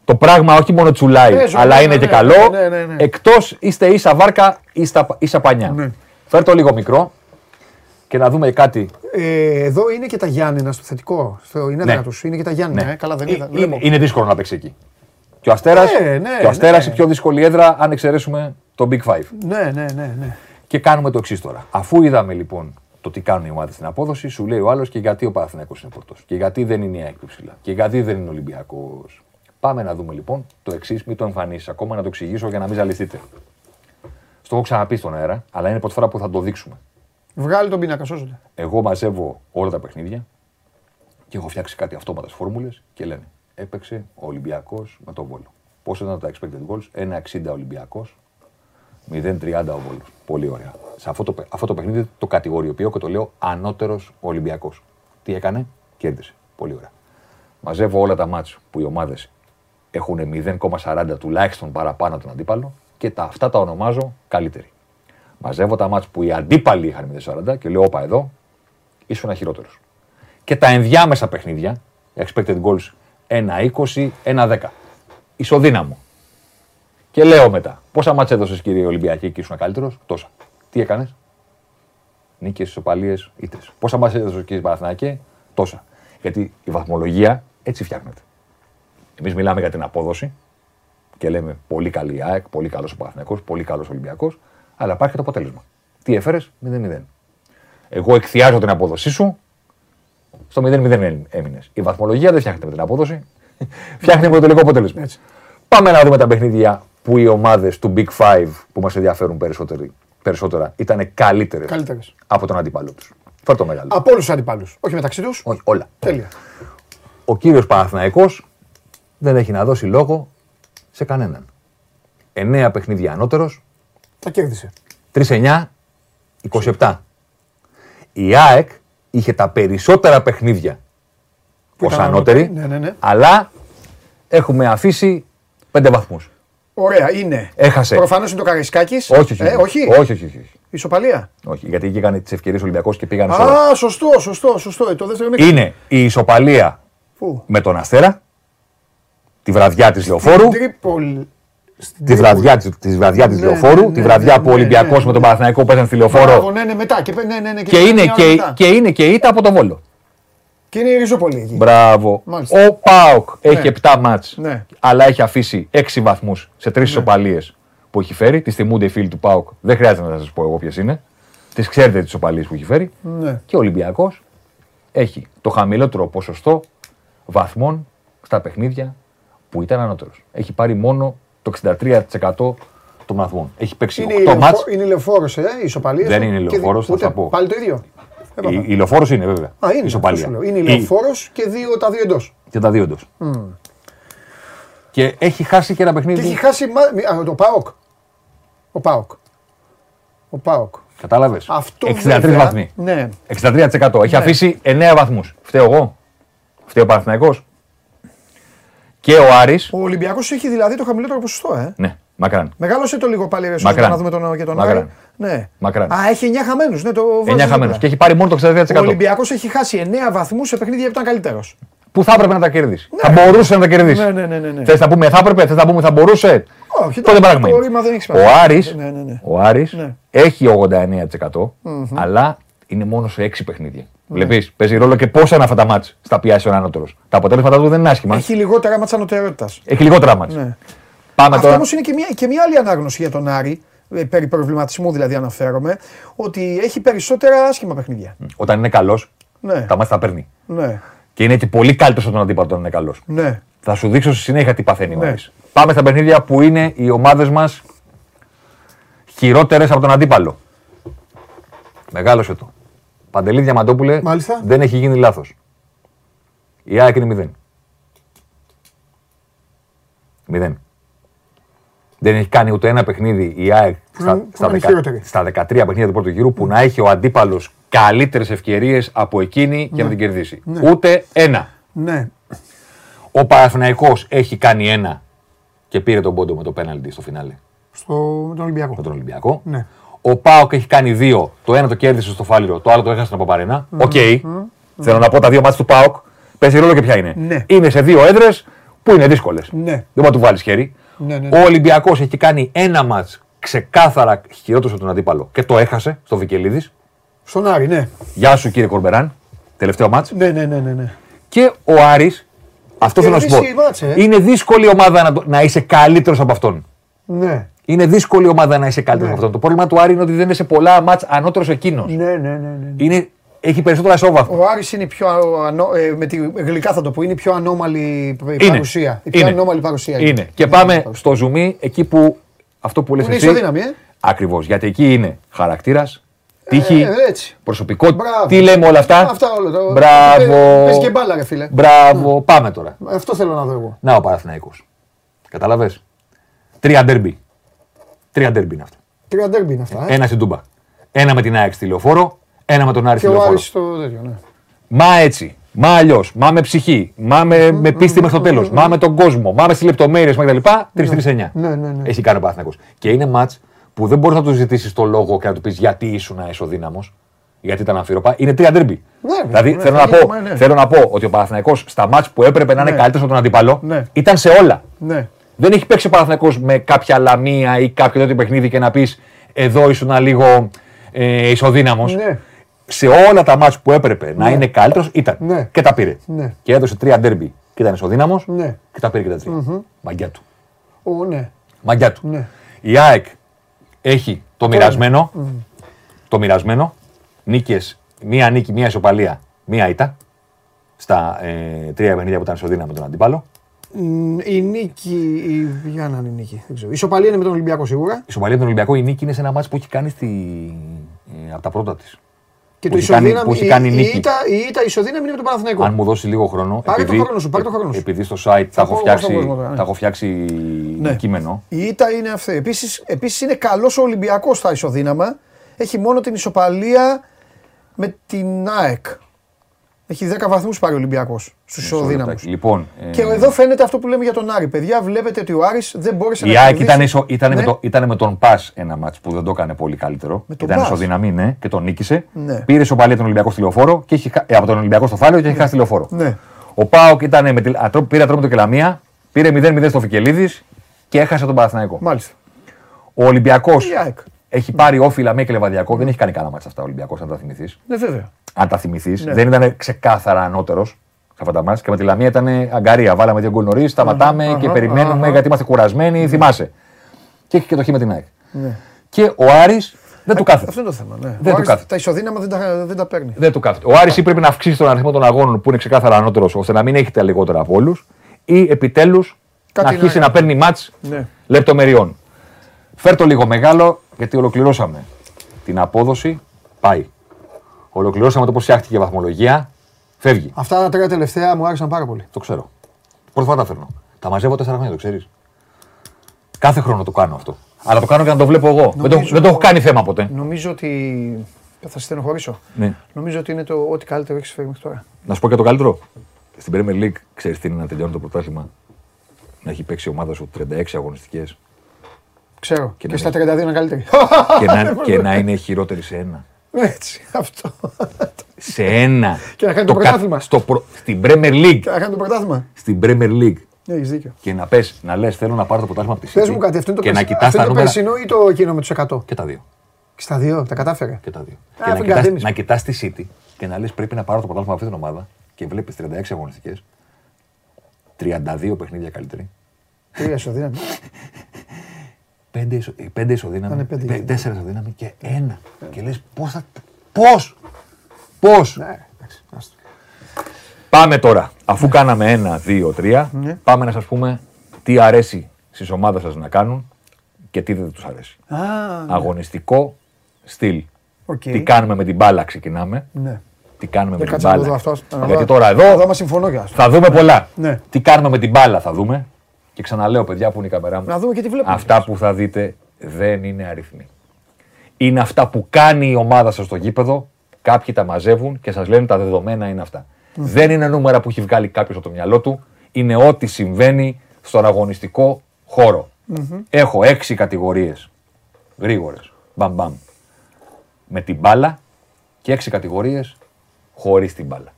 το πράγμα όχι μόνο τσουλάει, Παίζω, αλλά ναι, είναι ναι, και ναι, καλό. ναι, ναι, ναι. Εκτός είστε ίσα βάρκα, ίσα, ίσα πανιά. Ναι. Φέρ το λίγο μικρό και να δούμε κάτι. Ε, εδώ είναι και τα Γιάννενα στο θετικό. Στο είναι Ναι. τους. Είναι και τα Γιάννενα. Ναι. Ε, καλά δεν Ε, είδα. είναι, βλέπω. είναι δύσκολο να παίξει εκεί. Και ο Αστέρα Ναι, ναι, και ο Αστέρας ναι. η πιο δύσκολη έδρα, αν εξαιρέσουμε το Big Five. Ναι, ναι, ναι. ναι. Και κάνουμε το εξής τώρα. Αφού είδαμε λοιπόν το τι κάνουν οι ομάδες στην απόδοση, σου λέει ο άλλος και γιατί ο Παναθηναϊκός είναι πρώτος; Και γιατί δεν είναι η ΑΕΚ πιο ψηλά; Και γιατί δεν είναι Ολυμπιακός; Πάμε να δούμε λοιπόν το εξής, μην το εμφανίσεις ακόμα, να το εξηγήσω για να μην ζαλιστείτε. Στο έχω ξαναπεί στον αέρα, αλλά είναι η πρώτη φορά που θα το δείξουμε. Βγάλει τον πίνακα, σώζονται. Εγώ μαζεύω όλα τα παιχνίδια και έχω φτιάξει κάτι αυτόματες φόρμουλες και λένε έπαιξε ο Ολυμπιακός με τον Βόλο. Πόσο ήταν τα expected goals, 1,60 Ολυμπιακός, 0,30 ο Βόλος. Πολύ ωραία. Σε αυτό το, παι- αυτό το παιχνίδι το κατηγοριοποιώ και το λέω ανώτερος Ολυμπιακός. Τι έκανε, κέρδισε. Πολύ ωραία. Μαζεύω όλα τα μάτς που οι ομάδες έχουν 0,40 τουλάχιστον παραπάνω τον αντίπαλο και τα, αυτά τα ονομάζω καλύτεροι. Μαζεύω τα μάτς που οι αντίπαλοι είχαν 0,40 και λέω: Όπα εδώ, ήσουν χειρότερος. Και τα ενδιάμεσα παιχνίδια, expected goals 1-20, 1-10. Ισοδύναμο. Και λέω μετά, πόσα μάτς έδωσες κύριε Ολυμπιακή και ήσουν καλύτερος, τόσα. Τι έκανες, Νίκες, ισοπαλίες, ήττε. Πόσα μάτς έδωσες κύριε Παναθηναϊκέ, τόσα. Γιατί η βαθμολογία έτσι φτιάχνεται. Εμείς μιλάμε για την απόδοση και λέμε πολύ καλή η ΑΕΚ, πολύ καλός ο Παναθηναϊκός, πολύ καλός Ολυμπιακός, αλλά υπάρχει και το αποτέλεσμα. Τι έφερες, 0-0. Εγώ εκθιάζω την απόδοσή σου, στο 0-0 έμεινες. Η βαθμολογία δεν φτιάχνεται με την απόδοση, φτιάχνεται με το τελικό αποτέλεσμα. Έτσι. Πάμε να δούμε τα παιχνίδια που οι ομάδες του Big Five που μας ενδιαφέρουν περισσότεροι- περισσότερα ήταν καλύτερες Καλύτερες. από τον αντίπαλο τους. Φέρ το μεγάλο. Από όλους τους αντιπάλους. Όχι μεταξύ τους. Όχι, όλα. Τέλεια. Ο κύριος Παναθηναϊκός δεν έχει να δώσει λόγο σε κανέναν. 9 παιχνίδια ανώτερος, Τα κέρδισε. 3-9, 27. Η ΑΕΚ είχε τα περισσότερα παιχνίδια Που ως ήταν ανώτερη, ανώτερη, ναι, ναι, ναι. αλλά έχουμε αφήσει 5 βαθμούς. Ωραία, είναι. Έχασε. Προφανώς είναι το Καρισκάκης. Όχι, όχι, Ε, όχι. όχι, όχι, όχι, όχι. Ισοπαλία. όχι. Γιατί εκεί έκανε τις ευκαιρίες ο Ολυμπιακός και πήγανε στο... Α, σωστό, σωστό, σωστό. Ε, Το δεύτερο μήχρονο. Είναι η ισοπαλία Πού; με τον Αστέρα, τη βραδιά της Λεωφόρου, Τρίπολη. Στην τη Τρίπολη. βραδιά, της- της βραδιάς της Ναι, Λεωφόρου, ναι, τη ναι, βραδιά ναι, που ο ναι, Ολυμπιακός ναι, με τον ναι. Παναθηναϊκό παίζαν στη Μπράβο, Λεωφόρο ναι, ναι, μετά. Και, ναι, ναι, ναι, και είναι μια ώρα και, μετά. και είναι και ήττα από τον Βόλο. Και είναι η Ριζόπολη εκεί. Μπράβο. Μάλιστα. Ο Πάοκ έχει Ναι. 7 μάτς, Ναι. αλλά έχει αφήσει 6 βαθμούς σε 3 ισοπαλίες που έχει φέρει. Τις θυμούνται οι φίλοι του Πάοκ. Δεν χρειάζεται να σας πω εγώ ποιες είναι. Τις ξέρετε τις ισοπαλίες που έχει φέρει. Ναι. Και ο Ολυμπιακός έχει το χαμηλότερο ποσοστό βαθμών στα παιχνίδια που ήταν ανώτερος. Έχει πάρει μόνο το 63% των βαθμών. Έχει παίξει Είναι 8 μάτς. ηλεφόρο, είναι ηλεφόρος, ε, η ισοπαλία. Δεν είναι ηλεφόρος, θα Ούτε, τα πω. Πάλι το ίδιο. Ε, Η, πάμε. η λεωφόρος είναι βέβαια. Α, είναι. Ισοπαλία. αυτό σου λέω. Είναι Η- ηλεφόρος και δύο, τα δύο εντός. Και τα δύο εντός. Και έχει χάσει και ένα Και παιχνίδι. έχει χάσει μα- α, το ΠΑΟΚ. Ο ΠΑΟΚ. Ο ΠΑΟΚ. Κατάλαβες. Αυτό 63 βέβαια, βαθμοί. Ναι. 63%. Έχει Ναι. αφήσει 9 βαθμούς. Φταίω εγώ. Φταίω ο Παναθηναϊκός. Και ο Άρης. Ο Ολυμπιακός έχει δηλαδή το χαμηλότερο ποσοστό, ε. Ναι, μακράν. Μεγάλωσε το λίγο πάλι ρε Σώζο, Μακράν. να δούμε τον, και τον Μακράν. Άρη. Ναι. Μακράν. Α, έχει 9 χαμένους. Ναι, το 9 βάζω χαμένους. δίπλα. Και έχει πάρει μόνο το 63%. Ο Ολυμπιακός έχει χάσει 9 βαθμούς σε παιχνίδια που ήταν καλύτερος. Που θα έπρεπε να τα κερδίσει. Θα μπορούσε να τα κερδίσει. Ναι, ναι, ναι, ναι, ναι. Θες να πούμε θα έπρεπε, θες να πούμε θα μπορούσε. Όχι, Τότε το- πράγμα το είναι. ρήμα δεν έχει Ο σημασία. Άρης, Ναι, ναι, ναι. ο Άρης Ναι. έχει 89%, αλλά είναι μόνο σε 6 παιχνίδια. Ναι. Βλέπεις, παίζει ρόλο και πόσα είναι αυτά τα μάτς στα πιάσει ο ανώτερο. Τα αποτέλεσματα του δεν είναι άσχημα. Έχει, Έχει λιγότερα μάτσα ανωτερότητας. λιγότερα μάτς. Ναι. Πάμε Αυτό τώρα. όμως είναι και μια, και μια άλλη ανάγνωση για τον Άρη, ε, περί προβληματισμού δηλαδή αναφέρομαι, ότι έχει περισσότερα άσχημα παιχνίδια. Όταν είναι καλός, Ναι, τα μάτς τα παίρνει. ναι, Και είναι και πολύ καλύτερος από τον αντίπαλο όταν είναι καλός. ναι. Θα σου δείξω στη συνέχεια τι παθαίνει ο Ναι. Άρης. Πάμε στα παιχνίδια που είναι οι ομάδες μας χειρότερες από τον αντίπαλο. Μεγάλωσε το. Παντελή Διαμαντόπουλε Μάλιστα. δεν έχει γίνει λάθος. Η ΑΕΚ είναι 0. 0. Δεν έχει κάνει ούτε ένα παιχνίδι η ΑΕΚ στα, είναι- που στα, είναι δεκα- χειρότερη. στα 13 παιχνίδια του πρώτου γύρου που να έχει ο αντίπαλος καλύτερες ευκαιρίες από εκείνη και να την κερδίσει. Ούτε ένα. ναι. Ο Παναθηναϊκός έχει κάνει ένα και πήρε τον πόντο με το πέναλτι στο φινάλε Στο, με τον Ολυμπιακό. με τον Ολυμπιακό. Ναι. Ο Πάοκ έχει κάνει δύο. Το ένα το κέρδισε στο φάληρο, το άλλο το έχασε στην OPAP Arena. Οκ. Θέλω να πω τα δύο ματς του Πάοκ παίζει ρόλο και ποια είναι. Ναι. Είναι σε δύο έδρες που είναι δύσκολες. Ναι. Δεν μπορεί να του βάλεις χέρι. Ναι, ναι, ναι. Ο Ολυμπιακός έχει κάνει ένα ματς ξεκάθαρα χειρότερο από τον αντίπαλο και το έχασε στο Βικελίδης. Στον Άρη, ναι. Γεια σου κύριε Κορμπεράν. Τελευταίο μάτς. Ναι, ναι, ναι, ναι. ναι. Και ο Άρης, αυτό θέλω να σου πω. κερδίσει μάτς, ε. Είναι δύσκολη ομάδα να, το- να είσαι καλύτερος από αυτόν. Ναι, Είναι δύσκολη ομάδα να είσαι καλύτερος Ναι. από αυτόν. Το πρόβλημα του Άρη είναι ότι δεν είναι σε πολλά μάτς ανώτερος εκείνος. ναι, ναι, ναι, ναι. Είναι, έχει περισσότερα ισόβαθμα. Ο Άρης είναι η πιο, ανώ, ε, με τη γλυκά θα το πω, είναι η πιο ανώμαλη παρουσία. Η πιο Είναι. ανώμαλη παρουσία. Είναι. Και πάμε στο ζουμί εκεί που αυτό που λες είναι εσύ. ισοδύναμη, ε. Ακριβώς. Γιατί εκεί είναι χαρακτήρας, τύχη, Ε, έτσι. προσωπικότητα. Μπράβο. Τι λέμε όλα αυτά; Αυτά όλα. Το... Μπράβο. Πε- Πες και μπάλα, ρε φίλε. Μπράβο. Πάμε τώρα. Αυτό θέλω να δω εγώ. Να ο Παναθηναϊκός. Καταλαβες; Τρία ντέρμπι. Τρία ντέρμπι είναι αυτά. Τρία ντέρμπι είναι αυτά. Ε. Ένα στην Τούμπα. Ένα με την ΑΕΚ στη λεωφόρο, ένα με τον Άρη Και στη ο λεωφόρο. Άρης το τέτοιο, ναι. Μα έτσι, μα αλλιώς, μα με ψυχή, μα με, με πίστη μέχρι το τέλος, μα με τον κόσμο, μα με στι λεπτομέρειες κτλ. 3-3-9. Ναι, ναι, ναι. Έχει κάνει ο Παναθηναϊκός. Και είναι ματ που δεν μπορείς να τους ζητήσεις το λόγο και να του πεις γιατί ήσουν ισοδύναμο, γιατί ήταν αμφίροπα. Είναι τρία ντέρμπι. Ναι, δηλαδή ναι, θέλω, θα να πω, γίνει, ναι. θέλω να πω ότι ο Παναθηναϊκός στα μάτς που έπρεπε να είναι Ναι. καλύτερος από τον αντίπαλο Ναι. ήταν σε όλα. Ναι. Δεν έχει παίξει ο Παναθηναϊκός με κάποια λαμία ή κάποιο τέτοιο παιχνίδι και να πεις εδώ ήσουν λίγο ε, ισοδύναμος. Ναι. Σε όλα τα μάτς που έπρεπε να είναι καλύτερος ήταν. Ναι. Και τα πήρε. Ναι. Και έδωσε τρία ντέρμπι και ήταν ισοδύναμος Ναι. και τα πήρε και τα τρια Μαγκιά του. Ο, ναι. Μαγκιά του. Ναι. Η ΑΕΚ έχει το μοιρασμένο. Το μοιρασμένο. Νίκες, μία νίκη, μία ισοπαλία, μία ήττα. Στα ε, τρία παιχνίδια που ήταν ισοδύναμο με τον αντίπαλο. Μ, Η νίκη. Η... Για να είναι η νίκη. Δεν ξέρω. Η Σοπαλία είναι με τον Ολυμπιακό σίγουρα. Η ισοπαλία με τον Ολυμπιακό, η νίκη είναι σε ένα μάτς που έχει κάνει στη... ε, από τα πρώτα της. Και Που το έχει κάνει- ισοδύναμη. που έχει η- κάνει η νίκη. ήττα- Η ήττα ισοδύναμη είναι με τον Παναθηναϊκό. Αν μου δώσει λίγο χρόνο. Πάρε το χρόνο σου, πάρε το χρόνο σου. Επειδή στο site τα έχω πω εγώ φτιάξει, στον κόσμο τώρα, ναι. τα έχω φτιάξει Ναι. κείμενο. Η ήττα είναι αυτή. Επίσης, επίσης είναι καλός ο Ολυμπιακός στα ισοδύναμα. Έχει μόνο την ισοπαλία με την ΑΕΚ. Έχει 10 βαθμούς πάρει ο Ολυμπιακός στους ισοδύναμους. Λοιπόν, ε, Και εδώ φαίνεται αυτό που λέμε για τον Άρη. Παιδιά, βλέπετε ότι ο Άρης δεν μπόρεσε η να ΑΕΚ κερδίσει. ήταν, ισο, ήταν, Ναι. με το, ήταν με τον Πας ένα μάτς που δεν το έκανε πολύ καλύτερο. Με τον ήταν Πας. ισοδυναμή, ναι, και τον νίκησε. Ναι. Πήρε ισοπαλία τον Ολυμπιακό στη λεωφόρο και έχει, χα- ε, από τον Ολυμπιακό στο Φάλιο και έχει χάσει τη λεωφόρο. Ναι. Ο Πάοκ ήταν με τη, ατρό- πήρε ατρόμητο και λαμία, πήρε 0-0 στο Φικελίδης και έχασε τον Παναθηναϊκό. Μάλιστα. Ο Ολυμπιακός Η ΑΕΚ. έχει πάρει όφιλα με κλεβαδιακό, δεν έχει κάνει κανένα μάτσα αυτά ο Ολυμπιακός, αν τα θυμηθείς. Ναι, βέβαια. Αν τα θυμηθείς, Ναι. δεν ήταν ξεκάθαρα ανώτερος σε αυτά τα μάτια. Και με τη Λαμία ήταν αγκαρία. Βάλαμε δύο γκολ νωρίς, σταματάμε και αχα, περιμένουμε αχα. γιατί είμαστε κουρασμένοι. Θυμάσαι. Και έχει και το χ με την ΑΕΚ. Ναι. Και ο Άρης δεν του κάθεται. Αυτό είναι το θέμα. Ναι. Δεν Ο του Άρης κάθεται. Τα ισοδύναμα δεν τα, δεν τα παίρνει. Δεν του κάθεται. Ο Άρης ή πρέπει να αυξήσει τον αριθμό των αγώνων που είναι ξεκάθαρα ανώτερος, ώστε να μην έχει τα λιγότερα από όλους, ή επιτέλους να Κάτι αρχίσει να- να παίρνει μάτς Ναι. λεπτομεριών. Φέρ το λίγο μεγάλο, γιατί ολοκληρώσαμε την απόδοση. Πάει. Ολοκληρώσαμε το πώς φτιάχτηκε η βαθμολογία. Φεύγει. Αυτά τα τρία τελευταία μου άρεσαν πάρα πολύ. Το ξέρω. Πρώτη φορά τα φέρνω. Τα μαζεύω τέσσερα χρόνια, το ξέρεις. Κάθε χρόνο το κάνω αυτό. Αλλά το κάνω για να το βλέπω εγώ. Δεν το, Νομίζω- δεν το έχω κάνει θέμα ποτέ. Νομίζω ότι. Θα σε στενοχωρήσω. Ναι. Νομίζω ότι είναι το ό,τι καλύτερο έχεις φέρει μέχρι τώρα. Να σου πω και το καλύτερο. Στην Premier League ξέρεις τι είναι να τελειώνει το πρωτάθλημα; Να έχει παίξει η ομάδα σου 36 αγωνιστικές Ξέρω. Και Και, να στα 32 είναι- είναι καλύτερη. και, να, και να είναι χειρότερη σε ένα. Έτσι, αυτό. Σε ένα. Και να κάνει το κα- πρωτάθλημα. στο προ- Στην Premier League. Και να κάνει το πρωτάθλημα. Στην Premier League. Έχεις δίκιο. Και να πες, να λες θέλω να πάρω το πρωτάθλημα από τη Πες City μου κάτι, αυτό είναι το, και να περσι- κοιτάς αυτό τα είναι το νούμερα περσινό ή το εκείνο με τους 100. και τα δύο. Και στα δύο, τα κατάφερε. Και τα δύο. Α, και να αφού κοιτάς, εγκατέμεις. να κοιτάς τη City και να λες πρέπει να πάρω το πρωτάθλημα από αυτή την ομάδα και βλέπεις 36 αγωνιστικές, 32 παιχνίδια καλύτερη, Τρία ισοδύναμη. 5 ισο, ε, πέντε ισοδύναμη, Κάνε πέντε. 4 ισοδύναμη και ένα. Και λες πώς θα... Πώς! Πώς! Ναι, εντάξει, άστο. Πάμε τώρα. Αφού κάναμε ένα, δύο, τρία, Ναι. πάμε να σας πούμε τι αρέσει στις ομάδες σας να κάνουν και τι δεν τους αρέσει. Α, Αγωνιστικό στυλ. οκ. Τι κάνουμε με την μπάλα ξεκινάμε. Ναι. Τι κάνουμε με Για την κάτσε να το μπάλα. δω αυτό. να Γιατί δω. τώρα εδώ Εδώ μας συμφωνώ κι άστο. θα δούμε πολλά. Ναι. Τι κάνουμε με την μπάλα θα δούμε. Και ξαναλέω, παιδιά που είναι η καμερά μου. Να δούμε και τι βλέπουμε. Αυτά που θα δείτε δεν είναι αριθμοί. Είναι αυτά που κάνει η ομάδα σας στο γήπεδο. Κάποιοι τα μαζεύουν και σας λένε τα δεδομένα είναι αυτά. Δεν είναι νούμερα που έχει βγάλει κάποιος από το μυαλό του. Είναι ό,τι συμβαίνει στον αγωνιστικό χώρο. Έχω έξι κατηγορίες γρήγορες. Μπαμ μπαμ. Με την μπάλα και έξι κατηγορίες χωρίς την μπάλα.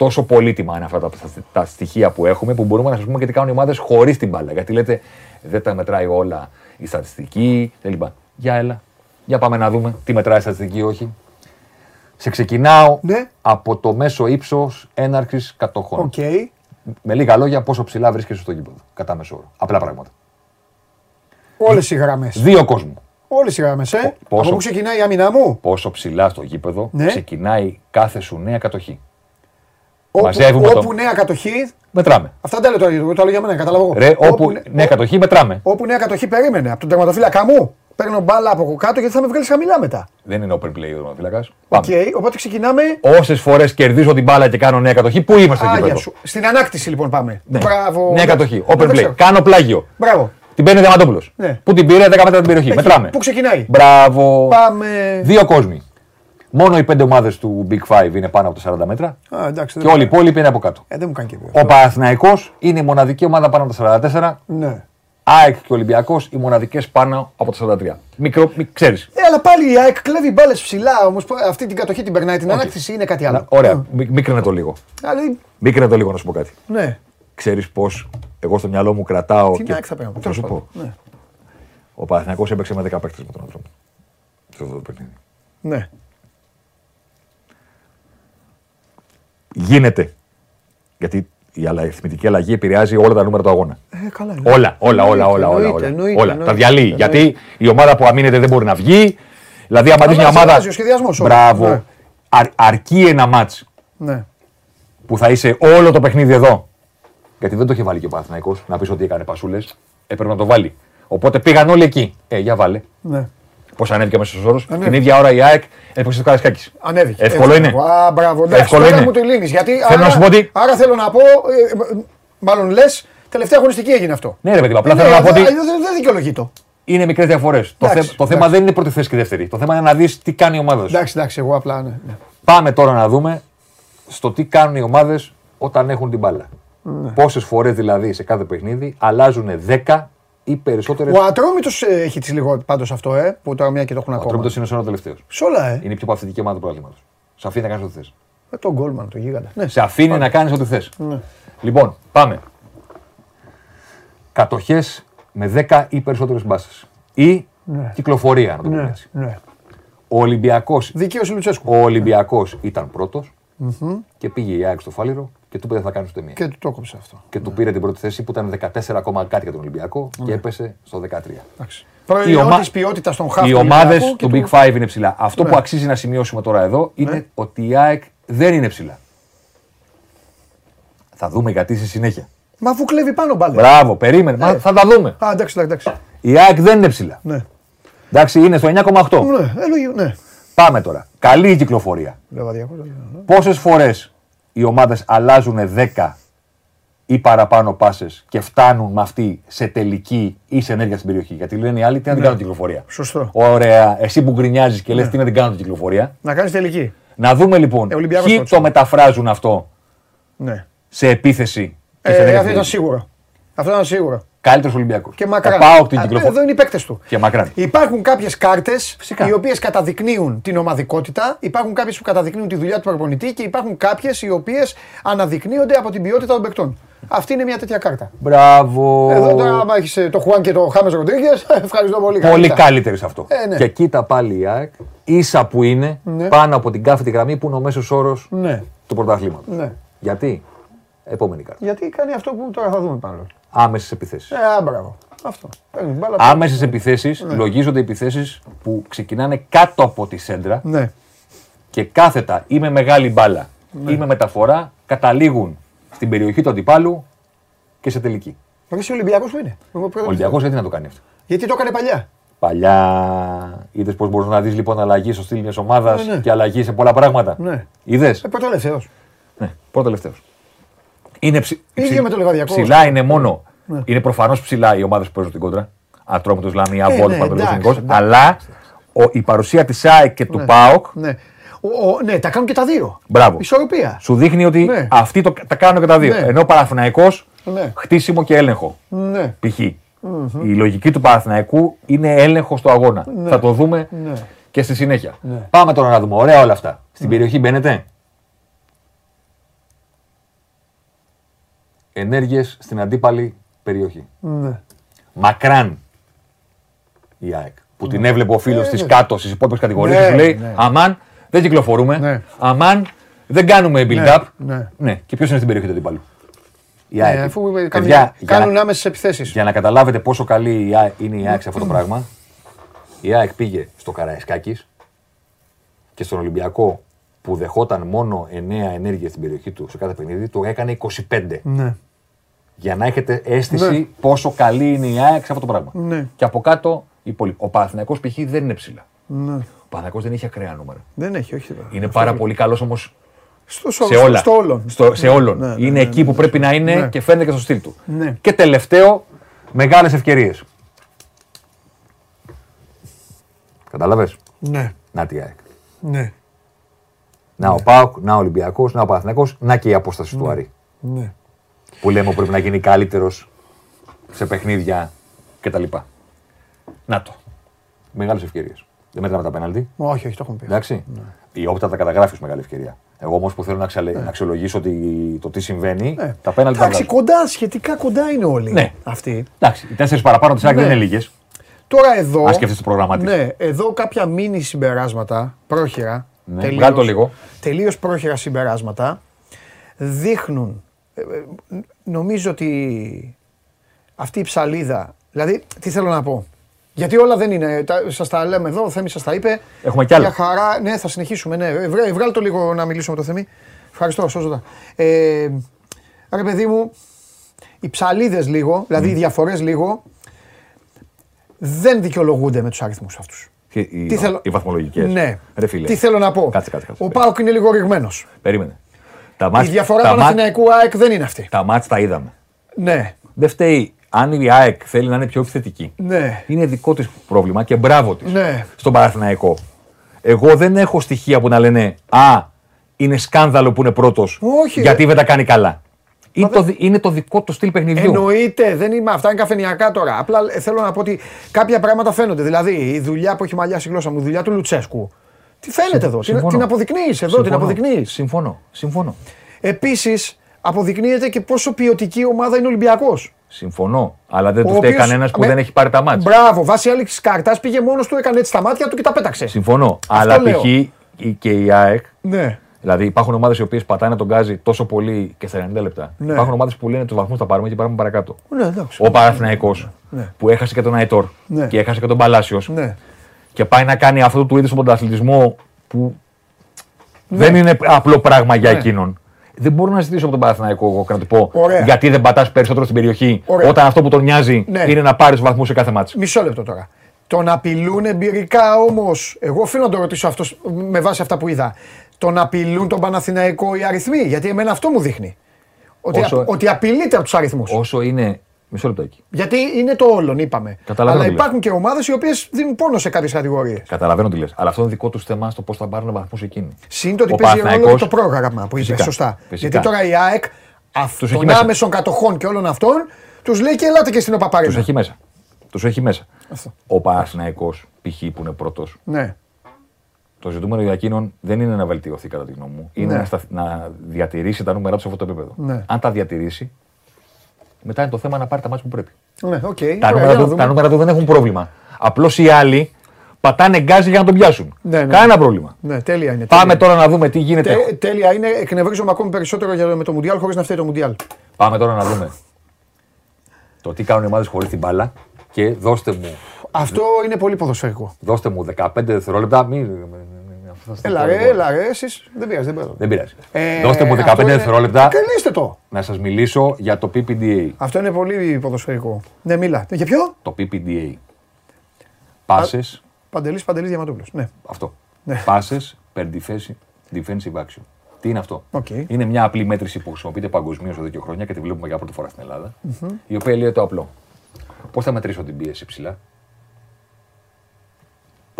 Τόσο πολύτιμα είναι αυτά τα, τα στοιχεία που έχουμε που μπορούμε να σας πούμε και τι κάνουν οι ομάδες χωρίς την μπάλα. Γιατί λέτε δεν τα μετράει όλα η στατιστική κλπ. Για έλα. Για πάμε να δούμε τι μετράει η στατιστική, όχι. Σε ξεκινάω Ναι. από το μέσο ύψος έναρξης κατοχών. Οκ. Με λίγα λόγια, πόσο ψηλά βρίσκεσαι στο γήπεδο. Κατά μέσο όρο. Απλά πράγματα. Όλες οι γραμμές. Δύο κόσμου. Όλες οι γραμμές, ε. Πόσο- Από πού ξεκινάει η άμυνά μου; Πόσο ψηλά στο γήπεδο Ναι. ξεκινάει κάθε σου νέα κατοχή. Όπου, Μαζεύουμε το- όπου νέα κατοχή. Μετράμε. Αυτά δεν λέω τώρα, εγώ το λέω για μένα, κατάλαβα εγώ. Ρε, όπου νε- νέα κατοχή μετράμε. όπου νέα κατοχή περίμενε. Από τον τερματοφύλακα μου παίρνω μπάλα από κάτω γιατί θα με βγάλεις χαμηλά μετά. Δεν είναι open play ο τερματοφύλακας. Οκ, οπότε ξεκινάμε. Όσες φορές κερδίζω την μπάλα και κάνω νέα κατοχή, πού είμαστε εκεί Άγια πέρα. σου. Στην ανάκτηση λοιπόν πάμε. Ναι. Μπράβο. Νέα κατοχή. Ναι, Open δεν play. ξέρω. Κάνω πλάγιο. Μπράβο. Την παίρνει ο Διαμαντόπουλος. Ναι. Πού την πήρε, 10 μέτρα την περιοχή. Εκεί, Μετράμε. Πού ξεκινάει. Μπράβο. Πάμε. Δύο κόσμοι. Μόνο οι πέντε ομάδες του Big Five είναι πάνω από τα 40 μέτρα Α, εντάξει, και δεν όλοι οι μου- υπόλοιποι είναι από κάτω. Ε, δεν μου κάνει και Ο Παναθηναϊκός είναι η μοναδική ομάδα πάνω από τα 44. Ναι. ΑΕΚ και ο Ολυμπιακός οι μοναδικές πάνω από τα 43. Μικρό, μη, ξέρεις. Ε, αλλά πάλι η ΑΕΚ κλέβει μπάλες ψηλά. Όμως αυτή την κατοχή την περνάει. Την ανάκτηση είναι κάτι άλλο. Ωραία, μη- μίκρινε το λίγο. Δηλαδή, Μίκρινε το λίγο να σου πω κάτι. ναι. Ξέρεις πώς εγώ στο μυαλό μου κρατάω. Την ΑΕΚ θα παίρνω. Θα σου τέλος πω. πάντων. Ναι. Ο Παναθηναϊκός έπαιξε με 10 παίκτες με τον άνθρωπο. Στο αυτό το παιχνίδι. Ναι. Γίνεται. Γιατί η αλλα- η αριθμητική αλλαγή επηρεάζει όλα τα νούμερα του αγώνα. Ε, καλά. εννοείται. Όλα, όλα, όλα, όλα. όλα, Εννοείται, όλα. εννοείται, όλα. εννοείται, Τα διαλύει. εννοείται. Γιατί η ομάδα που αμήνεται δεν μπορεί να βγει. Δηλαδή, άμα δεις μια Αλλάζει, ομάδα. αλλάζει ο σχεδιασμός, όλα. Μπράβο. Ναι. αρ- αρκεί ένα μάτς Ναι. που θα είσαι όλο το παιχνίδι εδώ. Γιατί δεν το είχε βάλει και ο Παναθηναϊκός να πεις ότι έκανε πασούλες. Έπρεπε να το βάλει. Οπότε πήγαν όλοι εκεί. Ε, για βάλε. ναι. Πώς ανέβηκε μέσα στους όρους. Ανέβηκε. Την ίδια ώρα η ΑΕΚ έπαιξε το Καρασκάκη. Ανέβηκε. Εύκολο Έτσι, είναι. Α, μπράβο. Εντάξει, Εύκολο τώρα είναι. μου το λύνεις. Γιατί Θέλω άρα, να σου πω ότι- άρα θέλω να πω. ε, ε, μάλλον λες, τελευταία αγωνιστική έγινε αυτό. Ναι, ρε παιδί, μου, απλά Ε, θέλω ναι, να πω ότι αλλιώς Δεν δεν δικαιολογεί το. είναι μικρές διαφορές. Το, Εντάξει, θε- το θέμα εντάξει. δεν είναι πρώτη θέση και δεύτερη. Το θέμα είναι να δεις τι κάνει η ομάδα σου. Εντάξει, εντάξει, εγώ απλά. Ναι, ναι. Πάμε τώρα να δούμε στο τι κάνουν οι ομάδες όταν έχουν την μπάλα. Ναι. Πόσες φορές δηλαδή σε κάθε παιχνίδι αλλάζουν 10 ή περισσότερε. Ο Ατρόμητος έχει τι λιγότερο πάντως αυτό, ε, που τώρα μια και το έχουν Ο ακόμα. Ατρόμητος είναι ο τελευταίος. Σε όλα, ε. Είναι η πιο παθητική ομάδα του πράγματο. Σε αφήνει να κάνεις ό,τι θες. Με τον Γκόλμαν, το γίγαντα. Ναι. Σε αφήνει να κάνεις ό,τι θες. Ναι. Λοιπόν, πάμε. Κατοχές με 10 ή περισσότερες μπάσε. Ή Ναι. κυκλοφορία, να το πούμε Ναι, έτσι. ναι. Ο Ολυμπιακός Δικαίωση Λουτσέσκου. ο Ολυμπιακός ήταν πρώτος και πήγε η ΑΕΚ στο Φάληρο και του είπε δεν θα κάνεις ούτε μία. Και του το έκοψε αυτό. Και του πήρε την πρώτη θέση που ήταν 14 ακόμα κάτι για τον Ολυμπιακό και έπεσε στο 13. Εντάξει. Οι, Προϊόν ομα... τη ποιότητας των χάφτων. οι ομάδες του Big Five είναι ψηλά. Αυτό Ναι. που αξίζει να σημειώσουμε τώρα εδώ είναι ότι η ΑΕΚ δεν είναι ψηλά. Θα δούμε γιατί στη συνέχεια. Μα αφού κλέβει πάνω μπάλε. Μπράβο, περίμενε. Μα θα τα δούμε. Α, εντάξει, εντάξει. Η ΑΕΚ δεν είναι ψηλά. Ναι. Εντάξει, είναι στο 9,8. Ναι, ε, λογικό, ναι. Πάμε τώρα. Καλή η κυκλοφορία. Λεβαδιακός, ναι. Πόσες φορές οι ομάδες αλλάζουν 10 ή παραπάνω πάσες και φτάνουν με αυτή σε τελική ή σε ενέργεια στην περιοχή. Γιατί λένε οι άλλοι τι να την κάνουν την κυκλοφορία. Σωστό. Ωραία, εσύ που γκρινιάζεις και λες τι να την κάνουν την κυκλοφορία. Να κάνεις τελική. Να δούμε λοιπόν Ε, Ολυμπιακός ποιοι τότε. το μεταφράζουν αυτό Ναι. σε επίθεση και σε Ε, ενέργεια αυτό στην ήταν περιοχή. σίγουρο. Αυτό ήταν σίγουρο. Καλύτερος Ολυμπιακός. Και μακράν. Ο Πάοκ την Α, κυκλοφορία. Εδώ είναι οι παίκτες του. Και μακράν. Υπάρχουν κάποιες κάρτες Φυσικά. οι οποίες καταδεικνύουν την ομαδικότητα, υπάρχουν κάποιες που καταδεικνύουν τη δουλειά του προπονητή και υπάρχουν κάποιες οι οποίες αναδεικνύονται από την ποιότητα των παικτών. Αυτή είναι μια τέτοια κάρτα. Μπράβο. Εδώ τώρα, άμα έχεις το Χουάν και το Χάμες Ροντρίγκες, ευχαριστώ πολύ. Πολύ καλύτερα. καλύτερη σε αυτό. Ε, ναι. Και κοίτα πάλι η ΑΕΚ, ίσα που είναι, Ναι. πάνω από την κάθετη γραμμή που είναι ο μέσος όρος Ναι, του πρωταθλήματος. ναι. Γιατί, επόμενη κάρτα. Γιατί κάνει αυτό που τώρα θα δούμε πάνω. Άμεσες επιθέσεις. Ε, α, μπράβο. Αυτό. Παίρνεις την μπάλα. Άμεσες επιθέσεις λογίζονται επιθέσεις που ξεκινάνε κάτω από τη σέντρα Ναι. και κάθετα ή με μεγάλη μπάλα ή με μεταφορά καταλήγουν στην περιοχή του αντιπάλου και σε τελική. Μα και εσύ Ολυμπιακός που είναι. Εγώ Ο πρώτα- Ολυμπιακός γιατί να το κάνει αυτό; Γιατί το έκανε παλιά. Παλιά είδες πώς μπορεί να δεις λοιπόν αλλαγή στο στυλ μιας ομάδας Ναι, ναι. και αλλαγή σε πολλά πράγματα; Ναι. Είδες; Ε, πρώτο τελευταίος. Ναι, πρώτο τελευταίος. Είναι ψη... Ίδιο ψη- με το Λεβαδιακό. Ψηλά είναι μόνο. Είναι προφανώς ψηλά οι ομάδες που παίζουν την κόντρα. Ατρόμητος Λαμία, Ε, Βόλο, ναι, Παντελή εντάξει, Εθνικό. εντάξει. Αλλά ο, η παρουσία της ΑΕΚ και του ΠΑΟΚ Ναι. Ο, ο, ναι, τα κάνουν και τα δύο. Μπράβο. Ισορροπία. σου δείχνει ότι Ναι. αυτοί το, τα κάνουν και τα δύο. Ναι. Ενώ ο Παναθηναϊκός Ναι. χτίσιμο και έλεγχο. Ναι. Π.χ. Η λογική του Παναθηναϊκού είναι έλεγχο στο αγώνα. Θα το δούμε Ναι. και στη συνέχεια. Πάμε τώρα να δούμε. Ωραία όλα αυτά. Στην περιοχή μπαίνετε; Ενέργειες στην αντίπαλη περιοχή. Ναι. Μακράν η ΑΕΚ. Που την έβλεπε ο φίλος Ε, της ναι. κάτω στις υπόλοιπες κατηγορίες Ναι, και σου λέει ναι. Αμάν, δεν κυκλοφορούμε. Ναι. Αμάν, δεν κάνουμε build-up. ναι. Ναι. Και ποιος είναι στην περιοχή του αντιπάλου; Η Ναι, ΑΕΚ. αφού κάνουν, Παιδιά, για κάνουν να- άμεσες επιθέσεις. για να καταλάβετε πόσο καλή η ΑΕΚ είναι η ΑΕΚ σε αυτό το πράγμα, η ΑΕΚ πήγε στο Καραϊσκάκης και στον Ολυμπιακό που δεχόταν μόνο 9 ενέργεια στην περιοχή του σε κάθε παιχνίδι, το έκανε 25. Ναι. Για να έχετε αίσθηση Ναι. πόσο καλή είναι η ΑΕΚ σε αυτό το πράγμα. Ναι. Και από κάτω οι υπόλοιποι. Ο Παναθηναϊκός π.χ. δεν είναι ψηλά. Ναι. Ο Παναθηναϊκός δεν έχει ακραία νούμερα. Δεν έχει, όχι. Είναι πάρα πολύ καλός όμως Στο, σε όλα. Στο όλον. Στο- σε όλον. Ναι, ναι, είναι ναι, εκεί ναι, που ναι. πρέπει να είναι Ναι. και φαίνεται και στο στυλ του. Ναι. Και τελευταίο, μεγάλες ευκαιρίες. Κατάλαβε. Ναι. Να τη ΑΕΚ. Ναι. Να ο Πάοκ, να ο Ολυμπιακός, να ο Παναθηναϊκός, να και η απόσταση του Άρη. Ναι. Που λέμε ότι πρέπει να γίνει καλύτερος σε παιχνίδια κτλ. Να το. Μεγάλες ευκαιρίες. Δεν μέτραμε τα πέναλτι. Όχι, όχι, το έχουμε πει. Εντάξει. Η όπτα τα καταγράφεις ως μεγάλη ευκαιρία. Εγώ όμως που θέλω να, αξιαλε- να αξιολογήσω τι- το τι συμβαίνει, Ναι. τα πέναλτι τα Εντάξει, βγάζω. κοντά, σχετικά κοντά είναι όλοι Ναι. αυτοί. Εντάξει, οι τέσσερις παραπάνω της ΑΕΚ Ναι. δεν είναι λίγες. Τώρα εδώ. Αν σκέφτεσαι το πρόγραμμά της. Ναι, εδώ κάποια μίνι συμπεράσματα, πρόχειρα. Ναι, βγάλ' το λίγο. Τελείως πρόχειρα συμπεράσματα δείχνουν. ε, ε, νομίζω ότι αυτή η ψαλίδα. Δηλαδή, τι θέλω να πω; Γιατί όλα δεν είναι. Σας τα λέμε εδώ, ο Θέμης σας τα είπε. Έχουμε κι άλλα. Για χαρά, ναι, θα συνεχίσουμε. Ναι. Ε, Βρέ, βγάλ' το λίγο να μιλήσουμε με το Θέμη. Ευχαριστώ, σώζοντα. Ε, ρε παιδί μου, οι ψαλίδες λίγο, δηλαδή οι διαφορές λίγο, δεν δικαιολογούνται με τους αριθμούς αυτούς. Και οι, Τι θέλω- οι βαθμολογικές. Ναι. Ρε φίλε. Τι θέλω να πω. Κάτσε, κάτσε, κάτσε. Ο Πάοκ είναι λίγο ρηγμένος. Περίμενε. Τα Η μάτς, διαφορά τα του μάτς- Παναθηναϊκού ΑΕΚ δεν είναι αυτή. Τα μάτς τα είδαμε. Ναι, Δεν φταίει αν η ΑΕΚ θέλει να είναι πιο επιθετική. ναι, Είναι δικό της πρόβλημα και μπράβο της. ναι. Στον Παναθηναϊκό. Εγώ δεν έχω στοιχεία που να λένε Α, είναι σκάνδαλο που είναι πρώτος. Όχι, Γιατί ρε. δεν τα κάνει καλά. Είναι, το, δι- είναι το δικό του στυλ παιχνιδιού. Εννοείται, δεν είμαι αυτά, είναι καφενιακά τώρα. Απλά ε, θέλω να πω ότι κάποια πράγματα φαίνονται. Δηλαδή η δουλειά που έχει μαλλιάσει η γλώσσα μου, η δουλειά του Λουτσέσκου. Τι φαίνεται εδώ, την, Συμφωνώ. την αποδεικνύεις εδώ, την Συμφωνώ. αποδεικνύεις. Συμφωνώ. Συμφωνώ. Επίσης, αποδεικνύεται και πόσο ποιοτική ομάδα είναι ο Ολυμπιακός. Συμφωνώ. Αλλά δεν Ο του φταίει οποίος- κανένας που με- δεν έχει πάρει τα μάτια. Μπράβο, βάσει άλλη κάρτας πήγε μόνος του, έκανε έτσι τα μάτια του και τα πέταξε. Συμφωνώ. Αλλά λέω. π.χ. η- και η ΑΕΚ Ναι, Δηλαδή υπάρχουν ομάδες οι οποίες πατάνε τον γκάζι τόσο πολύ και στα 90 λεπτά. Ναι. Υπάρχουν ομάδες που λένε τους βαθμούς θα πάρουμε και πάμε παρακάτω. ναι, εντάξει. Ο Παναθηναϊκός Ναι. που έχασε και τον Αϊτόρ Ναι. και έχασε και τον Παλάσιος Ναι. και πάει να κάνει αυτό του είδου τον πρωταθλητισμό που Ναι. δεν είναι απλό πράγμα για Ναι. εκείνον. Δεν μπορώ να ζητήσω από τον Παναθηναϊκό εγώ και να του πω Ωραία. γιατί δεν πατάς περισσότερο στην περιοχή Ωραία. όταν αυτό που τον νοιάζει Ναι. είναι να πάρεις βαθμούς σε κάθε μάτσο. Μισό λεπτό τώρα. Τον απειλούν εμπειρικά όμως. Εγώ οφείλω να το ρωτήσω αυτός με βάση αυτά που είδα. Τον απειλούν τον Παναθηναϊκό οι αριθμοί. Γιατί εμένα αυτό μου δείχνει. Ότι, Όσο- ότι απειλείται από τους αριθμούς. Όσο είναι. Μισό λεπτό εκεί. Γιατί είναι το όλον, είπαμε. Καταλαβαίνω Αλλά τι υπάρχουν και ομάδες οι οποίες δίνουν πόνο σε κάποιες κατηγορίες. Καταλαβαίνω τι λες. Αλλά αυτό είναι δικό τους θέμα στο πώς θα πάρουν βαθμούς εκείνοι. Συν το ότι Ο παίζει ρόλο και Παναθηναϊκός- το πρόγραμμα που είπες. Φυσικά, Σωστά. φυσικά. Γιατί τώρα η ΑΕΚ Τους αυτών έχει των μέσα. άμεσων κατοχών και όλων αυτών τους λέει και ελάτε και στην Τους Οπαπαρένα. έχει μέσα. Τους έχει μέσα. Αυτό. Ο Παναθηναϊκός π.χ. που είναι πρώτος, Ναι. Το ζητούμενο για εκείνον δεν είναι να βελτιωθεί κατά τη γνώμη μου. Είναι Ναι. να, σταθ- να διατηρήσει τα νούμερα του σε αυτό το επίπεδο. Ναι. Αν τα διατηρήσει, μετά είναι το θέμα να πάρει τα ματς που πρέπει. Ναι, οκ. Τα Ωραία, για νούμερα, να του, δούμε. τα νούμερα του δεν έχουν πρόβλημα. Απλώς οι άλλοι πατάνε γκάζι για να τον πιάσουν. Ναι, ναι. Κανένα πρόβλημα. Ναι, τέλεια είναι. Πάμε τέλεια. τώρα να δούμε τι γίνεται. Τε- τέλεια είναι. Εκνευρίζομαι ακόμη περισσότερο για, με το Μουντιάλ χωρίς να φταίει το Μουντιάλ. Πάμε τώρα να δούμε το τι κάνουν οι ομάδες χωρίς την μπάλα και δώστε μου, Αυτό είναι πολύ ποδοσφαιρικό. δώστε μου 15 δευτερόλεπτα. Μην, μην- μην- μην- αυτό θα Έλα το ρε, πω. έλα ρε, εσείς. Δεν πειράζει, δεν πειράζει. Δεν πειράζει. Ε, δώστε μου 15 αυτό είναι- δευτερόλεπτα Κλείστε το. να σας μιλήσω για το PPDA. Αυτό είναι πολύ ποδοσφαιρικό. Ναι, μίλα. Για ποιο; Το PPDA. Passes, Παντελής Παντελής Διαμαντόπουλος. Ναι. αυτό. Ναι. Passes per defensive, defensive action. Τι είναι αυτό; Οκ. Είναι μια απλή μέτρηση που χρησιμοποιείται παγκοσμίως εδώ και χρόνια και τη βλέπουμε για πρώτη φορά στην ελλαδα Η οποία λέει το απλό. Πώς θα μετρήσω την πίεση ψηλά;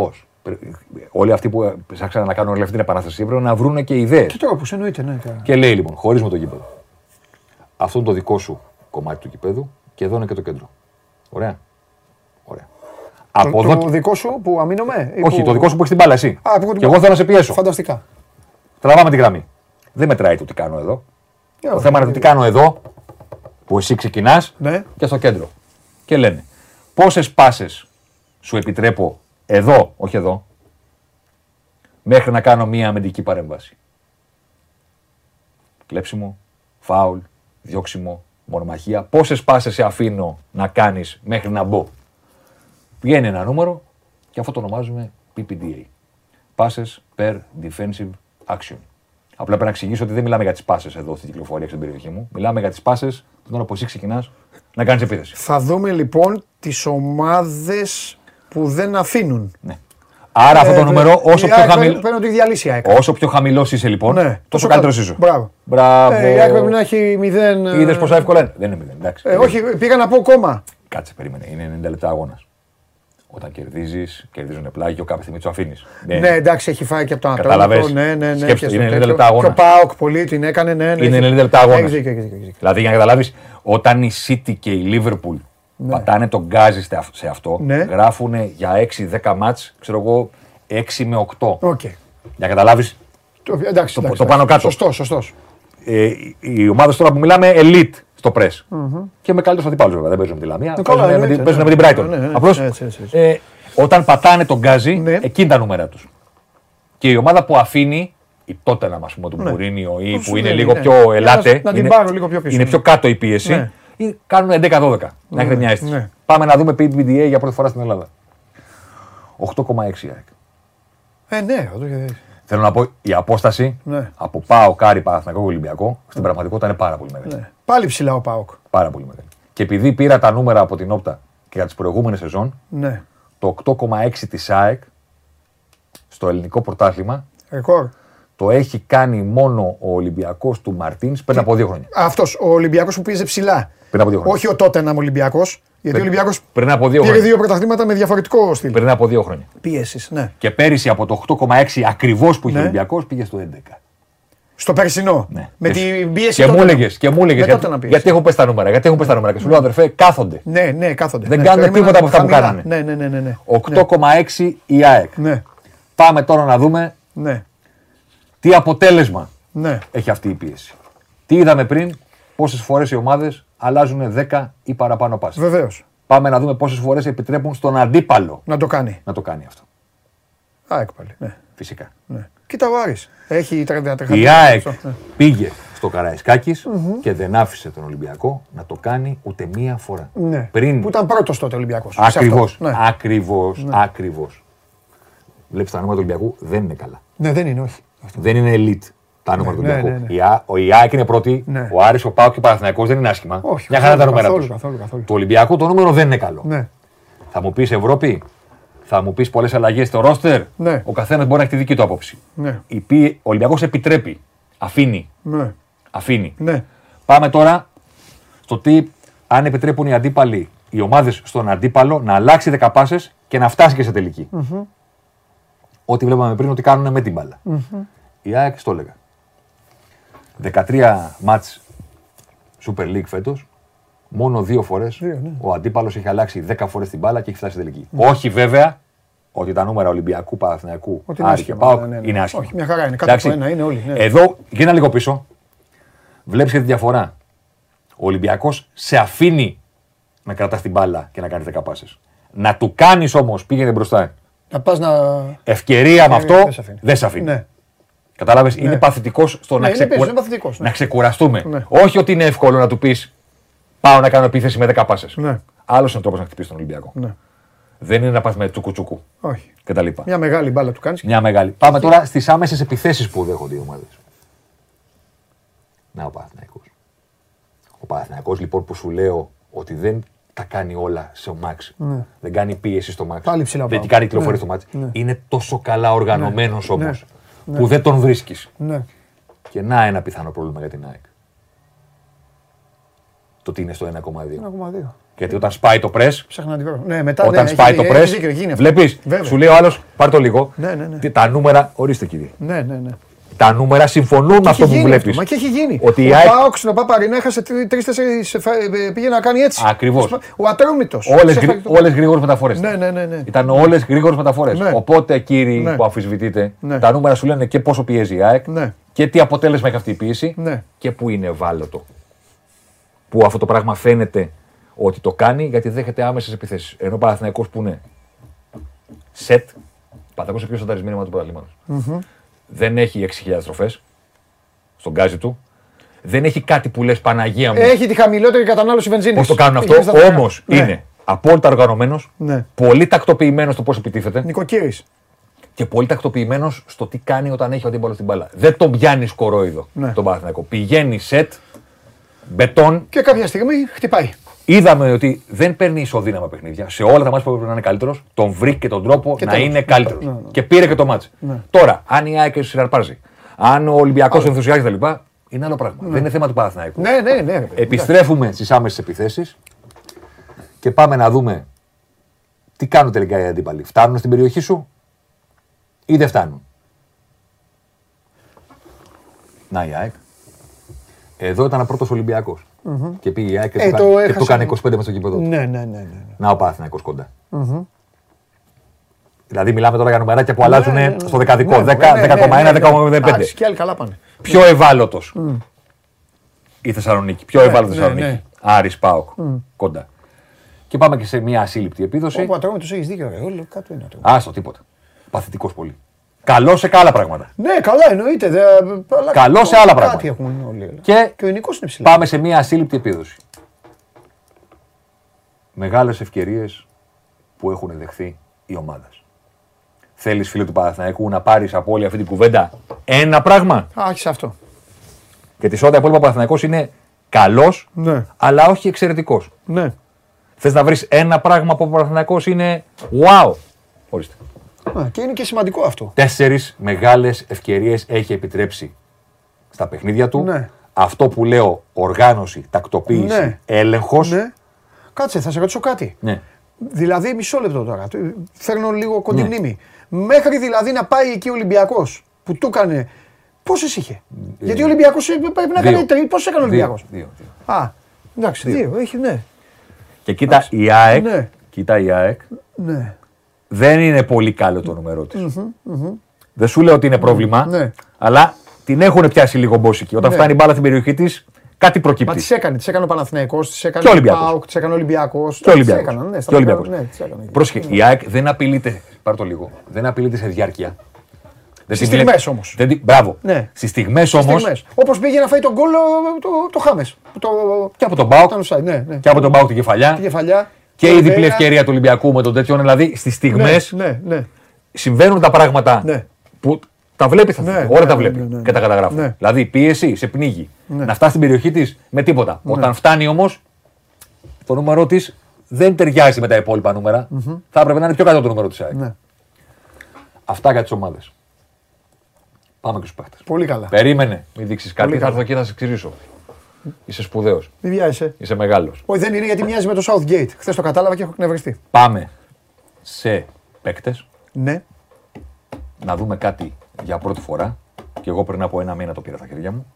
Πώς; Όλοι αυτοί που ψάξαν να κάνουν όλη αυτή την επανάσταση έπρεπε να βρουν και ιδέες. Και τώρα πως εννοείται, ναι. κα- Και λέει λοιπόν, χωρίζουμε το γήπεδο. Αυτό είναι το δικό σου κομμάτι του γηπέδου και εδώ είναι και το κέντρο. Ωραία. Ωραία. Από Το, εδώ. το δικό σου που αμήνομαι. ή Όχι, που- το δικό σου που έχεις την μπάλα εσύ. Α, που έχω την και εγώ μπάλα. θέλω να σε πιέσω. Φανταστικά. Τραβάμε τη γραμμή. Δεν μετράει το τι κάνω εδώ. Ε, Το όχι. θέμα είναι το τι κάνω εδώ, που εσύ ξεκινάς Ναι. και στο κέντρο. Και λένε, πόσες πάσες σου επιτρέπω εδώ, όχι εδώ, μέχρι να κάνω μία αμυντική παρέμβαση. Κλέψιμο, φάουλ, διώξιμο, μονομαχία. Πόσες πάσες σε αφήνω να κάνεις μέχρι να μπω. Βγαίνει ένα νούμερο και αυτό το ονομάζουμε PPDA. Passes per defensive action. Απλά πρέπει να εξηγήσω ότι δεν μιλάμε για τις πάσες εδώ στην κυκλοφορία στην περιοχή μου. Μιλάμε για τις πάσες την ώρα που εσύ ξεκινάς να κάνεις επίθεση. Θα δούμε λοιπόν τις ομάδες που δεν αφήνουν. Ναι. Άρα αυτό το Ε, νούμερο, όσο η πιο, ΑΕΚ χαμηλ... Πρέπει πρέπει να το διαλύσει η ΑΕΚ. όσο πιο χαμηλός είσαι λοιπόν, Ναι, τόσο τόσο καλύτερος κάτω. είσαι. Μπράβο. Μπράβο. Ε, η ΑΕΚ πρέπει να έχει μηδέν. ε, Είδες πόσα εύκολα είναι; Δεν είναι μηδέν. Εντάξει. Ε, όχι, πήγα να πω κόμμα. Κάτσε, περίμενε. Είναι 90 λεπτά αγώνας. Όταν κερδίζεις, κερδίζουν πλάγιο, κάποια στιγμή τους αφήνεις. Ναι, εντάξει, έχει φάει και από το Κατάλαβες. Ανατολικό. Ναι, ναι, ναι. Σκέψτε, και είναι στο 90 τέτοιο. λεπτά αγώνας. Και ο Πάοκ πολύ την έκανε, ναι, ναι. Είναι έχει- 90 λεπτά αγώνας. Έχεις δίκιο, έχεις δίκιο, έχεις δίκιο. Δηλαδή για να καταλάβεις, όταν η City και η Liverpool πατάνε τον γκάζι στε- σε αυτό, Ναι. γράφουν για 6-10 μάτς, ξέρω εγώ, 6 με 8. Οκ. Για να καταλάβεις, Το- Εντάξει, Το- εντάξει, το πάνω εντάξει. κάτω. Σωστός, σωστός. ε, οι- οι ομάδες τώρα που μιλάμε, elite στο press. Και με καλύτερους αντιπάλους βέβαια. Δεν παίζουν με τη Λαμία. Ε, καλά, παίζουν, με, εννοείται, την- παίζουν ναι. με την Brighton. Ναι, ναι, ναι. Απλώς, Έτσι, έτσι, έτσι. ε, όταν πατάνε το γκάζι, Ναι. εκείνη τα νούμερα τους. Και η ομάδα που αφήνει, η τότε να πούμε του Ναι. Μουρίνιο ή Που σου που είναι λέει, λίγο ναι. πιο Για να- ελάτε, να την είναι, πάρουν λίγο πιο πίσω, είναι ναι. πιο κάτω η πίεση, Ναι. Ή κάνουν 11-12. Να έχετε μια αίσθηση. ναι. Πάμε να δούμε PPDA για πρώτη φορά στην Ελλάδα. 8,6 η ΑΕΚ. Ε, ναι, το είχε- Θέλω να πω, η απόσταση Ναι. από ΠΑΟΚ, Άρη, Παναθηναϊκό, Ολυμπιακό, στην πραγματικότητα είναι πάρα πολύ μεγάλη. ναι. Πάλι ψηλά ο ΠΑΟΚ. Πάρα πολύ μεγάλη. Και επειδή πήρα τα νούμερα από την Opta και για τις προηγούμενες σεζόν, Ναι. το 8,6 της ΑΕΚ στο ελληνικό πρωτάθλημα Ρεκόρ. Το έχει κάνει μόνο ο Ολυμπιακός του Μαρτίνς πριν από δύο χρόνια. Αυτός ο Ολυμπιακός που πίεζε ψηλά. Πριν από δύο χρόνια. Όχι ο τότε να Ολυμπιακός. Γιατί ο Ολυμπιακός Πριν από δύο πήρε χρόνια. δύο πρωταθλήματα με διαφορετικό στυλ. Πριν από δύο χρόνια. Πίεσης, ναι. Και πέρυσι από το 8,6 ακριβώς που είχε Ναι. ο Ολυμπιακός πήγε στο 11. Στο περσινό. Ναι. Με Και- την πίεση Και τότε μου να- έλεγες, και μου έλεγες, Με τότε γιατί, να πίεση. γιατί έχω πέσει τα νούμερα, γιατί έχω πέσει τα νούμερα. Και σου λέω αδερφέ, κάθονται. Ναι, ναι, κάθονται. Δεν ναι, κάνουν περίμενα τίποτα από αυτά που χαμηλά. κάνανε. Ναι, ναι, ναι. ναι, ναι. 8,6 η ΑΕΚ. Ναι, Πάμε τώρα να δούμε ναι, τι αποτέλεσμα ναι. έχει αυτή η πίεση. Τι είδαμε πριν, πόσες φορές οι ομάδες αλλάζουν 10 ή παραπάνω πάσει. Βεβαίως. Πάμε να δούμε πόσες φορές επιτρέπουν στον αντίπαλο Να το κάνει. να το κάνει αυτό. ΑΕΚ πάλι. Ναι, Φυσικά. ναι. Κοίτα ο Άρης. Έχει 33 Η ΑΕΚ Ναι. πήγε στο καραϊσκακης και δεν άφησε τον Ολυμπιακό να το κάνει ούτε μία φορά. Ναι. Πριν Που ήταν πρώτος τότε Ολυμπιακός. Ακριβώς. Ναι. Ακριβώς. Ακριβώς. Βλέπεις τα νούμερα του Ολυμπιακού δεν είναι καλά. ναι, δεν είναι, όχι. Δεν είναι elite. Τα νούμερα του ναι, Ολυμπιακού. ναι, ναι. Η Α- Ο η ΑΕΚ είναι πρώτη. Ναι. Ο Άρης, ο Πάο και ο Παναθηναϊκός δεν είναι άσχημα. Όχι, Μια χαρά τα καθόλου, νούμερα καθόλου, τους. καθόλου, καθόλου. Του Ολυμπιακού το νούμερο δεν είναι καλό. Ναι. Θα μου πεις Ευρώπη, θα μου πεις πολλές αλλαγές στο ρόστερ; Ναι. Ο καθένας μπορεί να έχει τη δική του άποψη. Ναι. Η πι- Ο Ολυμπιακός επιτρέπει. Αφήνει. Ναι. Αφήνει. Ναι. Πάμε τώρα στο τι αν επιτρέπουν οι αντίπαλοι, οι ομάδες στον αντίπαλο να αλλάξει 10 πάσε και να φτάσει και σε τελικη Ό,τι βλέπαμε πριν ότι κάνουν με την μπαλα Η ΑΕΚ στο έλεγα. 13 μάτς Super League φέτος, μόνο δύο φορές Δύο, ναι. ο αντίπαλος έχει αλλάξει 10 φορές την μπάλα και έχει φτάσει σε τελική. Όχι βέβαια ότι τα νούμερα Ολυμπιακού, Παναθηναϊκού, Ότι είναι Άρη και άσχημα, ΠΑΟΚ ναι, ναι, ναι. είναι άσχημα. Όχι, μια χαρά είναι. Κάτω Εντάξει. από ένα είναι όλοι. Ναι. Εδώ, γίνα λίγο πίσω. Βλέπεις και τη διαφορά. Ο Ολυμπιακός σε αφήνει να κρατάς την μπάλα και να κάνει 10 πάσες. Να του κάνεις όμως, πήγαινε μπροστά. Να πας να. Ευκαιρία με Ε, αυτό δεν σε αφήνει. δεν σε αφήνει. Ναι. Κατάλαβες, είναι παθητικός στο Ναι, να, είναι ξεκουρα- πίσω, είναι παθητικός, ναι. να ξεκουραστούμε. Ναι. Όχι ότι είναι εύκολο να του πεις Πάω να κάνω επίθεση με 10 πάσες. Ναι. Άλλος είναι ο τρόπος να χτυπήσει τον Ολυμπιακό. Ναι. Δεν είναι να πα με τσουκουτσουκού Όχι. κτλ. Μια μεγάλη μπάλα του κάνεις. Μια μεγάλη. Πάμε τώρα στις άμεσες επιθέσεις που δέχονται οι ομάδες. Να ο Παναθηναϊκός. Ο Παναθηναϊκός λοιπόν που σου λέω ότι δεν τα κάνει όλα στο μάξ. Δεν κάνει πίεση στο μάξ. Πάλι ψηλά Δεν πάω. κάνει κυκλοφορία Ναι. στο μάτς. Ναι. Είναι τόσο καλά οργανωμένος Ναι. όμως Ναι. που δεν τον βρίσκεις. Ναι. Και να ένα πιθανό πρόβλημα για την ΑΕΚ. Το ότι είναι στο 1,2. 1,2. Γιατί όταν σπάει το press, Ψάχνα να τη βρω. Ναι, μετά όταν ναι, σπάει έχει- το έχει press, δίκιο, γίνει αυτό. βλέπεις, Βέβαια. σου λέει ο άλλος, πάρ το λίγο. Ναι, ναι, ναι. Τι- Τα νούμερα, ορίστε κύριε. Ναι, ναι, ναι. Τα νούμερα συμφωνούν με αυτό Έχει που γίνει βλέπεις. αυτό, Μα και έχει γίνει. Ότι η ο ΑΕΚ. Πάοξ στην Παπαρίνα έχασε τρει-τέσσερι. Πήγε να κάνει έτσι. Ακριβώς. Ο Ατρόμητος. Όλες όλες γρήγορες μεταφορές. Ναι, ναι, ναι. ναι. Ήταν όλες γρήγορες μεταφορές. Ναι. Οπότε, κύριοι Ναι. που αμφισβητείτε, Ναι. τα νούμερα σου λένε και πόσο πιέζει η ΑΕΚ Ναι. και τι αποτέλεσμα έχει αυτή η πίεση Ναι. και που είναι ευάλωτο. Που αυτό το πράγμα φαίνεται ότι το κάνει γιατί δέχεται άμεσες επιθέσεις. Ενώ ο Παναθηναϊκός που είναι σετ, Παναθηναϊκός είναι πιο σανταρισμένο με του πρωταθλήματος. Δεν έχει 6.000 τροφές στον γκάζι του. Δεν έχει κάτι που λες Παναγία μου. Έχει τη χαμηλότερη κατανάλωση βενζίνης. Πώς το κάνουν αυτό, όμως είναι απόλυτα οργανωμένος, Ναι. πολύ τακτοποιημένος στο πώς επιτίθεται Νοικοκύρης. και πολύ τακτοποιημένος στο τι κάνει όταν έχει ο αντίπαλος την μπάλα. Δεν τον πιάνει κορόιδο Ναι. τον Παναθηναϊκό. Πηγαίνει σετ, μπετόν. Και κάποια στιγμή χτυπάει. Είδαμε ότι δεν παίρνει ισοδύναμα παιχνίδια. Σε όλα τα μάτια που έπρεπε να είναι καλύτερος, τον βρήκε και τον τρόπο Και να τέλος. είναι καλύτερος. Ναι, ναι. Και πήρε και το μάτς. Τώρα, αν η ΑΕΚ συναρπάζει, αν ο Ολυμπιακός ενθουσιάζεται κτλ., είναι άλλο πράγμα. Δεν είναι θέμα του Παναθηναϊκού. Ναι, ναι, ναι. ρε παιδί. Επιστρέφουμε στις άμεσες επιθέσεις και πάμε να δούμε τι κάνουν τελικά οι αντίπαλοι. Φτάνουν στην περιοχή σου ή δεν φτάνουν; Να η ΑΕΚ. Εδώ ήταν ο πρώτος Ολυμπιακός. Και πήγε η ΑΕΚ και, Ε, του, το κα- και έχασε. του έκανε 25 με στο κήπεδο. του. Ναι, ναι, ναι. ναι. Να ο Παναθηναϊκός κοντά. Δηλαδή, μιλάμε τώρα για νομεράκια που αλλάζουν Ναι, ναι, ναι. στο δεκαδικό. Ναι, 10, ναι, ναι, 10,1, ναι, ναι. 10,05. Εντάξει, Και άλλοι καλά πάνε. Πιο ευάλωτος η Θεσσαλονίκη. Πιο ευάλωτη ναι, Θεσσαλονίκη. ναι. Άρης Πάοκ. Κοντά. Και πάμε και σε μια ασύλληπτη επίδοση. Όπου ατρόμητος έχεις δίκιο. Ρε. Όλο κάτω είναι ατρόμητος. Άστο, τίποτα. Παθητικός πολύ. Καλό σε άλλα πράγματα. Ναι, καλά εννοείται. Δε, αλλά Καλό σε άλλα κάτι πράγματα. έχουν όλοι. Και Και ο Νικό είναι ψηλά. πάμε σε μια ασύλληπτη επίδοση. Μεγάλες ευκαιρίες που έχουν δεχθεί οι ομάδες. Θέλεις φίλε του Παναθηναϊκού να πάρεις από όλη αυτή την κουβέντα ένα πράγμα; Α, έχει αυτό. Γιατί σε ό,τι απόλυτα ο Παναθηναϊκός είναι καλός, Ναι. αλλά όχι εξαιρετικός. Ναι. Θες να βρεις ένα πράγμα που ο Παναθηναϊκός είναι wow. Ορίστε. Α, και είναι και σημαντικό αυτό. Τέσσερις μεγάλες ευκαιρίες έχει επιτρέψει στα παιχνίδια του. Ναι. Αυτό που λέω οργάνωση, τακτοποίηση, Ναι. έλεγχος. Ναι. Κάτσε, θα σε ρωτήσω κάτι. Ναι. Δηλαδή, μισό λεπτό τώρα. Το- Φέρνω λίγο κοντή Ναι. μνήμη. Μέχρι δηλαδή να πάει εκεί ο Ολυμπιακός που του έκανε. Πόσες είχε; Γιατί ο Ολυμπιακός πρέπει να δύο. κάνει τρεις. Πόσες έκανε ο Δύο, Ολυμπιακός; δύο, δύο. Α, εντάξει, δύο. Έχει, ναι. Και κοίτα η ΑΕΚ, Ναι. κοίτα η ΑΕΚ, ναι. Δεν είναι πολύ καλό το νούμερό της. Δεν σου λέω ότι είναι πρόβλημα, Ναι. αλλά την έχουν πιάσει λίγο μπόσικη. Όταν Ναι. φτάνει η μπάλα στην περιοχή της, κάτι Μα προκύπτει. τις έκανε, τις έκανε ο Παναθηναϊκός, τις έκανε Και ο Ολυμπιακός. Πάοκ, τις έκανε ο Ολυμπιακός. Και ο Ολυμπιακός. Έκαναν, ναι, στα Και ο Ολυμπιακός. Ναι, τις έκανε. Πρόσεχε, η ΑΕΚ δεν απειλείται, πάρ' το λίγο, δεν απειλείται σε διάρκεια. Δεν Στις τη βλέπει- στιγμές όμως. δεν τη- Μπράβο. Ναι. Στις στιγμές όμως, Όπως πήγε να φάει τον γκολ ο- το, το Χάμες. Το, και από τον Μπάουκ, ήταν offside, ναι, ναι. και από τον Μπάουκ την κεφαλιά, Τη κεφαλιά. Και το η διπλή Βέρα. ευκαιρία του Ολυμπιακού με τον τέτοιο. Δηλαδή, στις στιγμές Ναι, ναι, ναι. συμβαίνουν τα πράγματα Ναι. που Τα βλέπεις τα Ναι, στατιστικά. ναι, Όλα τα ναι, βλέπεις ναι, ναι. και τα καταγράφεις. Ναι. Δηλαδή πίεση σε πνίγει. Ναι. Να φτάσει στην περιοχή της με τίποτα. Όταν φτάνει όμως, το νούμερο της δεν ταιριάζει με τα υπόλοιπα νούμερα. Θα έπρεπε να είναι πιο κάτω το νούμερο της ΑΕΚ. Ναι. Αυτά για τις ομάδες. Πάμε και στους παίχτε. Πολύ καλά. Περίμενε, μην δείξεις κάτι. Πολύ Θα καλά. έρθω εκεί να σε εξηγήσω. Είσαι σπουδαίος. Μην βιάζεσαι. Είσαι μεγάλος. Όχι, δεν είναι γιατί μοιάζει με το Southgate. Χθες το κατάλαβα και έχω εκνευριστεί. Πάμε σε παίκτες Ναι. να δούμε κάτι για πρώτη φορά. Και εγώ πριν από ένα μήνα το πήρα στα χέρια μου.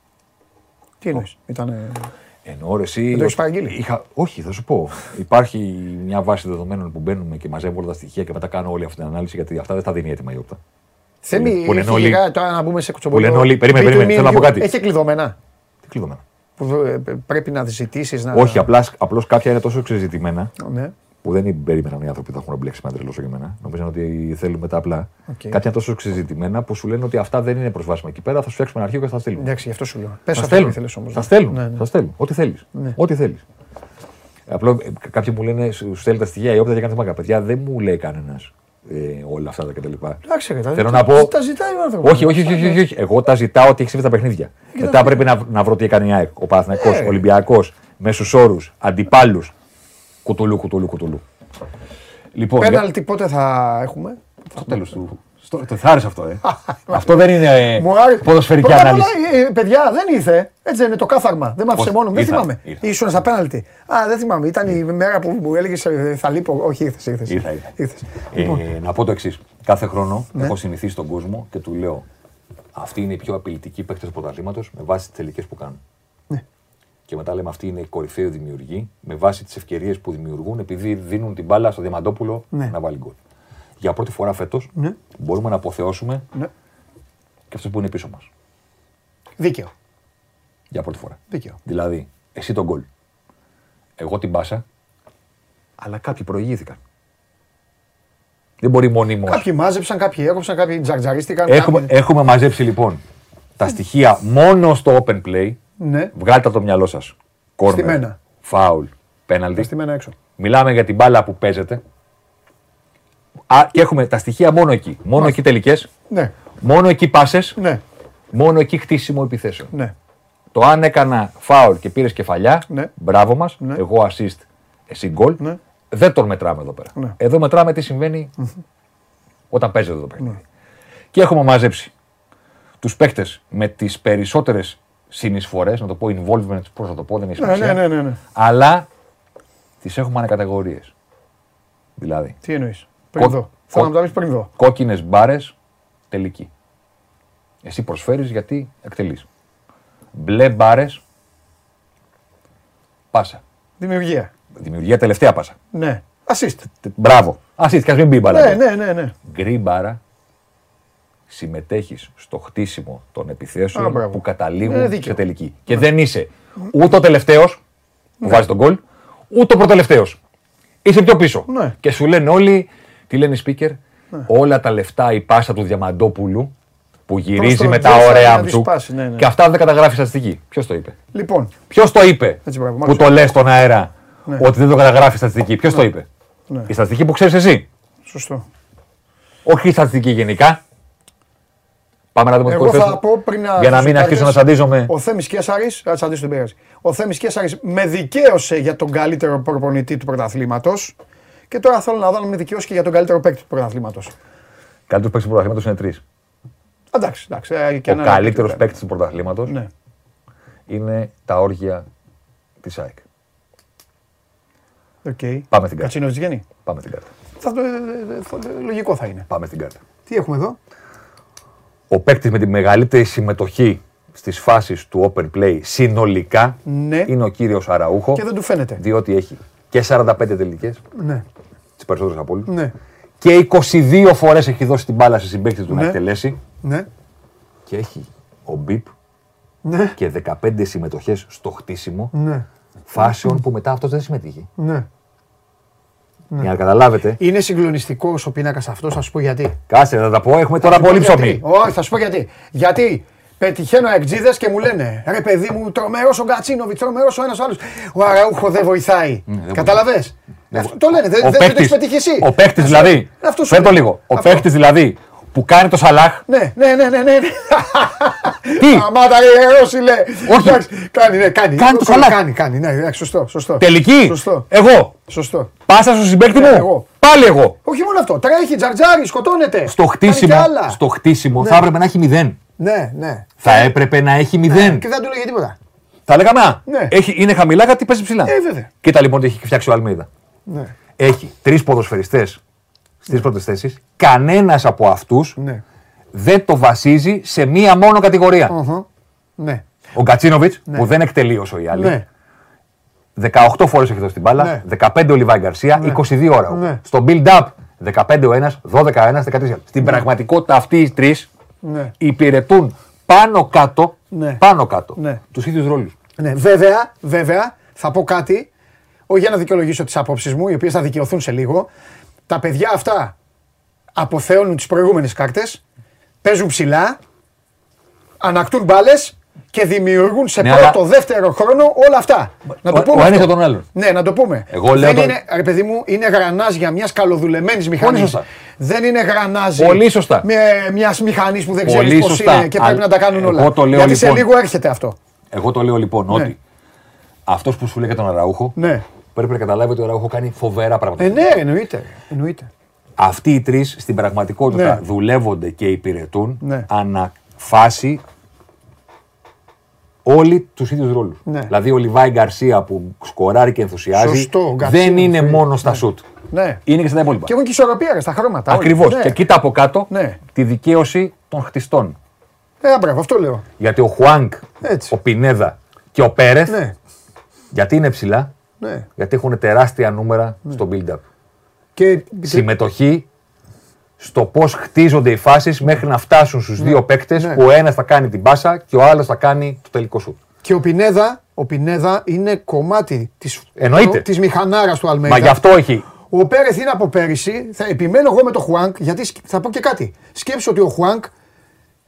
Τι εννοείς. Ήταν. Εννοώ ρε, εσύ. Δεν το έχεις παραγγείλει; Είχα... Όχι, θα σου πω. Υπάρχει μια βάση δεδομένων που μπαίνουμε και μαζεύω όλα τα στοιχεία και μετά κάνω όλη αυτή την ανάλυση γιατί αυτά δεν τα δίνει έτοιμα η Opta. Θέμη, που λένε έχει όλοι- λιγά τώρα να μπούμε σε κουτσομπολιό. λένε όλοι- περίμενε, Πει του περίμενε, θέλω να πω ημίου. κάτι. Έχει κλειδωμένα. Τι κλειδωμένα. Που ε, πρέπει να ζητήσεις να. Όχι, απλώς κάποια είναι τόσο εξεζητημένα Ναι. που δεν περίμεναν οι άνθρωποι που θα έχουν μπλέξει με ένα τρελό για μένα. Νομίζαν ότι θέλουμε τα απλά. ΟΚ. Κάποια είναι τόσο εξεζητημένα που σου λένε ότι αυτά δεν είναι προσβάσιμα εκεί πέρα. Θα σου φτιάξουμε ένα αρχείο και θα τα στείλουμε. Εντάξει, γι' αυτό σου λέω. Πες Θα αυτό που στέλνουν. ήθελε όμως. Θα στέλνουν. Ναι, ναι. Θα στέλνουν. Ό,τι θέλεις. Ναι. Ό,τι θέλεις. Απλό ε, κάποιοι μου λένε, σου στέλνει τα στοιχεία η όπτα και κάνει μάγκα. Παιδιά, δεν μου λέει κανένας ε, όλα αυτά τα κτλ. Εντάξει, ρε, τα- Θέλω τα- να πω. Τα ζητάει ο άνθρωπος. Όχι, όχι, όχι, όχι, όχι. Εγώ τα ζητάω ότι έχει συμβεί τα παιχνίδια. Μετά πρέπει να, να βρω τι έκανε η ΑΕΚ, ο Παναθυνακό, Ε. ο Ολυμπιακός, μέσους όρους, αντιπάλους. Κουτουλού, κουτουλού, κουτουλού. Λοιπόν, για- Πέναλτι πότε θα έχουμε; στο τέλος του. Στο, το θα άρεσε αυτό, ε. αυτό δεν είναι ε, Μου άρεσε. ποδοσφαιρική Πρώτα απ' όλα, ανάλυση. ε, παιδιά, δεν ήρθε. Έτσι δεν είναι το κάθαρμα. Δεν μ' άφησε Πώς; μόνος. Δεν Ήρθα, θυμάμαι. ήρθα. Ήσουν στα πέναλτι. Α, δεν θυμάμαι. Ήταν η μέρα που μου έλεγες θα λείπω. Όχι, ήρθες. Ήρθες. Ήρθα, ήρθα. Ε, να πω το εξής. Κάθε χρόνο Ναι. έχω συνηθίσει τον κόσμο και του λέω αυτοί είναι οι πιο απειλητικοί παίκτες του πρωταθλήματος με βάση τις τελικές που κάνουν. Ναι. Και μετά λέμε αυτοί είναι οι κορυφαίοι δημιουργοί με βάση τις ευκαιρίες που δημιουργούν επειδή δίνουν την μπάλα στο Διαμαντόπουλο Ναι. να βάλει γκολ. Για πρώτη φορά φέτος Ναι. μπορούμε να αποθεώσουμε Ναι. και αυτούς που είναι πίσω μας. Δίκαιο. Για πρώτη φορά. Δίκαιο. Δηλαδή, εσύ τον γκολ. Εγώ την πάσα, αλλά κάποιοι προηγήθηκαν. Δεν μπορεί μονίμως. Κάποιοι μάζεψαν, κάποιοι έκοψαν, κάποιοι τζαρτζαρίστηκαν. Έχουμε, κάποιοι- έχουμε μαζέψει λοιπόν τα στοιχεία μόνο στο open play. Ναι, Βγάλτε τα από το μυαλό σας. Κόρνερ, Στημένα. φάουλ, τα πέναλτι. στημένα έξω. Μιλάμε για την μπάλα που παίζεται. Α, και έχουμε τα στοιχεία μόνο εκεί. Μόνο εκεί τελικές. Ναι, Μόνο εκεί πάσες. ναι, Μόνο εκεί χτίσιμο επιθέσεων. ναι. Το αν έκανα φάουλ και πήρες κεφαλιά, Ναι. μπράβο μας. Ναι. Εγώ assist, εσύ γκολ. Ναι. Δεν τον μετράμε εδώ πέρα. Ναι. Εδώ μετράμε τι συμβαίνει όταν παίζεται το παιχνίδι. Ναι. Και έχουμε μαζέψει τους παίκτες με τις περισσότερες συνεισφορές, να το πω involvement, πώς να το πω, δεν έχει Ναι, σημασία. ναι, ναι, ναι, ναι. Αλλά τις έχουμε ανακατηγορίε. Δηλαδή, Τι εννοείς; Πριν Κο- δω. Θέλω κο- να μου τα πει πριν δω. κόκκινες μπάρες, τελική. Εσύ προσφέρεις γιατί εκτελείς. Μπλε μπάρες, πάσα. Δημιουργία. Δημιουργία τελευταία πάσα. Ναι. Assist. Τε- Μπράβο. Assist, και ας μην μπει η μπάλα. Ναι, ναι, ναι, ναι. Γκρι μπάρα, συμμετέχεις στο χτίσιμο των Α, επιθέσεων μπράβο. που καταλήγουν Είναι δίκαιο. σε τελική. Και δεν είσαι ούτε ο τελευταίος που βάζει τον γκολ, ούτε ο προτελευταίο. Είσαι πιο πίσω. Ναι. Και σου λένε όλοι, τι λένε οι speaker, όλα τα λεφτά η πάσα του Διαμαντόπουλου που γυρίζει τον με τα Τζέφα ωραία να τη του. σπάσει, ναι, ναι. Και αυτά δεν καταγράφει στατιστική. Ποιος το είπε; Λοιπόν, Ποιος το είπε Έτσι, μπράβο, μ' που άρεσε. το λες στον αέρα Ναι. ότι δεν το καταγράφει στατιστική; Ποιος το είπε; Ναι. Η στατιστική που ξέρεις εσύ. σωστό. Όχι η στατιστική γενικά. Πάμε να δούμε τις Εγώ κορυφές θα του. πω πριν να. Για να στους μην αρχίσω να υπάρκες, σαντίζομαι. Ο Θέμης Κέσσαρη, α σαντίσω την πέραση. Ο Θέμης Κέσσαρη με δικαίωσε για τον καλύτερο προπονητή του πρωταθλήματος. Και τώρα θέλω να δω αν με δικαιώσει και για τον καλύτερο παίκτη του πρωταθλήματος. Καλύτερος παίκτης του πρωταθλήματος είναι τρεις. Εντάξει, εντάξει. ε, και Ο ένα- καλύτερος παίκτης του πρωταθλήματος Ναι. είναι Αραούχο της ΑΕΚ. ΟΚ. Πάμε στην κάρτα. Κατσίνο βγαίνει. Πάμε στην κάρτα. Θα, το- ε, ε, θα- ε, λογικό θα είναι. Πάμε στην κάρτα. Τι έχουμε εδώ; Ο παίκτης με τη μεγαλύτερη συμμετοχή στις φάσεις του open play συνολικά Ναι. είναι ο κύριος Αραούχο. Και δεν του φαίνεται. Διότι έχει και 45 τελικές, Ναι. τις περισσότερες από όλου. Ναι. Και 22 φορές έχει δώσει την μπάλα σε συμπαίκτη του να Ναι. εκτελέσει. Ναι. Και έχει ο Μπίπ Ναι. και 15 συμμετοχές στο χτίσιμο Ναι. φάσεων που μετά αυτός δεν συμμετείχε. Ναι. Για να καταλάβετε. Είναι συγκλονιστικό ο πίνακας αυτός, θα σου πω γιατί. Κάτσε, θα τα πω. Έχουμε τώρα Θα σου πω πολύ γιατί. ψωμί. Όχι, θα σου πω γιατί. Γιατί πετυχαίνω εκτζίδες και μου λένε ρε παιδί μου, τρομερός ο Γκατσίνοβιτς, τρομερός ο ένας άλλος. Ο Αραούχο δεν βοηθάει. δεν Κατάλαβε. Δεν Αυτό το λένε. Δεν Ο δεν το παίκτης- έχεις πετύχει εσύ. Ο παίκτης Αυτό- δηλαδή. Αυτό σου Φέρ το λέει. λίγο. Ο Αυτό. παίκτης δηλαδή που κάνει το Σαλάχ. Ναι, ναι, ναι, ναι. ναι. Τι; Αμάτα ρε Ρώση λέει. Όχι. Εντάξει, Κάνει, ναι, κάνει. Κάνει το Σαλάχ. Κάνει, κάνει, ναι, εντάξει, σωστό, σωστό. Τελική; Σωστό. Εγώ; Σωστό. Πάσα στο συμπέκτη μου; Ναι, εγώ. Πάλι εγώ. Όχι μόνο αυτό. Τρέχει, τζαρτζάρι, σκοτώνεται. Στο Κάνει χτίσιμο, κι άλλα. στο χτίσιμο Ναι. θα έπρεπε να έχει μηδέν. Ναι, ναι. Θα έπρεπε να έχει Ναι, μηδέν. Και δεν του λέγε τίποτα. Θα λέγαμε, α, Ναι. έχει, είναι χαμηλά γιατί παίζει ψηλά. Ε, βέβαια. Κοίτα λοιπόν τι έχει φτιάξει ο Αλμίδα. Ναι. Έχει τρεις ποδοσφαιριστές στις πρώτες θέσεις. Κανένας από αυτούς Ναι. δεν το βασίζει σε μία μόνο κατηγορία. Οχο. Ναι. Ο Γκατσίνοβιτς, που δεν εκτελεί όσο οι άλλοι, Ναι. 18 φορές έχει δώσει την μπάλα, Ναι. 15 ο Λιβάη Γκαρσία, 22 ώρα. Ναι. Στο build-up 15 ο ένας, 12 ο ένας, 13. Στην πραγματικότητα αυτοί οι τρεις Ναι. υπηρετούν πάνω κάτω, Ναι. πάνω κάτω Ναι. τους ίδιους ρόλους. Ναι, βέβαια, βέβαια, θα πω κάτι, όχι για να δικαιολογήσω τις απόψεις μου, οι οποίες θα δικαιωθούν σε λίγο. Τα παιδιά αυτά αποθεώνουν τις προηγούμενες κάρτες, παίζουν ψηλά, ανακτούν μπάλες και δημιουργούν σε Ναι, πρώτο, αλλά- δεύτερο χρόνο όλα αυτά. Να το Ο- πούμε. ο ένας αυτό. για τον άλλον. Ναι, να το πούμε. Εγώ λέω Δεν τον- είναι, ρε παιδί μου, είναι γρανάζια μια καλοδουλεμένη μηχανής. Σωστά. Δεν είναι γρανάζι Πολύ σωστά. μια μηχανής που δεν Πολύ ξέρει πώς σωστά. είναι και πρέπει Αλλά να τα κάνουν εγώ όλα. το λέω Γιατί σε λοιπόν. λίγο έρχεται αυτό. Εγώ το λέω λοιπόν Ναι. ότι αυτός που σου λέει για τον Αραούχο Ναι. πρέπει να καταλάβει ότι ο Αραούχο κάνει φοβερά πράγματα. Ε, ναι, εννοείται. εννοείται. Αυτοί οι τρεις στην πραγματικότητα Ναι. δουλεύονται και υπηρετούν Ναι. ανά φάση όλοι τους ίδιους ρόλους. Ναι. Δηλαδή ο Λιβάη Γκαρσία που σκοράρει και ενθουσιάζει Σωστό, ο Γκαρσία δεν είναι είναι μόνο στα σουτ. Ναι. Είναι και στα υπόλοιπα. Και έχουν και ισορροπία ρε, στα χρώματα. όλοι. Ακριβώς. Ναι. Και κοίτα από κάτω Ναι. τη δικαίωση των χτιστών. Ε, μπράβο, αυτό λέω. Γιατί ο Χουάνκ, Έτσι. ο Πινέδα και ο Πέρεθ, Ναι. γιατί είναι ψηλά, ναι. γιατί έχουν τεράστια νούμερα στο build-up. Και Συμμετοχή στο πώς χτίζονται οι φάσεις μέχρι να φτάσουν στους δύο παίκτες Ναι. που ο ένας θα κάνει την πάσα και ο άλλος θα κάνει το τελικό σου. Και ο Πινέδα, ο Πινέδα είναι κομμάτι της, Εννοείται. της μηχανάρας του Αλμέιδα. Μα γι' αυτό έχει. Ο Πέρεθ είναι από πέρυσι. Θα επιμένω εγώ με το Χουάνκ, γιατί σκ- θα πω και κάτι. Σκέψω ότι ο Χουάνκ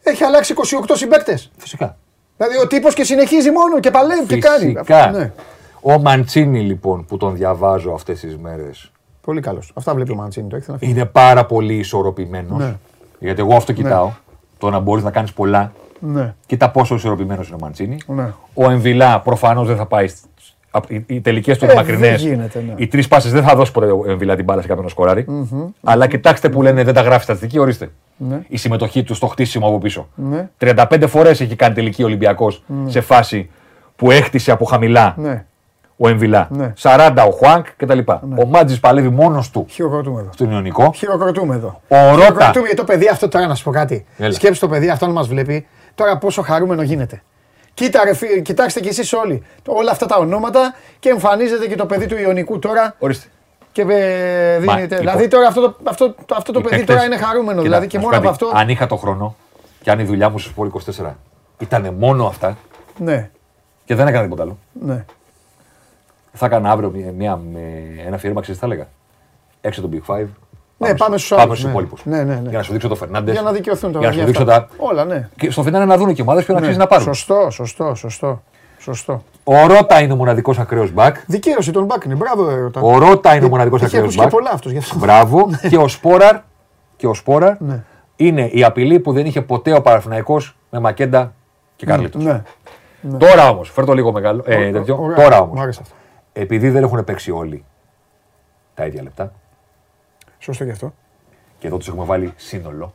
έχει αλλάξει 28 συμπαίκτες. Φυσικά. Δηλαδή ο τύπος και συνεχίζει μόνο και παλεύει και κάνει. Φυσικά. Ναι. Ο Μαντσίνη λοιπόν που τον διαβάζω αυτές τις μέρες Πολύ καλός. Αυτά βλέπει ο Μαντσίνη. Το έχει να φύγει. είναι πάρα πολύ ισορροπημένος. Ναι. Γιατί εγώ αυτό κοιτάω. Το να μπορείς να κάνεις πολλά. Ναι. Κοίτα πόσο ισορροπημένος είναι ο Μαντσίνη. Ναι. Ο Εμβιλά προφανώς δεν θα πάει. σ- απ- Οι, οι τελικές του Ε, είναι μακρινές. δεν γίνεται, ναι. Οι τρεις πάσες δεν θα δώσει ποτέ ο Εμβιλά την μπάλα σε κάποιον να σκοράρει. Αλλά κοιτάξτε που λένε δεν τα γράφει στατιστική, ορίστε. Ναι. Η συμμετοχή του στο χτίσιμο από πίσω. Ναι. 35 φορές έχει κάνει τελική Ολυμπιακός σε φάση που έχτισε από χαμηλά Ναι. Ο Εμβιλά. Ναι. 40 ο Χουάνκ κτλ. Ο Μάτζη παλεύει μόνος του Χειροκροτούμε εδώ. στον Ιωνικό. Χειροκροτούμε εδώ. Ο Ρώτα. Χειροκροτούμε γιατί το παιδί αυτό τώρα να σου πω κάτι. Έλα. Σκέψτε το παιδί αυτό αν μας βλέπει τώρα πόσο χαρούμενο γίνεται. Κοίτα, ρε, φι- κοιτάξτε κι εσείς όλοι όλα αυτά τα ονόματα και εμφανίζεται και το παιδί του Ιωνικού τώρα Ορίστε. και ε, δίνεται. λοιπόν. δηλαδή τώρα αυτό το, αυτό, το- αυτό το Οι παιδί παίκτες- τώρα είναι χαρούμενο. Κοίτα, δηλαδή και να σου μόνο πω από κάτι. αυτό. Αν είχα το χρόνο και αν η δουλειά μου στο Σπόρ 24 ήταν μόνο αυτά Ναι, και δεν έκανα τίποτα άλλο. ναι. Θα έκανα αύριο μια, μια, με ένα αφιέρωμα, ξέρεις τι θα έλεγα; Έξω το Big Five. Ναι, πάμε στους Πάμε άλλους, στους ναι. υπόλοιπους. Ναι, ναι, ναι. Για να σου δείξω το Φερνάντε. Για να δικαιωθούν τα Για να σου παιδιά δείξω αυτά. τα. Όλα, ναι. Και στο φινάλε να δουν και οι ομάδε ποιον Ναι. αξίζει να πάρουν. Σωστό, σωστό, σωστό. σωστό. Ο Ρότα είναι ο μοναδικός ακραίος μπακ. Δικαίωση των μπακ είναι. Μπράβο, Ερώτα. Ο Ρότα είναι ο μοναδικός Έχει ακραίος ακούσει και μπακ. πολλά αυτός γι' αυτό. Μπράβο. και ο Σπόραρ, και ο Σπόραρ Ναι. είναι η απειλή που δεν είχε ποτέ ο Παραθυναϊκός με Μακέντα και Καρλίτος. Ναι. Τώρα όμως, φέρ το λίγο μεγάλο. Ε, τέτοιο. Ωραία. Τώρα Μου όμω. Άρεσε αυτό. Επειδή δεν έχουν παίξει όλοι τα ίδια λεπτά Σωστό γι' αυτό. και εδώ τους έχουμε βάλει σύνολο,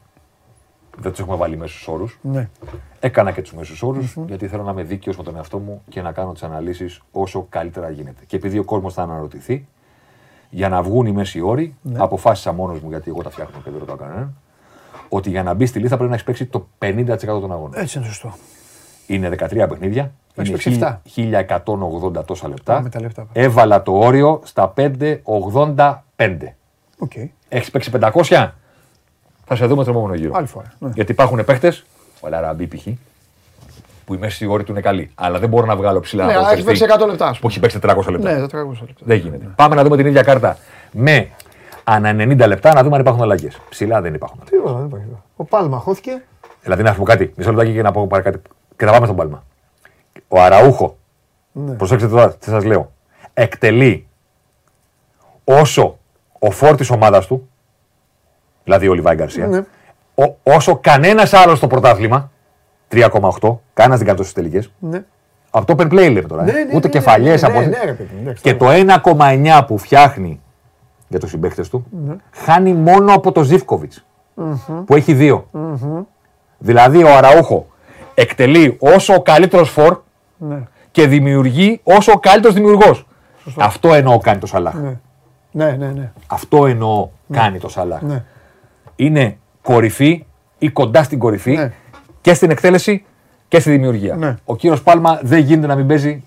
δεν τους έχουμε βάλει μέσους όρους. Ναι. Έκανα και τους μέσους όρους γιατί θέλω να είμαι δίκαιος με τον εαυτό μου και να κάνω τις αναλύσεις όσο καλύτερα γίνεται. Και επειδή ο κόσμος θα αναρωτηθεί, για να βγουν οι μέσοι όροι, Ναι. αποφάσισα μόνος μου γιατί εγώ τα φτιάχνω και δεν ρωτάω κανέναν, ότι για να μπει στη λίστα πρέπει να έχεις παίξει το 50% των αγώνων. Έτσι είναι σωστό. Είναι 13 παιχνίδια. Έχεις Είναι παίξει εφτά. 1180 τόσα λεπτά. Πάμε τα λεπτά. Έβαλα το όριο στα 585. ΟΚ. Έχεις παίξει 500. Θα σε δούμε στον επόμενο γύρο. Άλλη φορά. Ναι. Γιατί υπάρχουν παίχτες, ο Λαραμπή π.χ., που η μέσοι όροι του είναι καλή. Αλλά δεν μπορώ να βγάλω ψηλά Ναι, να αλλά έχει παίξει 100 λεπτά. ας Που πούμε. έχει παίξει 400 λεπτά. Ναι, 400 λεπτά. Δεν γίνεται. Πάμε να δούμε την ίδια κάρτα με ανά 90 λεπτά να δούμε αν υπάρχουν αλλαγές. Ψηλά δεν υπάρχουν. Τίποτα, δεν υπάρχει. Ο Πάλμα χώθηκε. Δηλαδή να σου πω κάτι, μισό λεπτάκι και να πω πάρε κάτι. Και να πάμε στον Πάλμα. Ο Αραούχο, Ναι. προσέξτε τώρα τι σας λέω, εκτελεί όσο ο φόρ της ομάδας του, δηλαδή ο Λιβάη Γκαρσία, Ναι. ο- όσο κανένας άλλος στο πρωτάθλημα, 3,8, κανένας δεν κάνει τόσες τελικές. Ναι. Από το open play λέμε τώρα. Ναι, ε. ναι, Ούτε ναι, κεφαλιές ναι, από. ναι, ναι, ρε παιδί μου, εντάξει, και το 1,9 που φτιάχνει για τους συμπαίχτε του, Ναι. χάνει μόνο από το ζιβκοβιτ που έχει δύο. Δηλαδή ο Αραούχο εκτελεί όσο ο καλύτερος φορ Ναι. και δημιουργεί όσο ο καλύτερος δημιουργός. Αυτό εννοώ κάνει το Σαλάχ. Ναι. Ναι, ναι, ναι. Αυτό εννοώ κάνει το Σαλάχ. Ναι. Είναι κορυφή ή κοντά στην κορυφή Ναι. και στην εκτέλεση και στη δημιουργία. Ναι. Ο κύριος Πάλμα δεν γίνεται να μην παίζει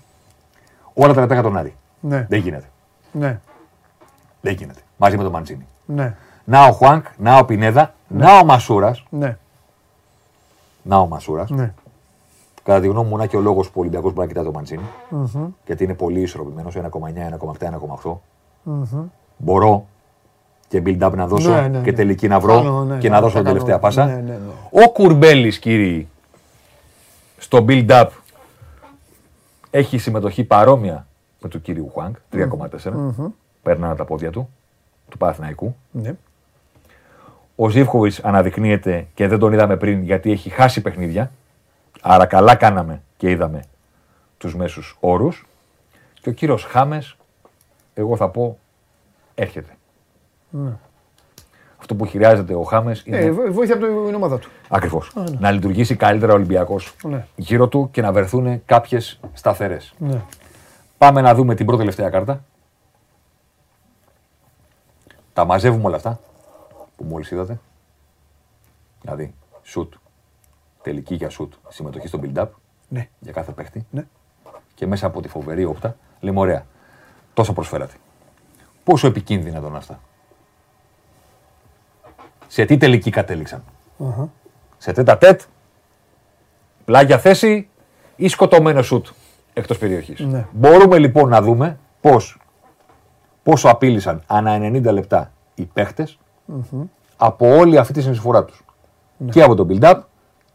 όλα τα λεπτά για τον Άρη. Ναι. Δεν γίνεται. Ναι. Δεν γίνεται. Μαζί με τον Μαντζίνη. Ναι. Να ο Χουάνκ, να ο Πινέδα, να ο Μασούρας. Ναι. Να ο Μασούρας. Ναι. Κατά τη γνώμη μου, να και ο λόγος που ο Ολυμπιακός μπορεί να κοιτά τον μαντζινη Γιατί είναι πολύ ισορροπημένο, 1,9, 1,7, 1,8. Μπορώ και build-up να δώσω Ναι, ναι, και ναι. τελική να βρω Κάνω, ναι, και ναι, να δώσω τα την τελευταία κάνω. πάσα. Ναι, ναι, ναι. Ο Κουρμπέλης, κύριοι, στο build-up έχει συμμετοχή παρόμοια με του κύριου Χουάνκ, 3,4. Παίρνανε τα πόδια του, του Παναθηναϊκού. Ναι. Ο Ζήφκοβιτς αναδεικνύεται και δεν τον είδαμε πριν γιατί έχει χάσει παιχνίδια. Άρα καλά κάναμε και είδαμε τους μέσους όρους. Και ο κύριος Χάμες, εγώ θα πω, έρχεται. Αυτό που χρειάζεται ο Χάμες είναι Ε, βο- βοήθεια από την ομάδα του. Ακριβώς. Να λειτουργήσει καλύτερα ο Ολυμπιακός Ναι. γύρω του και να βρεθούν κάποιες σταθερές. Ναι. Πάμε να δούμε την πρώτη τελευταία κάρτα. Τα μαζεύουμε όλα αυτά που μόλις είδατε. Δηλαδή, σουτ, τελική για σουτ, συμμετοχή στο build-up Ναι. για κάθε παίχτη. Ναι. Και μέσα από τη φοβερή όπτα λέμε: Ωραία, τόσα προσφέρατε. Πόσο επικίνδυνα ήταν αυτά. Σε τι τελική κατέληξαν. Σε τέτα τέτ, πλάγια θέση ή σκοτωμένο σουτ εκτός περιοχής. Ναι. Μπορούμε λοιπόν να δούμε πώς, πόσο απείλησαν ανά 90 λεπτά οι παιχτες από όλη αυτή τη συνεισφορά τους. Ναι. Και από το build-up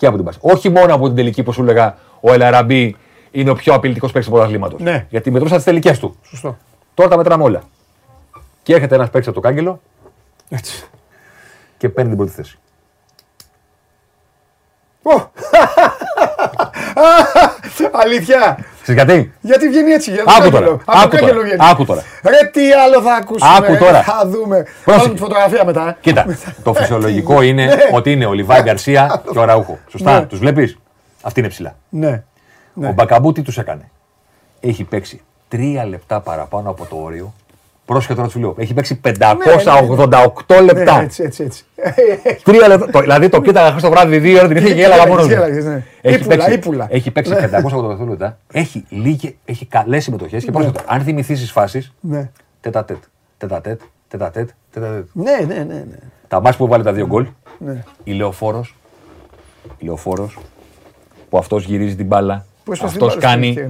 και από την πάση. Όχι μόνο από την τελική που σου έλεγα ο Ελαραμπή είναι ο πιο απειλητικός παίκτης του πρωταθλήματος. Ναι. Γιατί μετρούσαν τις τελικές του. Σωστό. Τώρα τα μετράμε όλα. Και έρχεται ένας παίκτης από το κάγκελο Έτσι. και παίρνει την πρώτη θέση. Ω! Αλήθεια. Ξέρεις γιατί; Γιατί βγαίνει έτσι, γιατί Άκου το τώρα, κάγκελο. Από άκου το κάγκελο τώρα, βγαίνει. άκου τώρα. Ρε τι άλλο θα ακούσουμε. Άκου ρε, τώρα. Θα δούμε. Πρόσεχε. Βάλουμε τη φωτογραφία μετά. ε. Κοίτα, το φυσιολογικό είναι; Ναι. ότι είναι ο Λιβάη Γκαρσία και ο Ραούχο. Σωστά, Ναι. τους βλέπεις; Αυτή είναι ψηλά. Ναι. Ο Μπακαμπού τι τους έκανε; Έχει παίξει τρία λεπτά παραπάνω από το όριο. Πρόσεχε τώρα του λέω. Έχει παίξει 588 λεπτά. Ναι, έτσι, έτσι, έτσι. Τρία λεπτά. Το- δηλαδή το κοίταγα χθες το βράδυ δύο ώρα την ήρθε και γέλαγα μόνος. Γέλαγες, ναι. Ύπουλα, ύπουλα. έχει παίξει Ναι. 588 λεπτά. Έχει, λίγε, έχει καλές συμμετοχές και πρόσεχε. τώρα, Αν θυμηθείς τις φάσεις, Ναι. τέτα-τέτ, τέτα-τέτ, τέτα-τέτ, τέτα-τέτ. Ναι, ναι, ναι, ναι. Τα μάτς που βάλε τα δύο γκολ. Ναι. Η Λεωφόρος. Η Λεωφόρος. Που αυτός γυρίζει την μπάλα. Που έσπασε την αυτός μπάλα κάνει.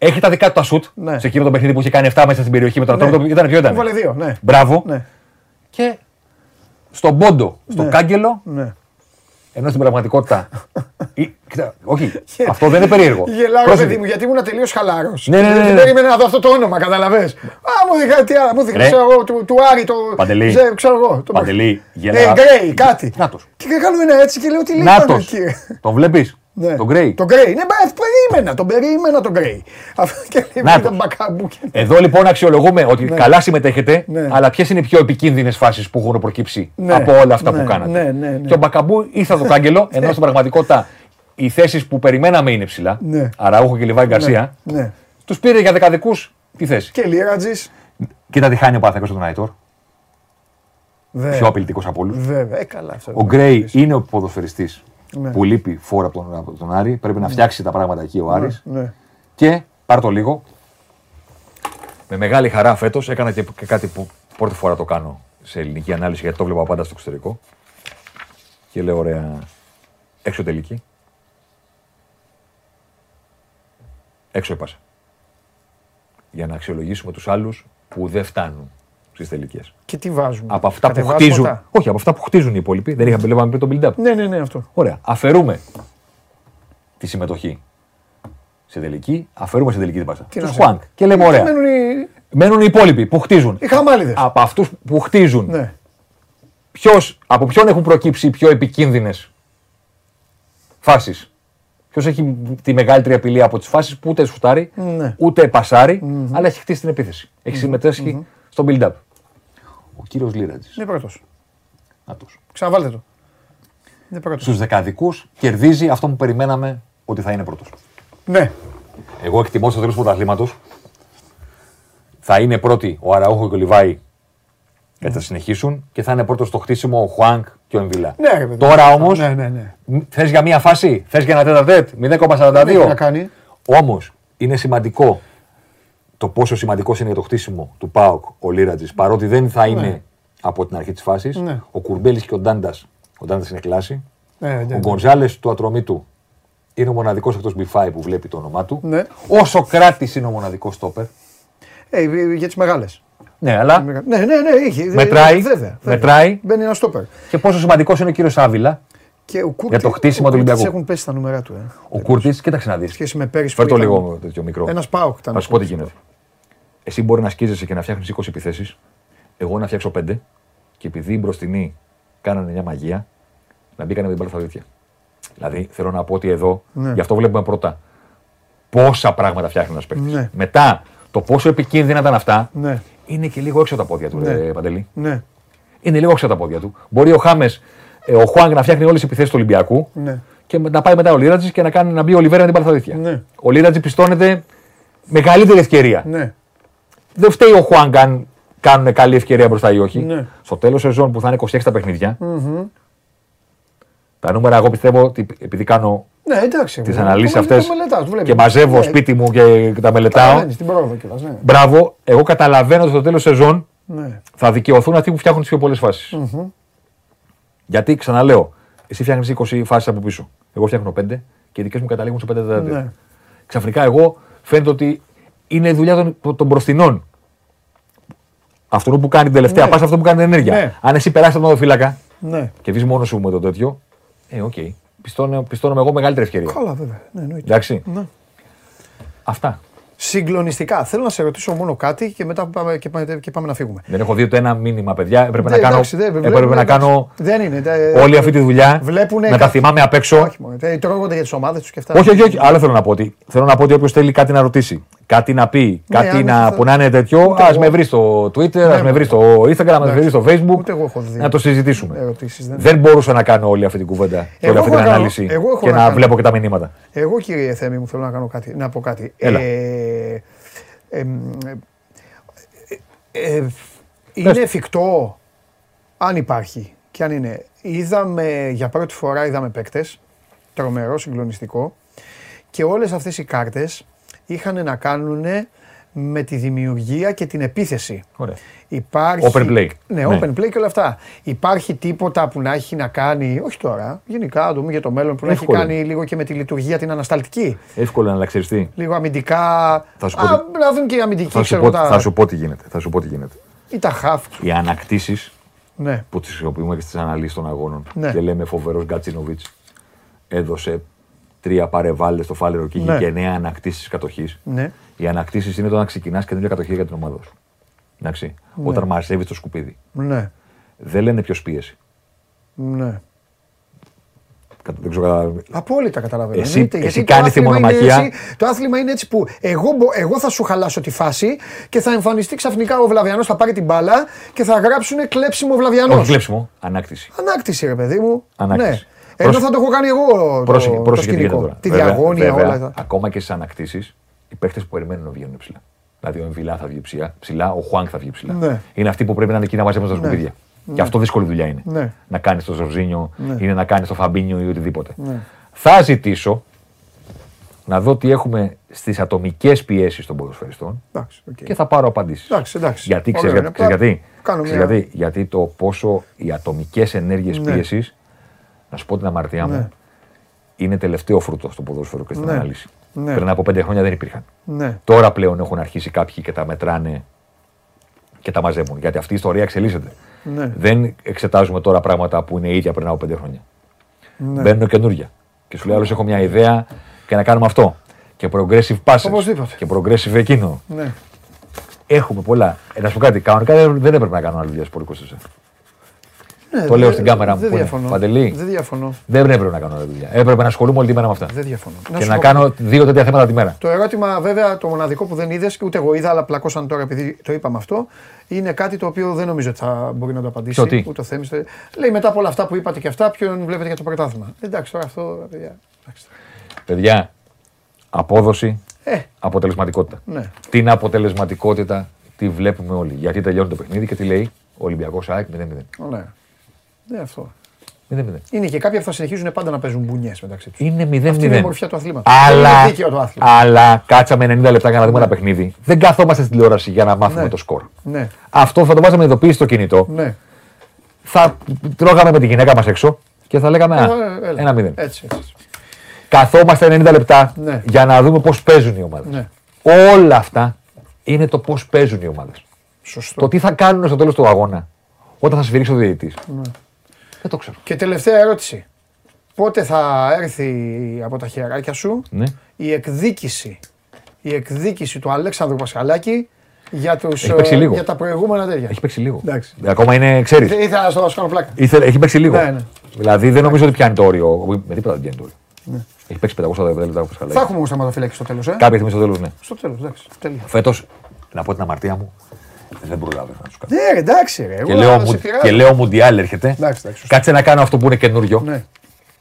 Στην ευθεία, ναι. Έχει τα δικά του τα σουτ. Ναι. Σε εκείνο το παιχνίδι που είχε κάνει 7 μέσα στην περιοχή με τον Ναι. τρόπο. Ήταν ποιο ήταν. Που βάλε δύο, ναι. Μπράβο. Ναι. Και στον πόντο, στο Ναι. κάγκελο, Ναι. ενώ στην πραγματικότητα. ή- κοίτα, όχι, αυτό δεν είναι περίεργο. Γελάω, Πρόσεχε. παιδί μου, γιατί ήμουν τελείως χαλάρος. Ναι, ναι, ναι, ναι. Δεν περίμενα να δω αυτό το όνομα, καταλαβέ. Α, μου δείχνει τι άλλο. Μου δείχνει, Ρε. ξέρω εγώ, του, του Άρη, το. Παντελή. Ζε- ξέρω εγώ. το- Παντελή, Ε, γελά. Γκρέι, κάτι. Νάτος. Και κάνω ένα έτσι και λέω τι λέει Νάτος. πάνω εκεί. Τον βλέπεις. Ναι. Τον Γκρέι. Τον Γκρέι. Ναι, μπα, περίμενα, τον περίμενα τον Γκρέι. Αυτό και λέει Νάτος. τον μπακάμπου. και- Εδώ λοιπόν αξιολογούμε ότι καλά συμμετέχετε, Ναι. αλλά ποιες είναι οι πιο επικίνδυνες φάσεις που έχουν προκύψει Ναι. από όλα αυτά Ναι, που κάνατε; ναι, ναι, ναι. Και ο Μπακαμπού ήρθε από το κάγκελο, ενώ στην πραγματικότητα οι θέσεις που περιμέναμε είναι ψηλά. Ναι. Αραούχο και Λιβάη Γκαρσία. Ναι. Τους πήρε για δεκαδικούς τη θέση. Και Λίρατζη. Κοίτα τι χάνει ο Παναθηναϊκός από τον Άιτορ. Βέβαια. Πιο απειλητικός από όλους. Βέβαια, ε, καλά αυτό. Ο Γκρέι είναι ο ποδοσφαιριστής Ναι. που λείπει φόρα από τον, από τον Άρη. Πρέπει να φτιάξει τα πράγματα εκεί ο Άρης. Ναι. Και πάρ το λίγο. Με μεγάλη χαρά φέτος έκανα και, και κάτι που πρώτη φορά το κάνω σε ελληνική ανάλυση γιατί το βλέπα πάντα στο εξωτερικό. Και λέω ωραία. Έξω τελική. Έξω έπασα. Για να αξιολογήσουμε τους άλλους που δεν φτάνουν στι τελικέ. Και τι βάζουμε; Από αυτά που Κατεβάσματα. χτίζουν. Όχι, από αυτά που χτίζουν οι υπόλοιποι. Δεν είχαμε λέγαμε πριν το build-up. Ναι, ναι, ναι, αυτό. Ωραία. Αφαιρούμε τη συμμετοχή σε τελική, αφαιρούμε σε τελική την πάσα. Τι Τους να Χουάνκ. Και λέμε ωραία. Μένουν οι, Μένουν οι υπόλοιποι που χτίζουν. οι χαμάλιδες. Από αυτούς που χτίζουν Ναι. ποιος, από ποιον έχουν προκύψει οι πιο επικίνδυνες φάσεις; Ποιος έχει τη μεγαλύτερη απειλή από τις φάσεις που ούτε σουτάρει, Ναι. ούτε πασάρει, αλλά έχει χτίσει την επίθεση. Έχει συμμετέσχει στο build-up. Ο κύριος Λίρατζη. Είναι πρώτος. Αυτός. Ξαναβάλτε το. Είναι πρώτος. Στους δεκαδικούς κερδίζει αυτό που περιμέναμε ότι θα είναι πρώτος. Ναι. Εγώ εκτιμώ στο τέλο του πρωταθλήματο θα είναι πρώτοι ο Αραούχο και ο Λιβάη γιατί θα συνεχίσουν και θα είναι πρώτος στο χτίσιμο ο Χουάνκ και ο Εμβιλά. Ναι, ρε παιδί. Τώρα όμως, Ναι, ναι, ναι. θες για μία φάση, θες για ένα τέτα τέτ, Δεν έχει 0,42. να κάνει. Όμως είναι σημαντικό το πόσο σημαντικός είναι για το χτίσιμο του Πάοκ ο Λίρατζης. Παρότι δεν θα είναι από την αρχή της φάσης. Ναι. Ο Κουρμπέλης και ο Ντάντας. Ο Ντάντας είναι κλάση. Ναι, ναι, Ο ναι. Γκονζάλες του ατρωμίτου είναι ο μοναδικός εκτός Μπιφάη που βλέπει το όνομά του. Ναι. Ο Σοκράτης είναι ο μοναδικός στόπερ. Ε, για τις μεγάλες. Ναι, αλλά Ναι, ναι, ναι, είχε. Μετράει, Βέβαια, βέβαια. μετράει. Μπαίνει ένας στόπερ. και πόσο σημαντικός είναι ο κύριος Άβυλα, Και ο Κούρτη, Για το χτίσιμο ο του Κούρτης Ολυμπιακού. Έχουν πέσει τα νούμερα του. Ε. ο Κούρτης. Κοίταξε να δεις. Σχέση με πέρυσι. Φέρ που το ήταν λίγο τέτοιο μικρό. Ένας Πάοκ ήταν. Θα σου πω τι γίνεται. Εσύ μπορεί να σκίζεσαι και να φτιάχνεις 20 επιθέσεις. Εγώ να φτιάξω 5 και επειδή οι μπροστινοί κάνανε μια μαγεία, να μπήκανε με την μπάλα στα δίχτυα. Δηλαδή θέλω να πω ότι εδώ, Ναι. γι' αυτό βλέπουμε πρώτα πόσα πράγματα φτιάχνει ένας παίκτης. Ναι. Μετά το πόσο επικίνδυνα ήταν αυτά, Ναι, είναι και λίγο έξω από τα πόδια του, Ναι. ρε, Παντελή. ναι, Είναι λίγο έξω από τα πόδια του. Μπορεί ο Χάμες, ο Χουάνγκ να φτιάχνει όλες τις επιθέσεις του Ολυμπιακού ναι. και να πάει μετά ο Λίρατζης και να, κάνει, να μπει ο Λιβέρα με την μπάλα στα δίχτυα. Ναι. Ο Λίρατζης πιστώνεται μεγαλύτερη ευκαιρία. ναι. Δεν φταίει ο Χουάνγκ αν κάνουν καλή ευκαιρία μπροστά ή όχι. Ναι. Στο τέλος σεζόν που θα είναι 26 τα παιχνιδια τα νούμερα εγώ πιστεύω ότι επειδή κάνω Ναι, εντάξει. τις το- αναλύσεις το- αυτές το μελετάς, το βλέπεις. και μαζεύω Ναι, σπίτι μου και τα μελετάω. καταλαβαίνεις την πρόοδο κιόλας, ναι. Μπράβο, εγώ καταλαβαίνω ότι στο τέλος σεζόν Ναι. θα δικαιωθούν αυτοί που φτιάχνουν τις πιο πολλές φάσεις. Γιατί ξαναλέω, εσύ φτιάχνεις 20 φάσεις από πίσω. Εγώ φτιάχνω 5 και οι δικές μου καταλήγουν σε 5 τέταρτα. Ναι. Ξαφνικά εγώ φαίνεται ότι είναι η δουλειά των, των μπροστινών. Αυτό που κάνει την τελευταία Ναι. πάσα, αυτό που κάνει την ενέργεια. Ναι. Αν εσύ περάσεις τον οδοφύλακα Ναι. και βγει μόνος σου με το τέτοιο, ε, οκ. Πιστώνω, πιστώνω εγώ μεγαλύτερη ευκαιρία. Καλά, βέβαια. Ναι, εννοείται. Εντάξει. Ναι. Αυτά. Συγκλονιστικά. Θέλω να σε ρωτήσω μόνο κάτι και μετά πάμε, και πάμε, και πάμε να φύγουμε. Δεν έχω δει ούτε ένα μήνυμα, παιδιά. Έπρεπε Ναι, να κάνω, εντάξει, δεν- έπρεπε βλέπουμε, να εντάξει. κάνω Δεν είναι. ε, όλη αυτή τη δουλειά. Βλέπουνε να τα κα- θυμάμαι απ' έξω. Όχι μόνο. ε, Τρώγονται για τις ομάδες τους και αυτά. Όχι, όχι, όχι. Άλλο θέλω να πω ότι θέλω να πω ότι όποιος θέλει κάτι να ρωτήσει, κάτι να πει, κάτι αν να, θα- που να είναι τέτοιο, Ούτε ας εγώ. με βρει στο Twitter, ας Ναι, με βρει στο Instagram, ας με βρει στο Facebook. Ούτε εγώ έχω δει να το συζητήσουμε. ερωτήσεις, δεν- Δεν μπορούσα να κάνω όλη αυτή την κουβέντα και Εγώ όλη αυτή έχω την να κάνω- ανάλυση εγώ έχω και να να κάνω. βλέπω και τα μηνύματα. Εγώ κύριε Θέμη μου θέλω να κάνω κάτι, να πω κάτι. Έλα. Ε, ε, ε, ε, είναι εφικτό, αν υπάρχει και αν είναι. Είδαμε, για πρώτη φορά είδαμε παίκτες, τρομερό, συγκλονιστικό και όλες αυτές οι κάρτες είχαν να κάνουν με τη δημιουργία και την επίθεση. Ωραία. Υπάρχει... Open play. Ναι, Ναι. open play και όλα αυτά. Υπάρχει τίποτα που να έχει να κάνει, όχι τώρα, γενικά, να δούμε για το μέλλον, που να έχει Εύκολο. κάνει λίγο και με τη λειτουργία την ανασταλτική. Εύκολο να ξέρει τι. Λίγο αμυντικά. Θα σου Α, πω τι- να δουν και οι αμυντικοί, Θα σου, ξέρω πω, τα. θα σου πω τι γίνεται. Θα σου πω τι γίνεται. ή τα χαφ. Οι ανακτήσεις Ναι. που τις χρησιμοποιούμε και στις αναλύσεις των αγώνων Ναι. και λέμε φοβερός Γκατσίνοβιτς έδωσε τρία παρεβάλλες στο φάλερο και είχε Ναι. και εννέα ανακτήσεις κατοχής. Ναι. Οι ανακτήσεις είναι όταν ξεκινάς καινούργια κατοχή για την ομάδα σου. Εντάξει. Όταν μαζεύεις το σκουπίδι. Ναι. Δεν λένε ποιος πίεση. Ναι. Κατα- Δεν ξέρω κατά- Απόλυτα καταλαβαίνω. Εσύ- Εννοείται, εσύ γιατί το κάνεις τη άθλημα είναι μονομαχία. έτσι- Το άθλημα είναι έτσι που εγώ, μπο- εγώ θα σου χαλάσω τη φάση και θα εμφανιστεί ξαφνικά ο Βλαβιανός, θα πάρει την μπάλα και θα γράψουν κλέψιμο Βλαβιανός. Όχι κλέψιμο, ανάκτηση. Ανάκτηση, ρε παιδί μου. Ανάκτηση. Ναι. Ενώ Πρόσεχε- θα το έχω κάνει εγώ το, Πρόσεχε, το πρόσεχε τι γίνεται σκηνικό. τώρα. Τη Βέβαια- διαγώνια, βέβαια, όλα αυτά. Ακόμα και στις ανακτήσεις, οι παίχτε που περιμένουν να βγαίνουν ψηλά. Δηλαδή ο Εμβιλά θα βγει ψηλά, ψηλά ο Χουάνκ θα βγει ψηλά. Ναι. Είναι αυτοί που πρέπει να είναι εκεί να μαζεύουν τα σκουπίδια. Και αυτό δύσκολη δουλειά είναι. Ναι. Να κάνεις το Ζορζίνιο Ναι. ή να κάνεις το Φαμπίνιο ή οτιδήποτε. Ναι. Θα ζητήσω να δω τι έχουμε στις ατομικές πιέσεις των ποδοσφαιριστών Εντάξει, οκ. και θα πάρω απαντήσεις. Εντάξει, εντάξει. Γιατί Ωραία, ξέρεις είναι γιατί, απλά γιατί, κάνω ξέρεις μια- γιατί, γιατί το πόσο οι ατομικές ενέργειες Ναι. πίεσης, να σου πω την αμαρτία Ναι. μου, είναι τελευταίο φρούτο στο ποδόσφαιρο και στην Ναι. ανάλυση. Ναι. Πριν από πέντε χρόνια δεν υπήρχαν. Ναι. Τώρα πλέον έχουν αρχίσει κάποιοι και τα μετράνε και τα μαζεύουν. Γιατί αυτή η ιστορία εξελίσσεται. Ναι. Δεν εξετάζουμε τώρα πράγματα που είναι ίδια πριν από πέντε χρόνια. Ναι. Μπαίνουν καινούργια. Και σου λέει άλλος: Έχω μια ιδέα και να κάνουμε αυτό. Και progressive passes. Οπωσδήποτε. Και progressive εκείνο. Ναι. Έχουμε πολλά. Ε, να σου πω κάτι. Κανονικά δεν δεν έπρεπε να κάνω άλλη δουλειά στο 24. Ναι, το δεν- λέω στην κάμερα μου. Δεν που είναι. διαφωνώ. Παντελή, Δεν διαφωνώ. δεν έπρεπε να κάνω άλλη δουλειά. Έπρεπε να ασχολούμαι όλη τη μέρα με αυτά. Δεν διαφωνώ. Και σου να πω κάνω δύο τέτοια θέματα τη μέρα. Το ερώτημα, βέβαια, το μοναδικό που δεν είδες και ούτε εγώ είδα, αλλά πλακώσαν τώρα επειδή το είπαμε αυτό, είναι κάτι το οποίο δεν νομίζω ότι θα μπορεί να το απαντήσει. Ποιο τι; Ούτε ο Θέμης. το- Λέει μετά από όλα αυτά που είπατε και αυτά, ποιον βλέπετε για το πρωτάθλημα. Εντάξει, τώρα αυτό. παιδιά, εντάξει. Παιδιά, απόδοση, Ε, αποτελεσματικότητα. ναι. Την αποτελεσματικότητα τη βλέπουμε όλοι. Γιατί τελειώνει το παιχνίδι και τι λέει ο Ολυμπιακός ΑΕΚ 0-0. Ναι. Ναι, αυτό. 0-0. Είναι και κάποιοι που θα συνεχίζουν πάντα να παίζουν μπουνιές μεταξύ τους. Είναι 0-0. Αυτή είναι η ομορφιά του αθλήματος. Αλλά, Είναι δίκαιο το άθλημα. αλλά κάτσαμε 90 λεπτά για να δούμε ένα παιχνίδι. Δεν καθόμαστε στην τηλεόραση για να μάθουμε Ναι. το σκορ. Ναι, Αυτό θα το βάζαμε ειδοποίηση στο κινητό. ναι. Θα τρώγαμε με τη γυναίκα μας έξω και θα λέγαμε Α, Ε, έλα. ένα 0. Έτσι, έτσι. Καθόμαστε 90 λεπτά Ναι. για να δούμε πώς παίζουν οι ομάδες. Ναι. Όλα αυτά είναι το πώς παίζουν οι ομάδες. Σωστό. Το τι θα κάνουν στο τέλος του αγώνα όταν θα σφυρίξει ο διαιτητής. Ναι. Δεν το ξέρω. Και τελευταία ερώτηση. Πότε θα έρθει από τα χεράκια σου Ναι. η εκδίκηση, η εκδίκηση του Αλέξανδρου Πασχαλάκη για, τους, Έχει παίξει ε, λίγο. για τα προηγούμενα τέτοια; Έχει παίξει λίγο. Εντάξει. Ακόμα είναι, ξέρεις. Θε- Ήθελα να στο κάνω πλάκα. Έχει παίξει λίγο. Ναι, ναι. Δηλαδή δεν νομίζω ότι πιάνει το όριο. Με τίποτα δεν πιάνει το όριο. Έχει παίξει 500 λεπτά όπως Θα καλά. έχουμε όμως θεματοφύλακη στο τέλος. Ε; Κάποια στιγμή στο τέλος, ναι. Στο τέλος, εντάξει. Τέλεια. Φέτος, να πω την αμαρτία μου, δεν προλάβαινα να του κάνω. Ναι, ρε, εντάξει, ρε. Και εγώ λέω, θα σε μου, πειράζω. και λέω Μουντιάλ έρχεται. Εντάξει, εντάξει, σωστό. Κάτσε να κάνω αυτό που είναι καινούριο. Ναι,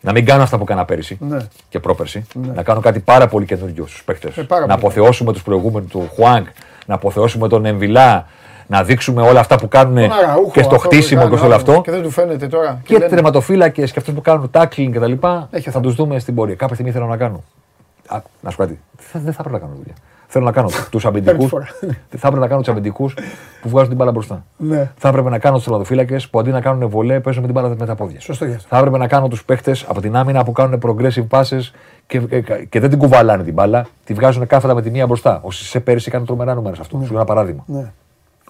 Να μην κάνω αυτά που έκανα πέρυσι ναι. και πρόπερσι. Να κάνω κάτι πάρα πολύ καινούριο στους παίχτε. Ε, πάρα να πολύ. αποθεώσουμε τους προηγούμενους του Χουάνκ, να αποθεώσουμε τον Εμβιλά, να δείξουμε όλα αυτά που κάνουν Τον Αραούχο, και στο αυτό που χτίσιμο κάνει και σε όλο ο άλλος αυτό. Και δεν του φαίνεται τώρα. Και λένε, τερματοφύλακες και αυτούς που κάνουν tackling κτλ. Έχει Θα θέμα. τους δούμε στην πορεία. Κάποια στιγμή θέλω να κάνω. Α, να σου πω κάτι. Δεν δεν θα πρέπει να κάνω δουλειά. Θέλω να κάνω τους αμυντικούς. φορά. θα έπρεπε να κάνω τους αμυντικούς που βγάζουν την μπάλα μπροστά. Ναι. Θα έπρεπε να κάνω τους τερματοφύλακε που αντί να κάνουν βολέ παίζουν με την μπάλα με τα πόδια. Σωστό γι' αυτό. Θα έπρεπε να κάνω τους παίχτες από την άμυνα που κάνουν progressive passes και, και, και δεν την κουβαλάνε την μπάλα, τη βγάζουν κάθετα με τη μία μπροστά. Ο Σισε πέρυσι έκανε τρομερά νούμερα σε αυτό. Σου λέω ένα παράδειγμα. Ναι.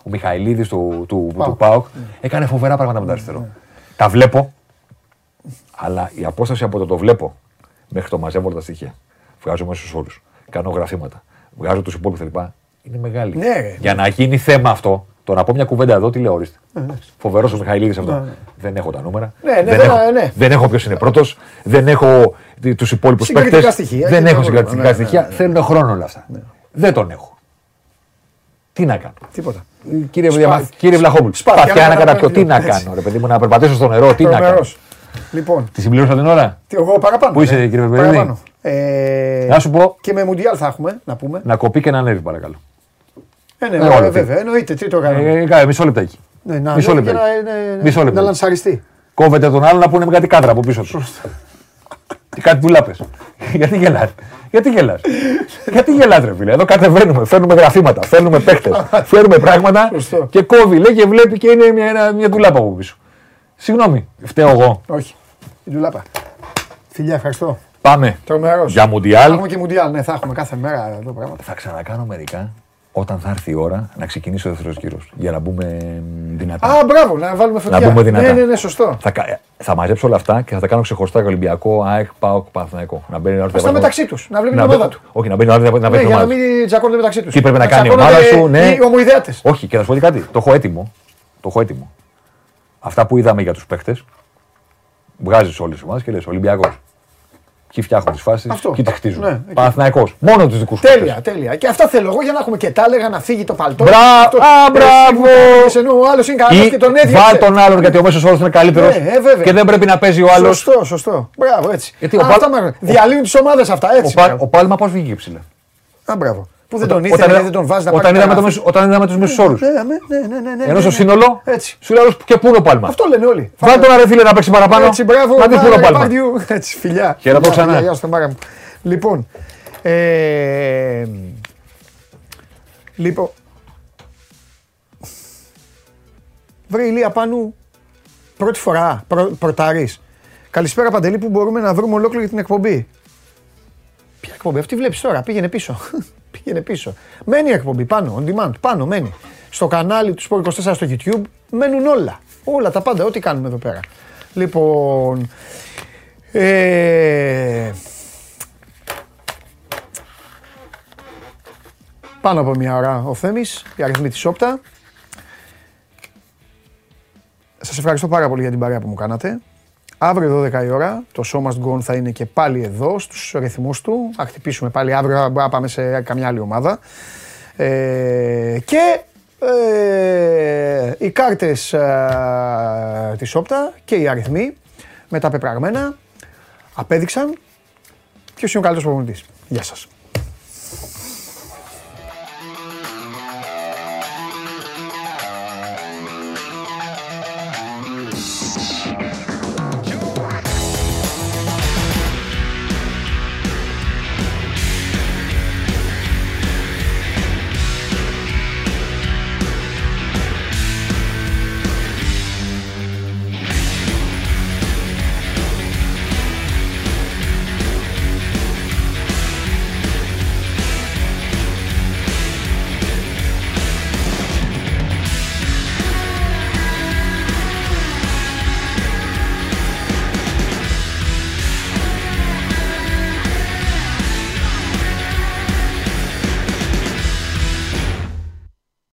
Ο Μιχαηλίδης του, του, Πάοκ. του ΠΑΟΚ έκανε φοβερά πράγματα με το αριστερό. Τα βλέπω, αλλά η απόσταση από το το βλέπω μέχρι το μαζεύω όλα τα στοιχεία. Βγάζω μέσα στους όρους. Κάνω γραφήματα. Βγάζω τους υπόλοιπους κλπ. Είναι μεγάλη. Ναι, ρε. Για να γίνει θέμα αυτό, το να πω μια κουβέντα εδώ, τι λέω, ορίστε. Φοβερός ο Μιχαηλίδης αυτό. Δεν έχω τα νούμερα. Ναι, ναι, δεν, δεν- έχω, ναι. δεν έχω ποιος είναι πρώτος. Δεν έχω τους υπόλοιπους Συγκριτικά παίκτες. στοιχεία, Δεν και έχω το συγκρατητικά πρόβλημα, ναι, στοιχεία. ναι, ναι. Θέλουν χρόνο όλα αυτά. Δεν τον έχω. Τι να κάνω; Τίποτα. Κύριε, Σπα- Διαμά- κύριε Βλαχόπουλο, σπαθιά σπαθιά να να καταπιώ. Τι καταπιώ. να Έτσι. κάνω, ρε παιδί μου, να περπατήσω στο νερό, τι να κάνω; Τρομερός. Λοιπόν, Τη συμπλήρωσα την ώρα. τι, εγώ παραπάνω. Πού είσαι, ε. κύριε Βερβερίδη; Παραπάνω. Ε, Να σου πω, Και με Μουντιάλ θα έχουμε, να πούμε. να κοπεί και να ανέβει, παρακαλώ. Ε, ναι, Ε, ωραία, όλα βέβαια, εννοείται. Τι το κάνουμε. Ε, κάνε, μισό λεπτάκι. Ναι, να μισό ανέβει λεπτό. για να, ναι, ναι, Μισό να λεπτό. λανσαριστεί. Κόβεται τον άλλο να πούνε με κάτι κάντρα από πίσω του. Τι κάτι πουλάπε. Γιατί γελάς; Γιατί γελάς; Γιατί γελάς ρε φίλε; Εδώ κατεβαίνουμε, φέρνουμε γραφήματα, φέρνουμε παίχτες, φέρνουμε πράγματα Σωστό. και κόβει λέει και βλέπει και είναι μια, ένα- μια τουλάπα από πίσω. Συγγνώμη, φταίω εγώ. Όχι. Η ντουλάπα. Φιλιά, ευχαριστώ. Πάμε. Τρομερός. Για Θα Μουντιάλ. έχουμε και Μουντιάλ, ναι, θα έχουμε κάθε μέρα εδώ πράγματα. Θα ξανακάνω μερικά όταν θα έρθει η ώρα να ξεκινήσει ο δεύτερος γύρος. Για να μπούμε μ, δυνατά. Α, μπράβο, να βάλουμε φωτιά. να μπούμε δυνατά. Ναι, ναι, ναι, σωστό. Θα, κα- θα μαζέψω όλα αυτά και θα τα κάνω ξεχωριστά για Ολυμπιακό, ΑΕΚ, ΠΑΟΚ, Παναθηναϊκό. Να μπαίνει η ώρα Στα μεταξύ τους, να βλέπει να την μπε- ομάδα του. Όχι, να μπαίνει η ώρα να Ναι, βλέπει την για να ομάδα τους. μην τζακώνονται μεταξύ τους. Τι πρέπει να κάνει η ομάδα σου, ναι. Οι ομοειδέατες. Όχι, και θα σου πω και κάτι. Το έχω έτοιμο. Το έχω έτοιμο. Αυτά που είδαμε για τους παίχτε, βγάζεις όλες τις ομάδες και λες Ολυμπιακός. Εκεί φτιάχνουν τις φάσεις Αυτό. και τις χτίζουν. Ναι, εκεί. Παναθηναϊκός. Μόνο τους δικούς σου. Τέλεια, τέλεια. Και αυτά θέλω εγώ για να έχουμε και τα έλεγα να φύγει το παλτό. Μπρα- Αυτό- α, Ε, μπράβο. εσύ, Ενώ ο άλλος είναι καλός Ή και τον έδιωξε. βάλ τον άλλον γιατί ο μέσος όρος είναι καλύτερος Ναι, ε, βέβαια. και δεν πρέπει να παίζει ο άλλος. Σωστό, σωστό. Μπράβο, έτσι. Γιατί ο Α, Πάλ- αυτά με- Διαλύουν τις ομάδες αυτά, Ο, έτσι. Πα- μπράβο. ο Πάλμα πώς βγήκε ψηλά; Α, μπράβο. Που δεν τον ήθελε, είδα- δεν τον βάζει να όταν πάρει είδαμε, το κανένα μέσο- όταν είδαμε τους μέσου όρου. Ναι, ναι, ναι, ναι, ναι, ναι, Ενώ ναι, στο ναι. σύνολο Έτσι. σου λέει άλλος, και πού είναι ο Πάλμα; Αυτό λένε όλοι. Βάλ τον ρε φίλε να παίξει παραπάνω. Έτσι, μπράβο. Να δεις πού είναι ο βάλε, Πάλμα. Πάρντιου. Έτσι, φιλιά. Χαιρετώ Φιλιά, ξανά. φιλιά, Γεια σου, Μάρα μου. Λοιπόν, ε, λοιπόν, βρε ηλία πάνω πρώτη φορά πρω, πρωτάρεις. Καλησπέρα Παντελή που μπορούμε να βρούμε ολόκληρη την εκπομπή. Ποια εκπομπή, αυτή βλέπεις τώρα, πήγαινε πίσω. πήγαινε πίσω. Μένει η εκπομπή πάνω, on demand, πάνω μένει. Στο κανάλι του Sport 24 στο YouTube μένουν όλα. Όλα τα πάντα, ό,τι κάνουμε εδώ πέρα. Λοιπόν, ε, πάνω από μια ώρα ο Θέμης, η αριθμή της Όπτα. Σας ευχαριστώ πάρα πολύ για την παρέα που μου κάνατε. Αύριο 12 η ώρα το Show Must Go On θα είναι και πάλι εδώ στους ρυθμούς του. Θα χτυπήσουμε πάλι αύριο, να πάμε σε καμιά άλλη ομάδα. Ε, και ε, οι κάρτες ε, της Όπτα και οι αριθμοί με τα πεπραγμένα απέδειξαν ποιος είναι ο καλύτερος προπονητής. Γεια σας.